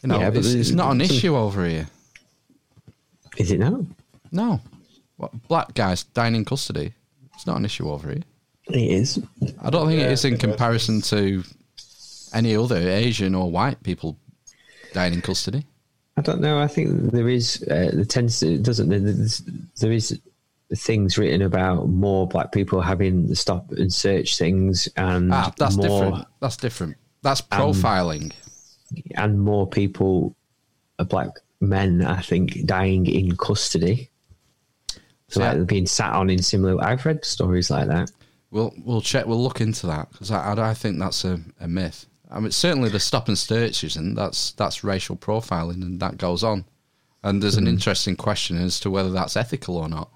You know, Yeah, but it's, it's not an issue over here. Is it now? No, what black guys dying in custody. It's not an issue over here. It is. I don't think Yeah, it is in comparison to any other Asian or white people dying in custody. I don't know. I think there is. Uh, there tends to doesn't there, there's- things written about more black people having to stop and search things and Ah, that's more different. That's different. That's profiling. and more people, uh, black men, I think, dying in custody. So Yeah. like being sat on in similar. I've read stories like that. We'll we'll check. We'll look into that because I, I I think that's a, a myth. I mean, certainly the stop and search isn't. That's that's racial profiling, and that goes on. And there's an Mhm. interesting question as to whether that's ethical or not.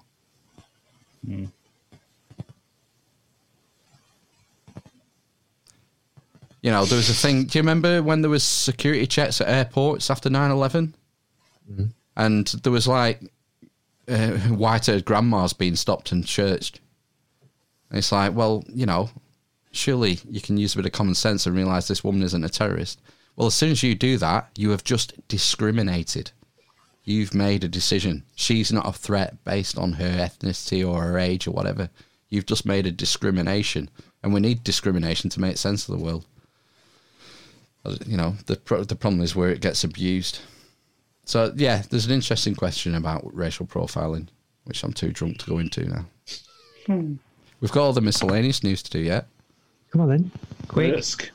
You know, there was a thing. Do you remember when there was security checks at airports after 9-11? And there was like uh, white-haired grandmas being stopped and searched. And it's like, well, you know, surely you can use a bit of common sense and realise this woman isn't a terrorist. Well, as soon as you do that, you have just discriminated. You've made a decision. She's not a threat based on her ethnicity or her age or whatever. You've just made a discrimination, and we need discrimination to make sense of the world. You know, the the problem is where it gets abused. So yeah, there's an interesting question about racial profiling, which I'm too drunk to go into now. Hmm. We've got all the miscellaneous news to do yet. Come on then, quick. Risk.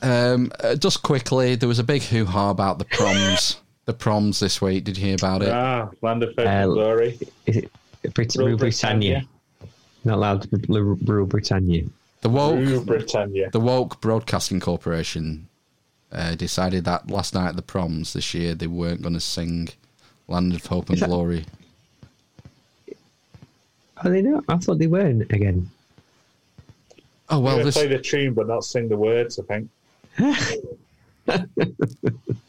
Um, uh, just quickly, there was a big hoo ha about the proms. <laughs> the proms this week. Did you hear about it? Ah, land of hope Uh, and glory. Is it Brit- Rule Rule Britannia? Britannia. Not allowed to Rule Rule Britannia. The woke, Rule Britannia. the woke Broadcasting Corporation uh, decided that last night at the proms this year they weren't going to sing "Land of Hope and that- Glory." Are they not? I thought they weren't again. Oh Well, well, this play the tune but not sing the words. I think. <laughs>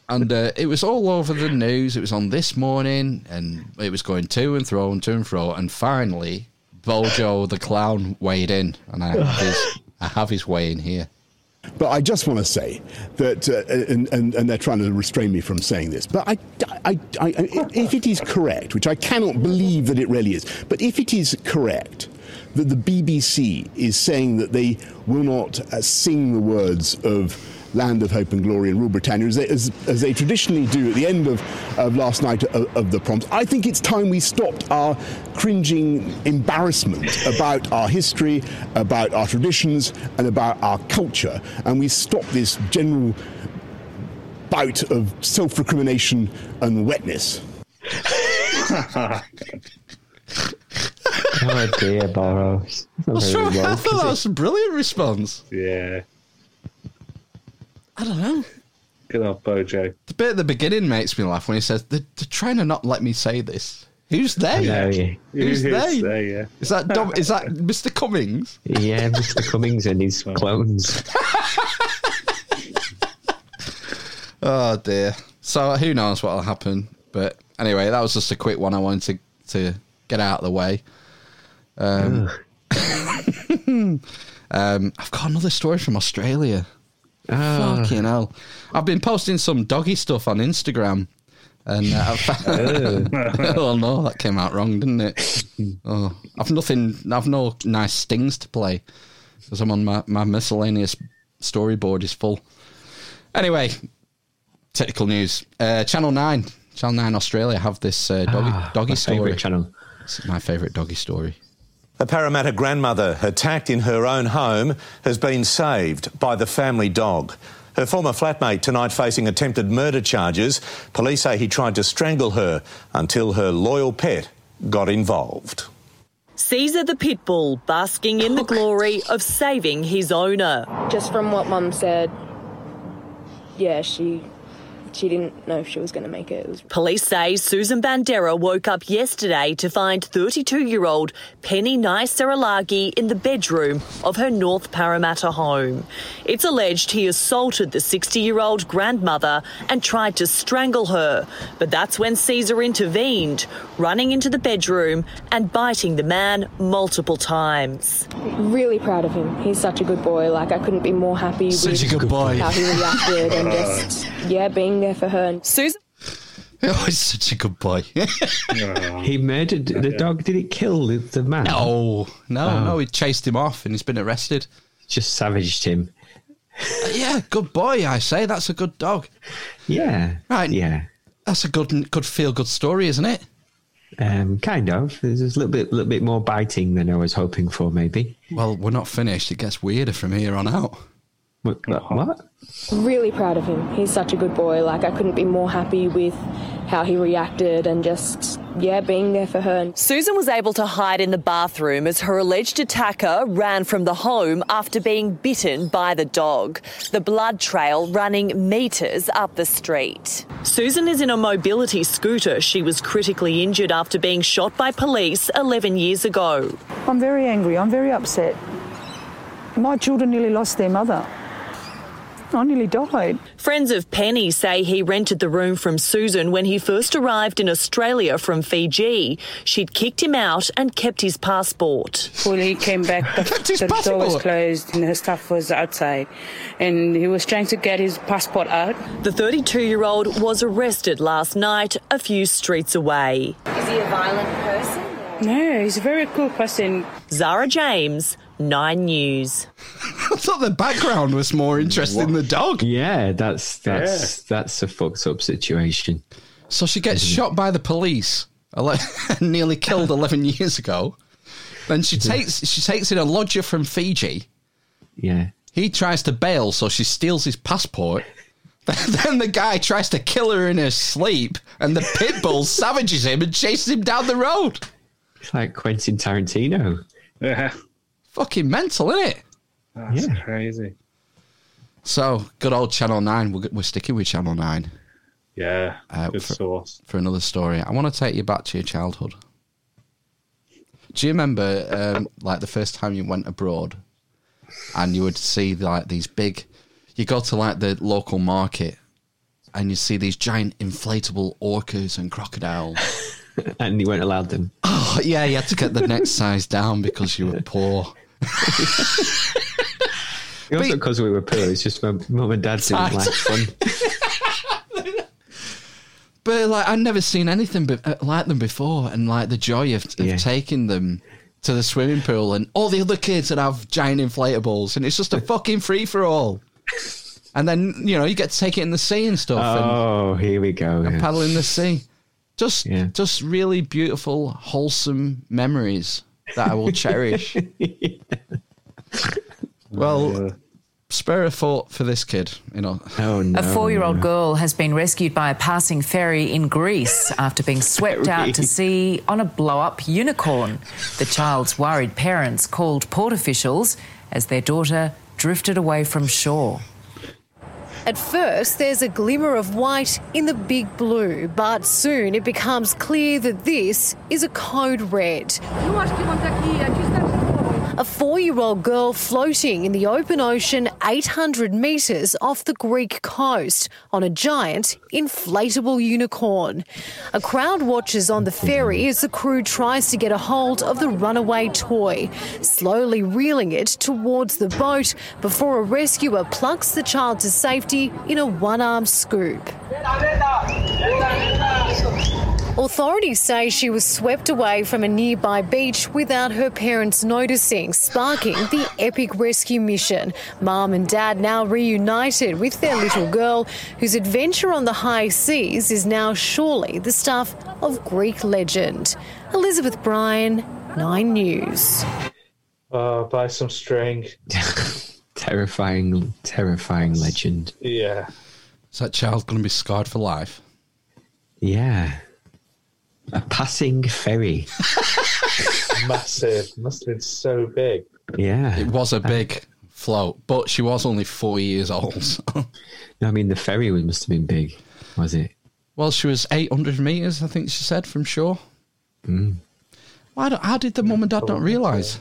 and uh, it was all over the news. It was on this morning, and it was going to and fro and to and fro. And finally, Bojo the clown weighed in, and I have his, I have his weigh in here. But I just want to say that, uh, and, and, and they're trying to restrain me from saying this, but I, I, I, if it is correct, which I cannot believe that it really is, but if it is correct that the BBC is saying that they will not uh, sing the words of Land of Hope and Glory in Rule Britannia, as they, as, as they traditionally do at the end of, of last night of, of the Proms. I think it's time we stopped our cringing embarrassment about our history, about our traditions, and about our culture, and we stop this general bout of self recrimination and wetness. <laughs> oh dear, Burrows. What's wrong? I thought <laughs> that was a brilliant response. Yeah. I don't know. Good old Bojo. The bit at the beginning makes me laugh when he says, "They're, they're trying to not let me say this." Who's they? I know, yeah. Who's Who is they? they, yeah. Is that Dom, is that Mr. Cummings? Yeah, Mr. Cummings and his clones. <laughs> Oh dear. So who knows what'll happen? But anyway, that was just a quick one I wanted to to get out of the way. Um, <laughs> um, I've got another story from Australia. Ah. Fucking hell! I've been posting some doggy stuff on Instagram, and uh, oh <laughs> <laughs> no, that came out wrong, didn't it? <laughs> Oh, I've nothing. I've no nice stings to play because I'm on my my miscellaneous storyboard is full. Anyway, technical news. Uh, Channel Nine, Channel Nine Australia have this uh, doggy, Ah, doggy story. channel. It's my favourite doggy story. A Parramatta grandmother attacked in her own home has been saved by the family dog. Her former flatmate tonight facing attempted murder charges. Police say he tried to strangle her until her loyal pet got involved. Caesar the pit bull basking in the oh glory of saving his owner. Just from what Mum said, yeah, she she didn't know if she was going to make it. It was Police say Susan Bandera woke up yesterday to find 32 year old Penny Naiseralagi in the bedroom of her North Parramatta home. It's alleged he assaulted the 60 year old grandmother and tried to strangle her, but that's when Caesar intervened, running into the bedroom and biting the man multiple times. really proud of him. He's such a good boy. Like I couldn't be more happy Such with a good boy. how he <laughs> reacted and just yeah, being there for her. And Susan. <laughs> Oh, he's such a good boy. <laughs> He murdered the dog. Did it kill the, the man? No, no, Oh. no. He chased him off and he's been arrested. Just savaged him. <laughs> Yeah, good boy. I say that's a good dog. Yeah. Right. Yeah. That's a good, good feel good story, isn't it? Um, kind of. There's a little bit, little bit more biting than I was hoping for, maybe. Well, we're not finished. It gets weirder from here on out. What? Oh. what? Really proud of him. He's such a good boy. Like I couldn't be more happy with how he reacted and just yeah, being there for her. Susan was able to hide in the bathroom as her alleged attacker ran from the home after being bitten by the dog. The blood trail running metres up the street. Susan is in a mobility scooter. She was critically injured after being shot by police 11 years ago. I'm very angry. I'm very upset. My children nearly lost their mother. I nearly died. Friends of Penny say he rented the room from Susan when he first arrived in Australia from Fiji. She'd kicked him out and kept his passport. When he came back, <laughs> the, the door was closed and her stuff was outside. And he was trying to get his passport out. The 32 year old was arrested last night a few streets away. Is he a violent person? No, he's a very cool person. Zara James, Nine News. <laughs> I thought the background was more interesting than the dog. Yeah, that's that's that's a fucked up situation. So she gets shot by the police, ele- <laughs> nearly killed eleven years ago. Then she takes she takes in a lodger from Fiji. Yeah. He tries to bail, so she steals his passport. <laughs> then the guy tries to kill her in her sleep, and the pit bull savages him and chases him down the road. It's like Quentin Tarantino. Yeah. Fucking mental, isn't it? That's Yeah. crazy. So, good old Channel 9. We're, we're sticking with Channel 9 Yeah. Uh, good for- source. for another story. I want to take you back to your childhood. Do you remember, um, like, the first time you went abroad and you would see, like, these big, you go to like the local market and you see these giant inflatable orcas and crocodiles. <laughs> and you weren't allowed them. Oh, yeah, you had to get the next size down because you were poor. <laughs> It wasn't because we were poor. It's just my mum and dad didn't Tight. like fun. <laughs> But like, I'd never seen anything be- uh, like them before, and like the joy of, of taking them to the swimming pool, and all the other kids that have giant inflatables, and it's just a fucking free for all. <laughs> And then you know you get to take it in the sea and stuff, and, Oh, here we go. and yeah. paddle in the sea. Just, just really beautiful, wholesome memories that I will cherish. <laughs> well, spare a thought for this kid, you know. Oh A four year old girl has been rescued by a passing ferry in Greece after being <laughs> swept out to sea on a blow up unicorn. The child's worried parents called port officials as their daughter drifted away from shore. At first, there's a glimmer of white in the big blue, but soon it becomes clear that this is a code red. A four year old girl floating in the open ocean 800 metres off the Greek coast on a giant inflatable unicorn. A crowd watches on the ferry as the crew tries to get a hold of the runaway toy, slowly reeling it towards the boat before a rescuer plucks the child to safety in a one arm scoop. Authorities say she was swept away from a nearby beach without her parents noticing, sparking the epic rescue mission. Mum and dad now reunited with their little girl, whose adventure on the high seas is now surely the stuff of Greek legend. Elizabeth Bryan, Nine News. Uh, Buy some string. <laughs> terrifying, terrifying legend. Yeah. Is that child going to be scarred for life? Yeah. A passing ferry. <laughs> Massive. Must have been so big. Yeah. It was a big float, but she was only four years old. No, I mean, the ferry was, must have been big, was it? well, she was 800 metres, I think she said, from shore. Mm. Why don't, how did the mum and dad not realise?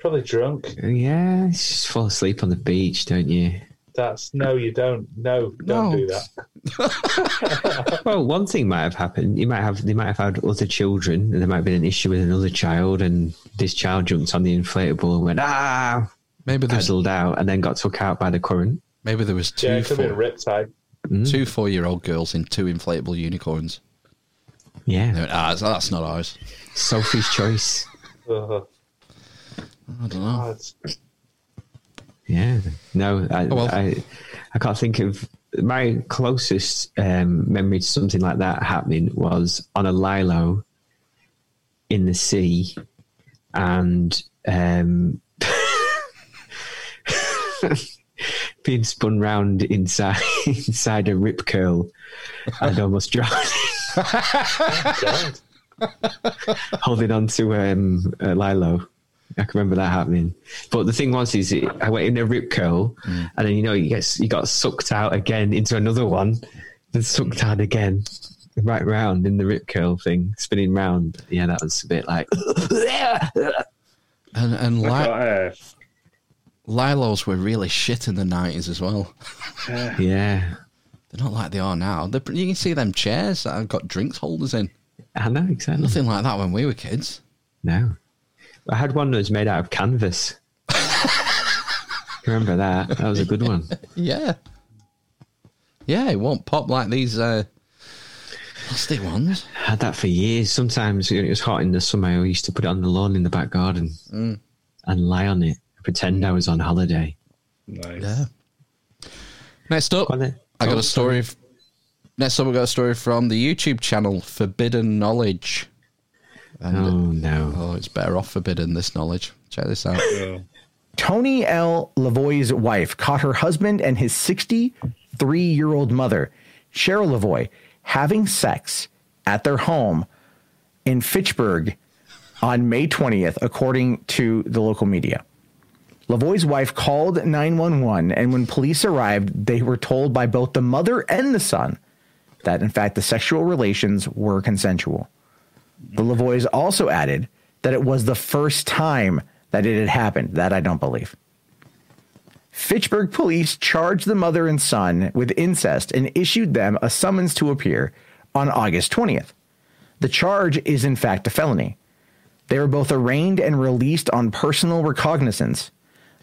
Probably drunk. Yeah, just fall asleep on the beach, don't you? That's no, you don't. No, don't No. do that. <laughs> well, one thing might have happened. You might have they might have had other children, and there might have been an issue with another child, and this child jumped on the inflatable and went ah, maybe paddled out, and then got took out by the current. Maybe there was two Yeah, it could be four, riptide. two four-year-old girls in two inflatable unicorns. Yeah, They went, ah, that's- that's not ours. Sophie's choice. Ugh. I don't know. Oh, it's- Yeah, no, I, Oh, well. I, I can't think of my closest um, memory to something like that happening was on a lilo in the sea, and um, <laughs> being spun round inside <laughs> inside a rip curl and almost drowned. <laughs> holding on to um, uh, Lilo. I can remember that happening. But the thing was, is it, I went in a rip curl, and then you know you get you got sucked out again into another one, then sucked out again, right round in the rip curl thing, spinning round. Yeah, that was a bit like. And and I li- got, uh, Lilos were really shit in the nineties as well. yeah, They're not like they are now. They're, you can see them chairs that have got drinks holders in. I know exactly. Nothing like that when we were kids. No, I had one that was made out of canvas. remember that? That was a good one. Yeah. Yeah, it won't pop like these uh, plastic ones. I had that for years. Sometimes when it was hot in the summer, I used to put it on the lawn in the back garden Mm. and lie on it, pretend I was on holiday. Nice. Yeah. Next up, I got Oh, a story. Of, next up, we got a story from the YouTube channel Forbidden Knowledge. And, oh no! Oh, it's better off forbidden this knowledge. Check this out. Tony L. Lavoie's wife caught her husband and his 63 year old mother, Cheryl Lavoie, having sex at their home in Fitchburg on May 20th, according to the local media. Lavoie's wife called 911, and when police arrived, they were told by both the mother and the son that, in fact, the sexual relations were consensual. The Lavoies also added that it was the first time that it had happened. That I don't believe. Fitchburg police charged the mother and son with incest and issued them a summons to appear on August 20th. The charge is, in fact, a felony. They were both arraigned and released on personal recognizance.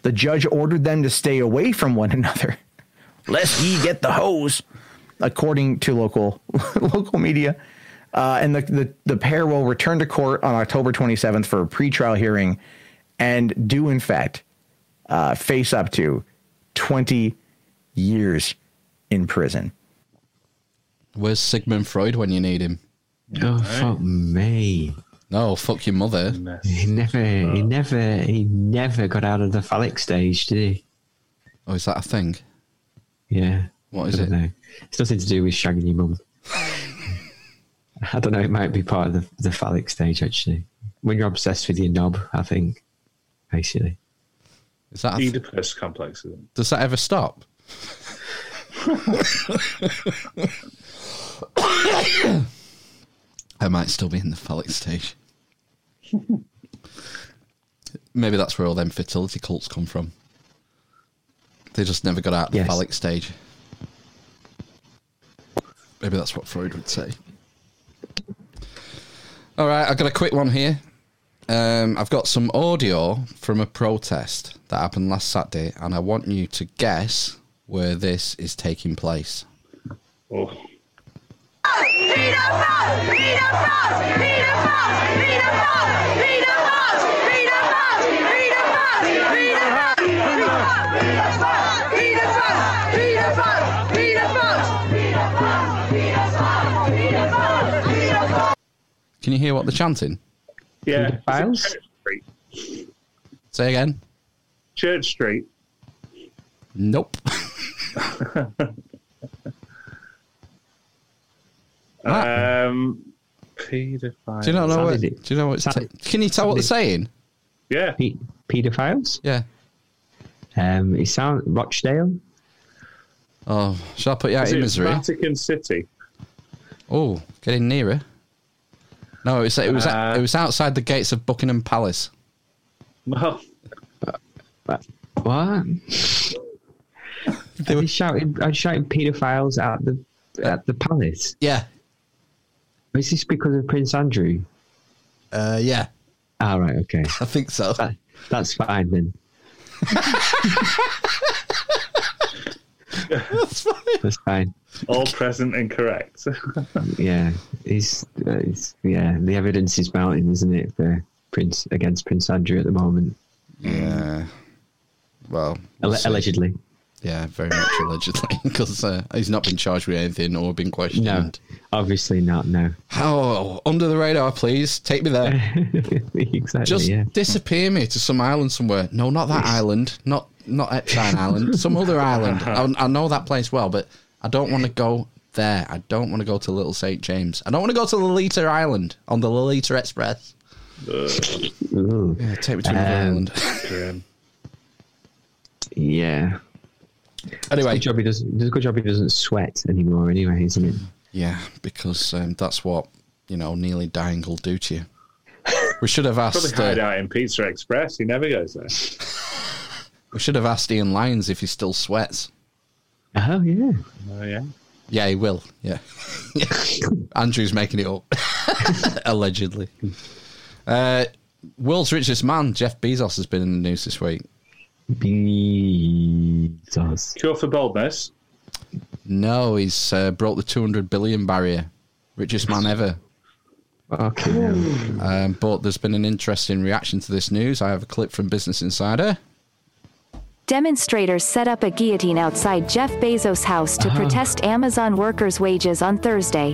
The judge ordered them to stay away from one another, <laughs> lest ye get the hose, according to local <laughs> local media. Uh, and the, the, the pair will return to court on October 27th for a pretrial hearing and do, in fact, uh, face up to 20 years in prison. Where's Sigmund Freud when you need him? Oh, fuck me. No, fuck your mother. He never, he never, he never got out of the phallic stage, did he? Oh, is that a thing? Yeah. What is it? Know. It's nothing to do with shagging your mum. I don't know. It might be part of the, the phallic stage, actually. When you're obsessed with your knob, I think, basically. Is that a th- Oedipus complex, does that ever stop? <coughs> I might still be in the phallic stage. <laughs> Maybe that's where all them fertility cults come from. They just never got out of the phallic stage. Maybe that's what Freud would say. All right, I've got a quick one here. Um, I've got some audio from a protest that happened last Saturday, and I want you to guess where this is taking place. Oh. Can you hear what they're chanting? Yeah. Files? Church Street. Say again. Church Street. Nope. <laughs> <laughs> Um, paedophile. Do you not know what? Do you know what? It's ta- can you tell what they're saying? Yeah. Pe- pedophiles? Yeah. Um, it sound Rochdale. Oh, shall I put you out Is in it misery? Vatican City? Oh, getting nearer. No, it was it was Uh, it was outside the gates of Buckingham Palace. Well, What? They were shouting. I shouting pedophiles at the at the palace. Yeah. Is this because of Prince Andrew? Uh, yeah. Ah, right. Okay. <laughs> I think so. That, that's fine then. <laughs> That's fine. That's fine. All present and correct. <laughs> Yeah, he's, uh, he's yeah. The evidence is mounting, isn't it, for Prince against Prince Andrew at the moment? Yeah. Well, we'll Alle- allegedly. Yeah, very much allegedly, <laughs> because uh, he's not been charged with anything or been questioned. No, obviously not. No. Oh, under the radar, please take me there. <laughs> exactly. Just yeah. disappear me to some island somewhere. No, not that island. Not not Epstein Island. Some other island. I, I know that place well, but I don't want to go there. I don't want to go to Little St James. I don't want to go to Lolita Island on the Lolita Express. Ooh. Yeah, take me to another Um, island. Yeah. Anyway. It's a good job he doesn't. It's a good job he doesn't sweat anymore. Anyway, isn't it? Yeah, because um, that's what you know, nearly dying will do to you. We should have Probably asked. hide Uh, out in Pizza Express. He never goes there. <laughs> we should have asked Ian Lyons if he still sweats. Oh yeah. Oh yeah. Yeah, he will. Yeah. <laughs> Andrew's making it up. <laughs> Allegedly. Uh, world's richest man, Jeff Bezos, has been in the news this week. Bezos. Cure for boldness. No, he's uh, broke the 200 billion barrier. Richest man ever. Okay. Um, but there's been an interesting reaction to this news. I have a clip from Business Insider. Demonstrators set up a guillotine outside Jeff Bezos' house to Ah. protest Amazon workers' wages on Thursday.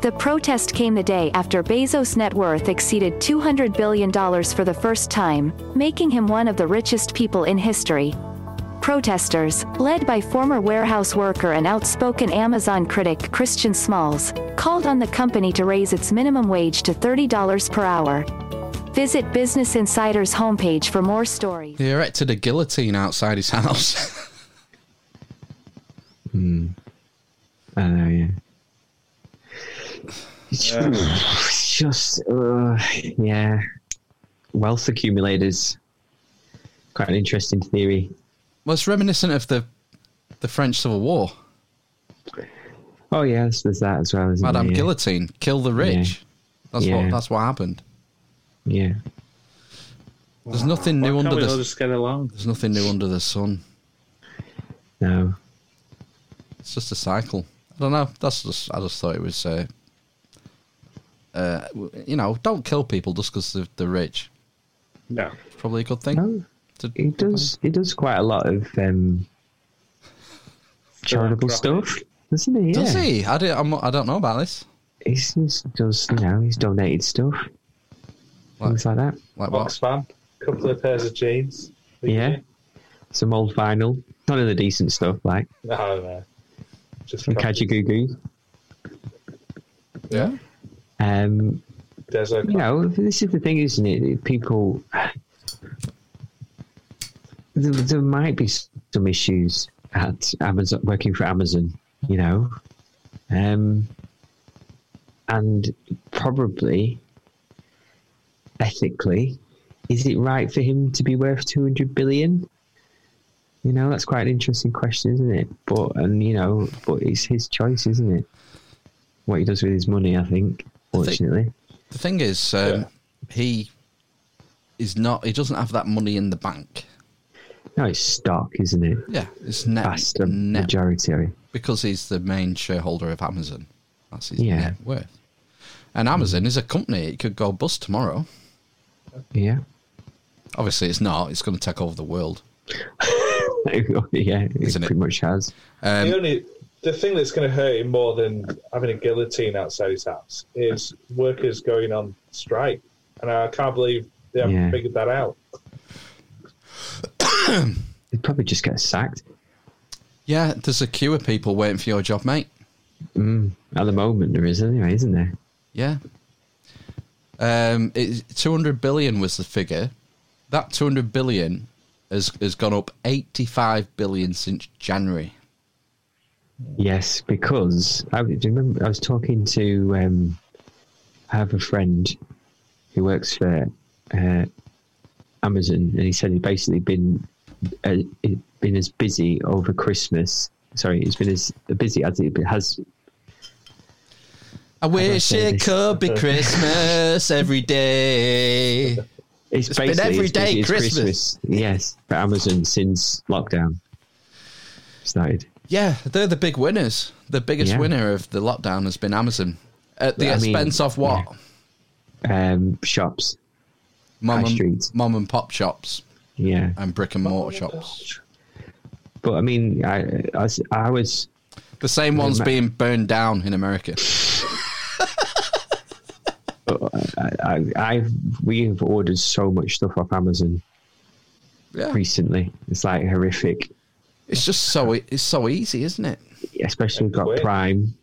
The protest came the day after Bezos' net worth exceeded $200 billion for the first time, making him one of the richest people in history. Protesters, led by former warehouse worker and outspoken Amazon critic Christian Smalls, called on the company to raise its minimum wage to $30 per hour. Visit Business Insider's homepage for more stories. He erected a guillotine outside his house. <laughs> Hmm. I know. Yeah. It's it's <sighs> just, uh, yeah. Wealth accumulators. Quite an interesting theory. Well, it's reminiscent of the the French Civil War. Oh yes, there's that as well. Isn't Madame there? Guillotine, kill the rich. That's Yeah. what that's what happened. Yeah. There's nothing new under the just get along? There's nothing new under the sun. No. It's just a cycle. I don't know. That's just I just thought it was uh, uh you know, don't kill people just because they're, they're rich. No. It's probably a good thing. No. He does. He does quite a lot of um, charitable stuff, doesn't he? Does he? I, did, I'm, I don't know about this. He's, he's does. You know, he's donated stuff, things like that. Like Oxfam, couple of pairs of jeans. Yeah. Some old vinyl. None of the decent stuff, like No, no. Just some Kajagoogoo. Yeah. Um, Desert. you know, this is the thing, isn't it? People, there, there might be some issues at Amazon, working for Amazon, you know, um, and probably ethically, is it right for him to be worth two hundred billion? You know, that's quite an interesting question, isn't it? But and you know, but it's his choice, isn't it? What he does with his money, I think. Fortunately. The thing is, um, he is not. He doesn't have that money in the bank. No, it's stock, isn't it? Yeah, it's net. Vast net majority. because he's the main shareholder of Amazon. That's his Yeah. net worth. And Amazon is a company. It could go bust tomorrow. Yeah. Obviously, it's not. It's going to take over the world. <laughs> yeah, it Isn't it? pretty much has. Um, the only the thing that's going to hurt him more than having a guillotine outside his house is workers going on strike, and I can't believe they haven't Yeah. figured that out. <coughs> He'd probably just get sacked. Yeah, there's a queue of people waiting for your job, mate. Mm, at the moment, there is anyway, isn't there? Yeah. Um, it, 200 billion was the figure. That 200 billion has, has gone up 85 billion since January. Yes, because I remember I was talking to um, I have a friend who works for uh, Amazon, and he said he'd basically been uh, been as busy over Christmas. Sorry, he's been as busy as it has. I wish it this? could be Christmas every day. <laughs> It's, It's been basically every as day busy as Christmas. Yes, for Amazon since lockdown started. Yeah, they're the big winners. The biggest Yeah. winner of the lockdown has been Amazon. At the I mean, expense of what? Um, shops, mom and, mom and pop shops yeah. and brick and mortar shops. But I mean, I, I, was- I was The same ones being burned down in America. <laughs> I, I, I've we've ordered so much stuff off Amazon Yeah. recently. It's like horrific. It's just so it's so easy, isn't it? Especially we've got quick. Prime.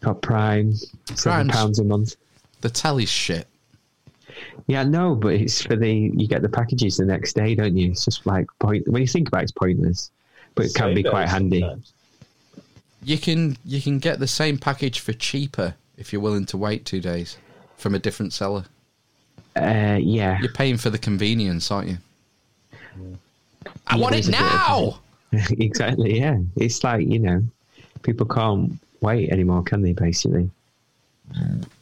Got Prime. Seven pounds a month. The telly's shit. Yeah, no, but it's for the you get the packages the next day, don't you? It's just like point when you think about it, it's pointless, but it can be quite handy. sometimes. You can you can get the same package for cheaper if you're willing to wait two days from a different seller. Uh, yeah, You're paying for the convenience, aren't you? I Yeah, want it a of- now. <laughs> exactly. Yeah, it's like you know, people can't wait anymore, can they? Basically,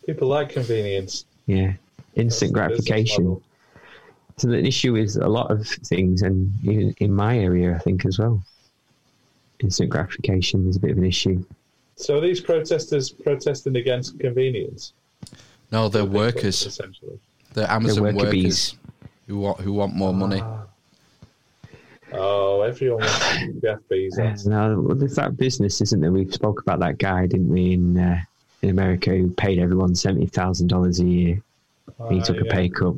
People like convenience. yeah, instant That's gratification. So the issue is a lot of things, and in, in my area, I think as well, instant gratification is a bit of an issue. So are these protesters protesting against convenience? No, they're workers. essentially. They're Amazon worker workers bees. who want who want more money. Oh, everyone wants to be Jeff Bezos. Now, well, there's that business, isn't there? We spoke about that guy, didn't we, in uh, in America, who paid everyone seventy thousand dollars a year. he Ah, took a pay cut.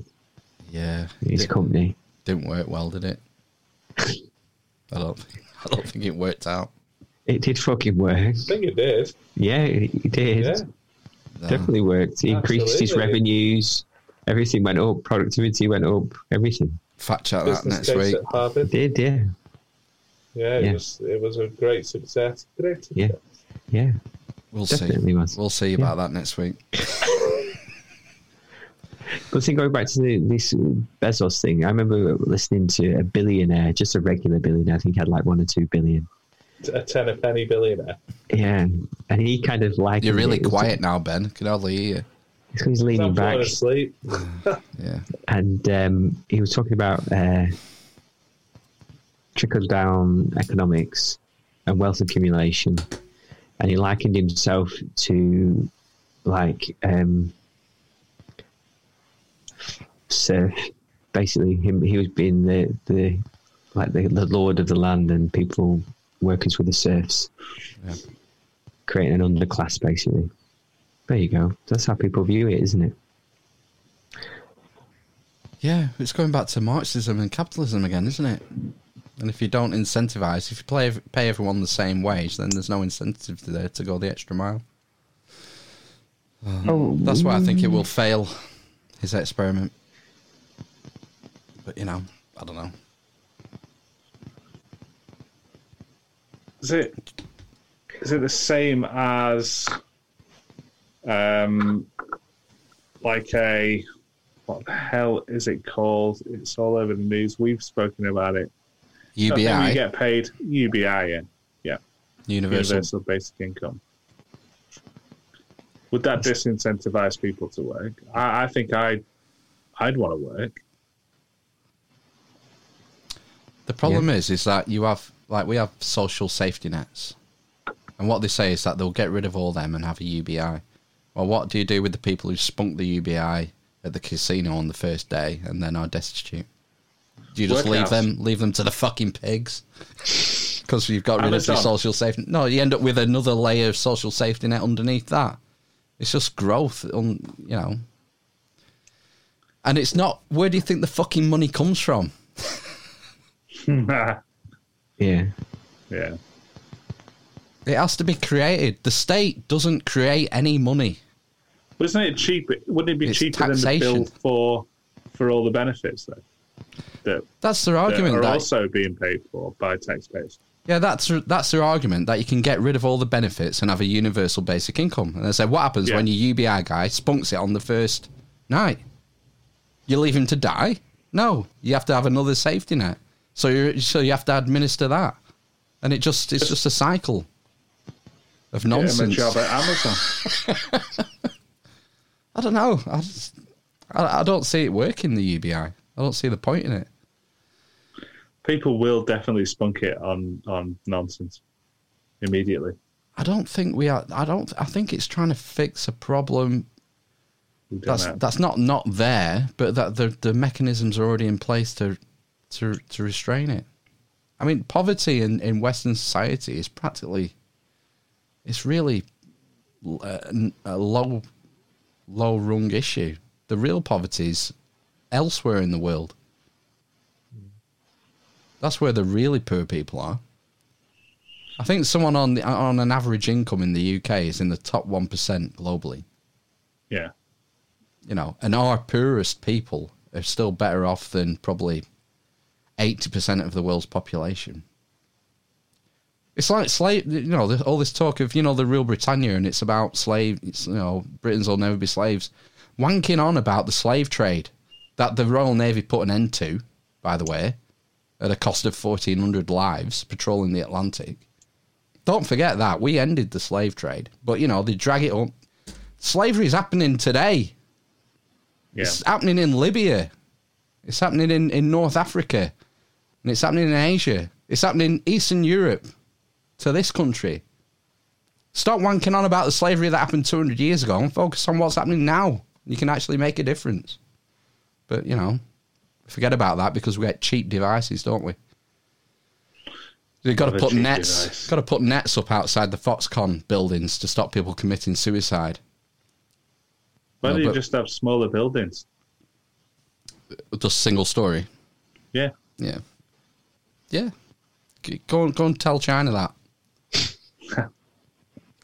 Yeah, His Did- company. didn't work well, did it? <laughs> I don't think I don't think it worked out. It did fucking work. I think it did. Yeah, it it did. Yeah. No. Definitely worked. He increased his revenues. Everything went up. Productivity went up. Everything. Fact check that next case week. at It did, yeah. Yeah, it Yeah. was it was a great success. Great Yeah. success. Yeah. We'll Definitely see. was. We'll see about that next week. <laughs> But see, going back to the, this Bezos thing, I remember listening to a billionaire, just a regular billionaire. I think he had like one or two billion. A ten a penny billionaire. Yeah, and he kind of like You're really quiet now, Ben. Can hardly hear you. He's leaning I'm back. asleep. <laughs> Yeah. and um, he was talking about uh, trickle down economics and wealth accumulation, and he likened himself to like um, serf. Basically, him he was being the the like the, the lord of the land, and people workers with the serfs, creating an underclass. Basically, there you go. That's how people view it, isn't it? Yeah, it's going back to Marxism and capitalism again, isn't it? And if you don't incentivize, if you play, pay everyone the same wage, then there's no incentive to there to go the extra mile. Oh. Um, that's why I think it will fail his experiment. But you know, I don't know. Is it is it the same as um like a what the hell is it called? It's all over the news. We've spoken about it. That thing where UBI, You get paid UBI, yeah. Yeah. universal. Universal basic income. Would that disincentivize people to work? I, I think I'd I'd want to work. The problem is, is that you have like we have social safety nets, and what they say is that they'll get rid of all them and have a UBI. Well, what do you do with the people who spunk the UBI at the casino on the first day and then are destitute? Do you just leave them, leave them to the fucking pigs? <laughs> Because you've got rid of your Amazon. social safety. No, you end up with another layer of social safety net underneath that. It's just growth, on you know. And it's not. Where do you think the fucking money comes from? yeah. <laughs> <laughs> Yeah. Yeah. It has to be created. The state doesn't create any money. But isn't it cheap? Wouldn't it be It's cheaper than the bill for for all the benefits though? That, That's their argument. that argument. are That, also being paid for by taxpayers. yeah, that's that's their argument that you can get rid of all the benefits and have a universal basic income. And they say, what happens when your UBI guy spunks it on the first night? You leave him to die? No, you have to have another safety net. So you so you have to administer that, and it just it's just a cycle of Get him a nonsense. job at Amazon. <laughs> I don't know. I, just, I, I don't see it working the UBI. I don't see the point in it. People will definitely spunk it on on nonsense immediately. I don't think we are. I don't. I think it's trying to fix a problem that's know. that's not not there, but that the the mechanisms are already in place to to to restrain it. I mean, poverty in in Western society is practically, it's really a, n- a low low rung issue. The real poverty is elsewhere in the world. That's where the really poor people are. I think someone on the, on an average income in the UK is in the top one percent globally. Yeah. You know, and our poorest people are still better off than probably eighty percent of the world's population. It's like slave, you know, all this talk of you know the Rule Britannia, and it's about slave. It's, you know, Britons will never be slaves. Wanking on about the slave trade that the Royal Navy put an end to, by the way, at a cost of fourteen hundred lives patrolling the Atlantic. Don't forget that we ended the slave trade, but you know they drag it up. Slavery is happening today. It's happening in Libya. It's happening in, in North Africa. And it's happening in Asia. It's happening in Eastern Europe to this country. Stop wanking on about the slavery that happened 200 years ago and focus on what's happening now. You can actually make a difference. But, you know, forget about that because we get cheap devices, don't we? You've got to put nets. device. Got to put nets up outside the Foxconn buildings to stop people committing suicide. Why No, don't you just have smaller buildings? Just single story. Yeah. Yeah. Yeah. Go and go and tell China that. <laughs>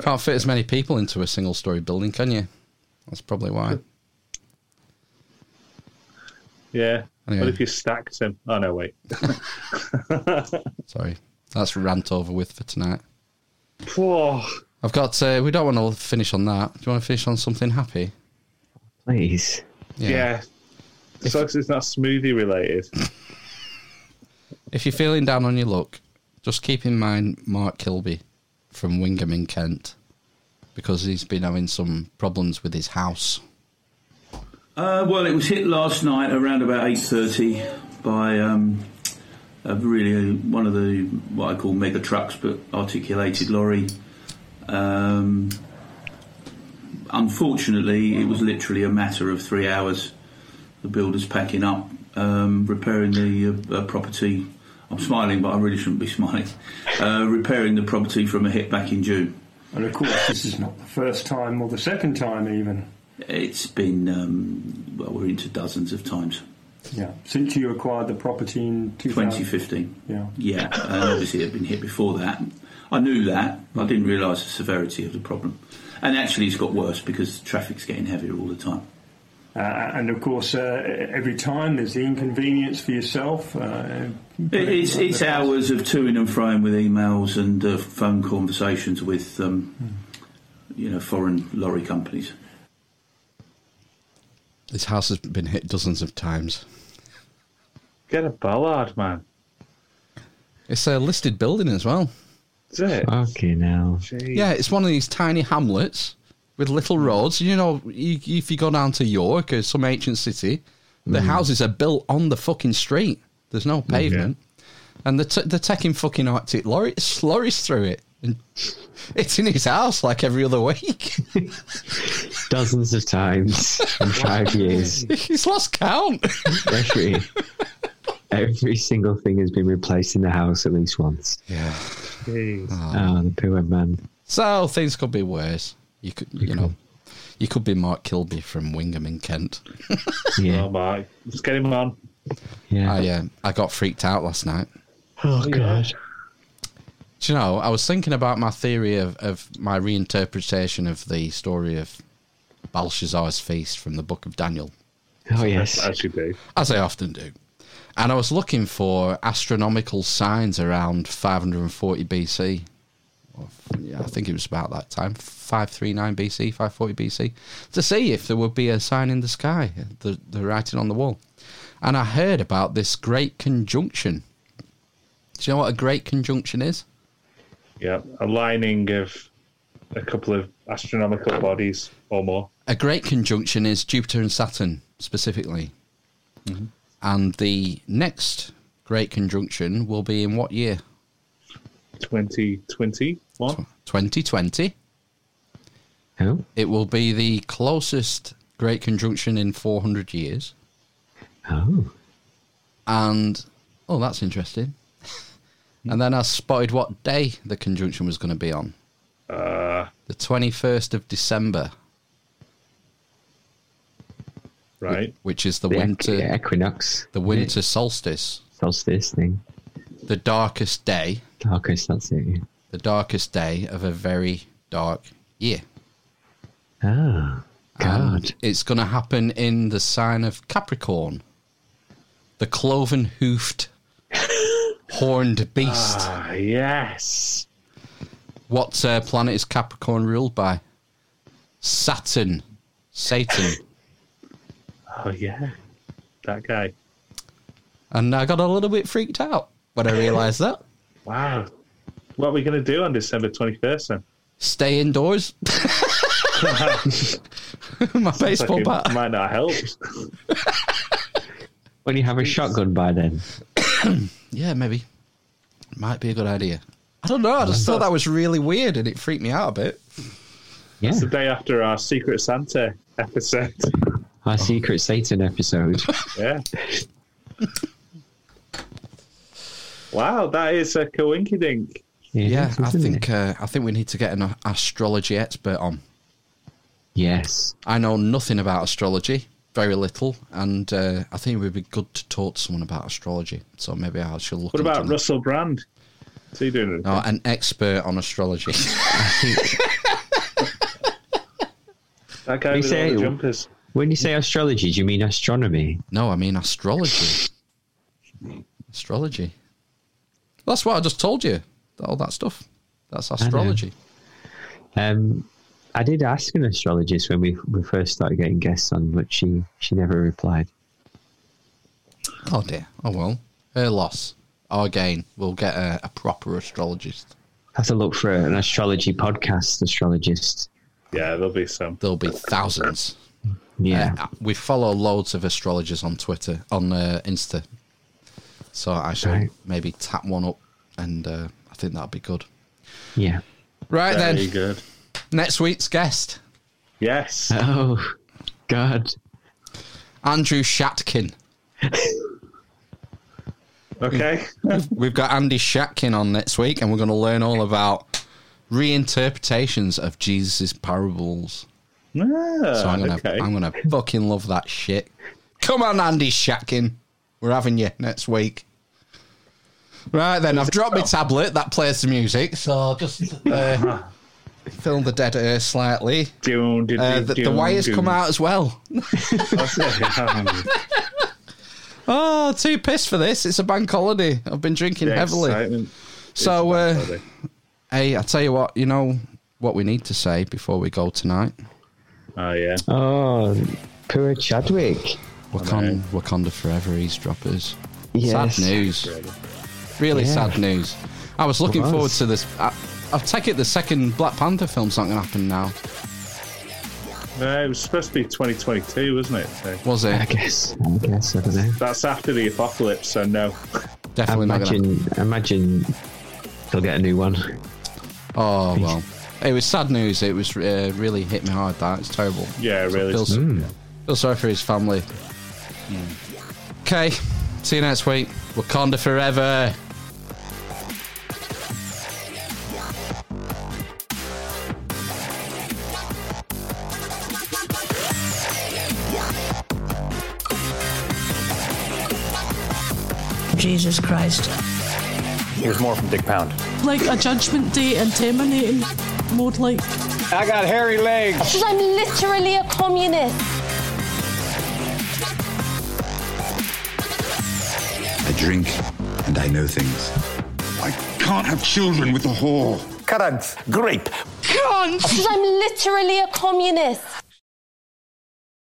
Can't fit as many people into a single story building, can you? That's probably why. Yeah. Anyway. What if you stacked them? Oh no, wait. <laughs> <laughs> Sorry. That's rant over with for tonight. Whoa. I've got uh, we don't want to finish on that. Do you want to finish on something happy? Please. Yeah. As long as it's not smoothie related. If you're feeling down on your luck, just keep in mind Mark Kilby from Wingham in Kent because he's been having some problems with his house. Uh, well, it was hit last night around about eight thirty by um, a really one of the what I call mega trucks, but articulated lorry. Um, unfortunately, it was literally a matter of three hours. The builders packing up, um, repairing the uh, uh, property. I'm smiling, but I really shouldn't be <laughs> smiling. Uh, repairing the property from a hit back in June. And of course, this is not the first time or the second time, even. It's been um, well, we're into dozens of times. Yeah, since you acquired the property in 2015. Yeah. Yeah, and obviously it had been hit before that. I knew that. I didn't realise the severity of the problem. And actually, it's got worse because traffic's getting heavier all the time. Uh, and of course, uh, every time there's the inconvenience for yourself. Uh, It- It's, it's hours of toing and froing with emails and uh, phone conversations with, um, you know, foreign lorry companies. This house has been hit dozens of times. Get a bollard, man. It's a listed building as well. Is it? Okay, now. Yeah, it's one of these tiny hamlets with little hmm. roads. You know, if you go down to York or some ancient city, the Mm. houses are built on the fucking street. There's no pavement, and they're, t- they're taking fucking Arctic lorries, lorries through it. And <laughs> it's in his house like every other week. <laughs> Dozens of times in <laughs> five years. He's lost count. Every, every single thing has been replaced in the house at least once. Yeah. Oh, the poor man. So things could be worse. You could, you know, you could be Mark Kilby from Wingham in Kent. <laughs> Yeah. Oh, Mark. Let's get him on. Yeah. I, uh, I got freaked out last night. Oh, God. Do you know, I was thinking about my theory of, of my reinterpretation of the story of Belshazzar's feast from the book of Daniel. Oh, yes. As you do. As I often do. And I was looking for astronomical signs around 540 BC. Yeah, I think it was about that time, 539 BC, 540 BC, to see if there would be a sign in the sky, the, the writing on the wall. And I heard about this great conjunction. Do you know what a great conjunction is? Yeah, a lining of a couple of astronomical bodies or more. A great conjunction is Jupiter and Saturn specifically. Mm-hmm. And the next great conjunction will be in what year? 2020. What? 2020. Oh. It will be the closest great conjunction in 400 years. Oh. And, oh, that's interesting. and then I spotted what day the conjunction was going to be on. Uh, The 21st of December, right. which is the, The equi- winter equinox. the winter solstice, Solstice thing. the darkest day, Darkest, that's it. yeah. the darkest day of a very dark year. Ah, God. And it's going to happen in the sign of Capricorn, the cloven hoofed, <laughs> horned beast. Ah, yes. What uh, planet is Capricorn ruled by? Saturn. Satan. Oh, yeah. That guy. and I got a little bit freaked out when I realised that. Wow. What are we going to do on December 21st then? Stay indoors. <laughs> My baseball Like bat. Might not help. When you have a shotgun by then. <coughs> Yeah, maybe. Might be a good idea. I don't know. I just thought that was really weird and it freaked me out a bit. Yeah. It's the day after our Secret Santa episode. Our Secret Satan episode. Yeah. <laughs> wow, that is a coinkydink. Yeah, I think uh, I think we need to get an astrology expert on. Yes. I know nothing about astrology, very little, and uh, I think it would be good to talk to someone about astrology. So maybe I should look. What about into that. Russell Brand? What's he doing? anything? No, an expert on astrology. <laughs> that guy When you all say- the jumpers. When you say astrology, do you mean astronomy? no, I mean astrology. astrology. That's what I just told you. All that stuff. That's know. astrology. Um, I did ask an astrologist when we, we first started getting guests on, but she, she never replied. Oh dear. Oh well. Her loss. Our gain. we'll get a, a proper astrologist. Have to look for an astrology podcast astrologist. Yeah, there'll be some. There'll be thousands. Yeah. Uh, we follow loads of astrologers on Twitter, on uh, Insta. So I should Right. maybe tap one up, and uh, I think that'd be good. Yeah. Right Very then. good. Next week's guest, Yes. Oh, God. Andrew Shatkin. Okay. We've got Andy Shatkin on next week, and we're going to learn all about reinterpretations of Jesus' parables. Ah, so I'm gonna, okay. I'm gonna fucking love that shit. Come on, Andy Shatkin, we're having you next week. Right then, I've dropped my tablet that plays the music, so I'll just uh, <laughs> film the dead air slightly. Dun, dun, Uh, the, the wires come out as well. <laughs> Oh, too pissed for this. It's a bank holiday. I've been drinking The heavily. excitement. So, It's uh, holiday. hey, I tell you what, you know what we need to say before we go tonight? Oh, yeah. Oh, poor Chadwick. Wakanda, Wakanda forever, eavesdroppers. Yes. Sad news. Really Yeah. sad news. I was looking was. forward to this. I, I take it the second Black Panther film's not going to happen now. Uh, it was supposed to be 2022, wasn't it? So Was it? I guess. I guess. I don't know. that's after the apocalypse, so no. <laughs> Definitely not going imagine, imagine they'll get a new one. Oh, well. It was sad news. It was uh, really hit me hard, that. It's terrible. Yeah, So really. Feel, Mm. feel sorry for his family. Okay, see you next week. Wakanda forever. Jesus Christ. Here's more from Dick Pound. Like a judgment day and terminating mode, like. I got hairy legs. I'm literally a communist. Drink and I know things. I can't have children with a whore. Currant. Grape. Because I'm literally a communist.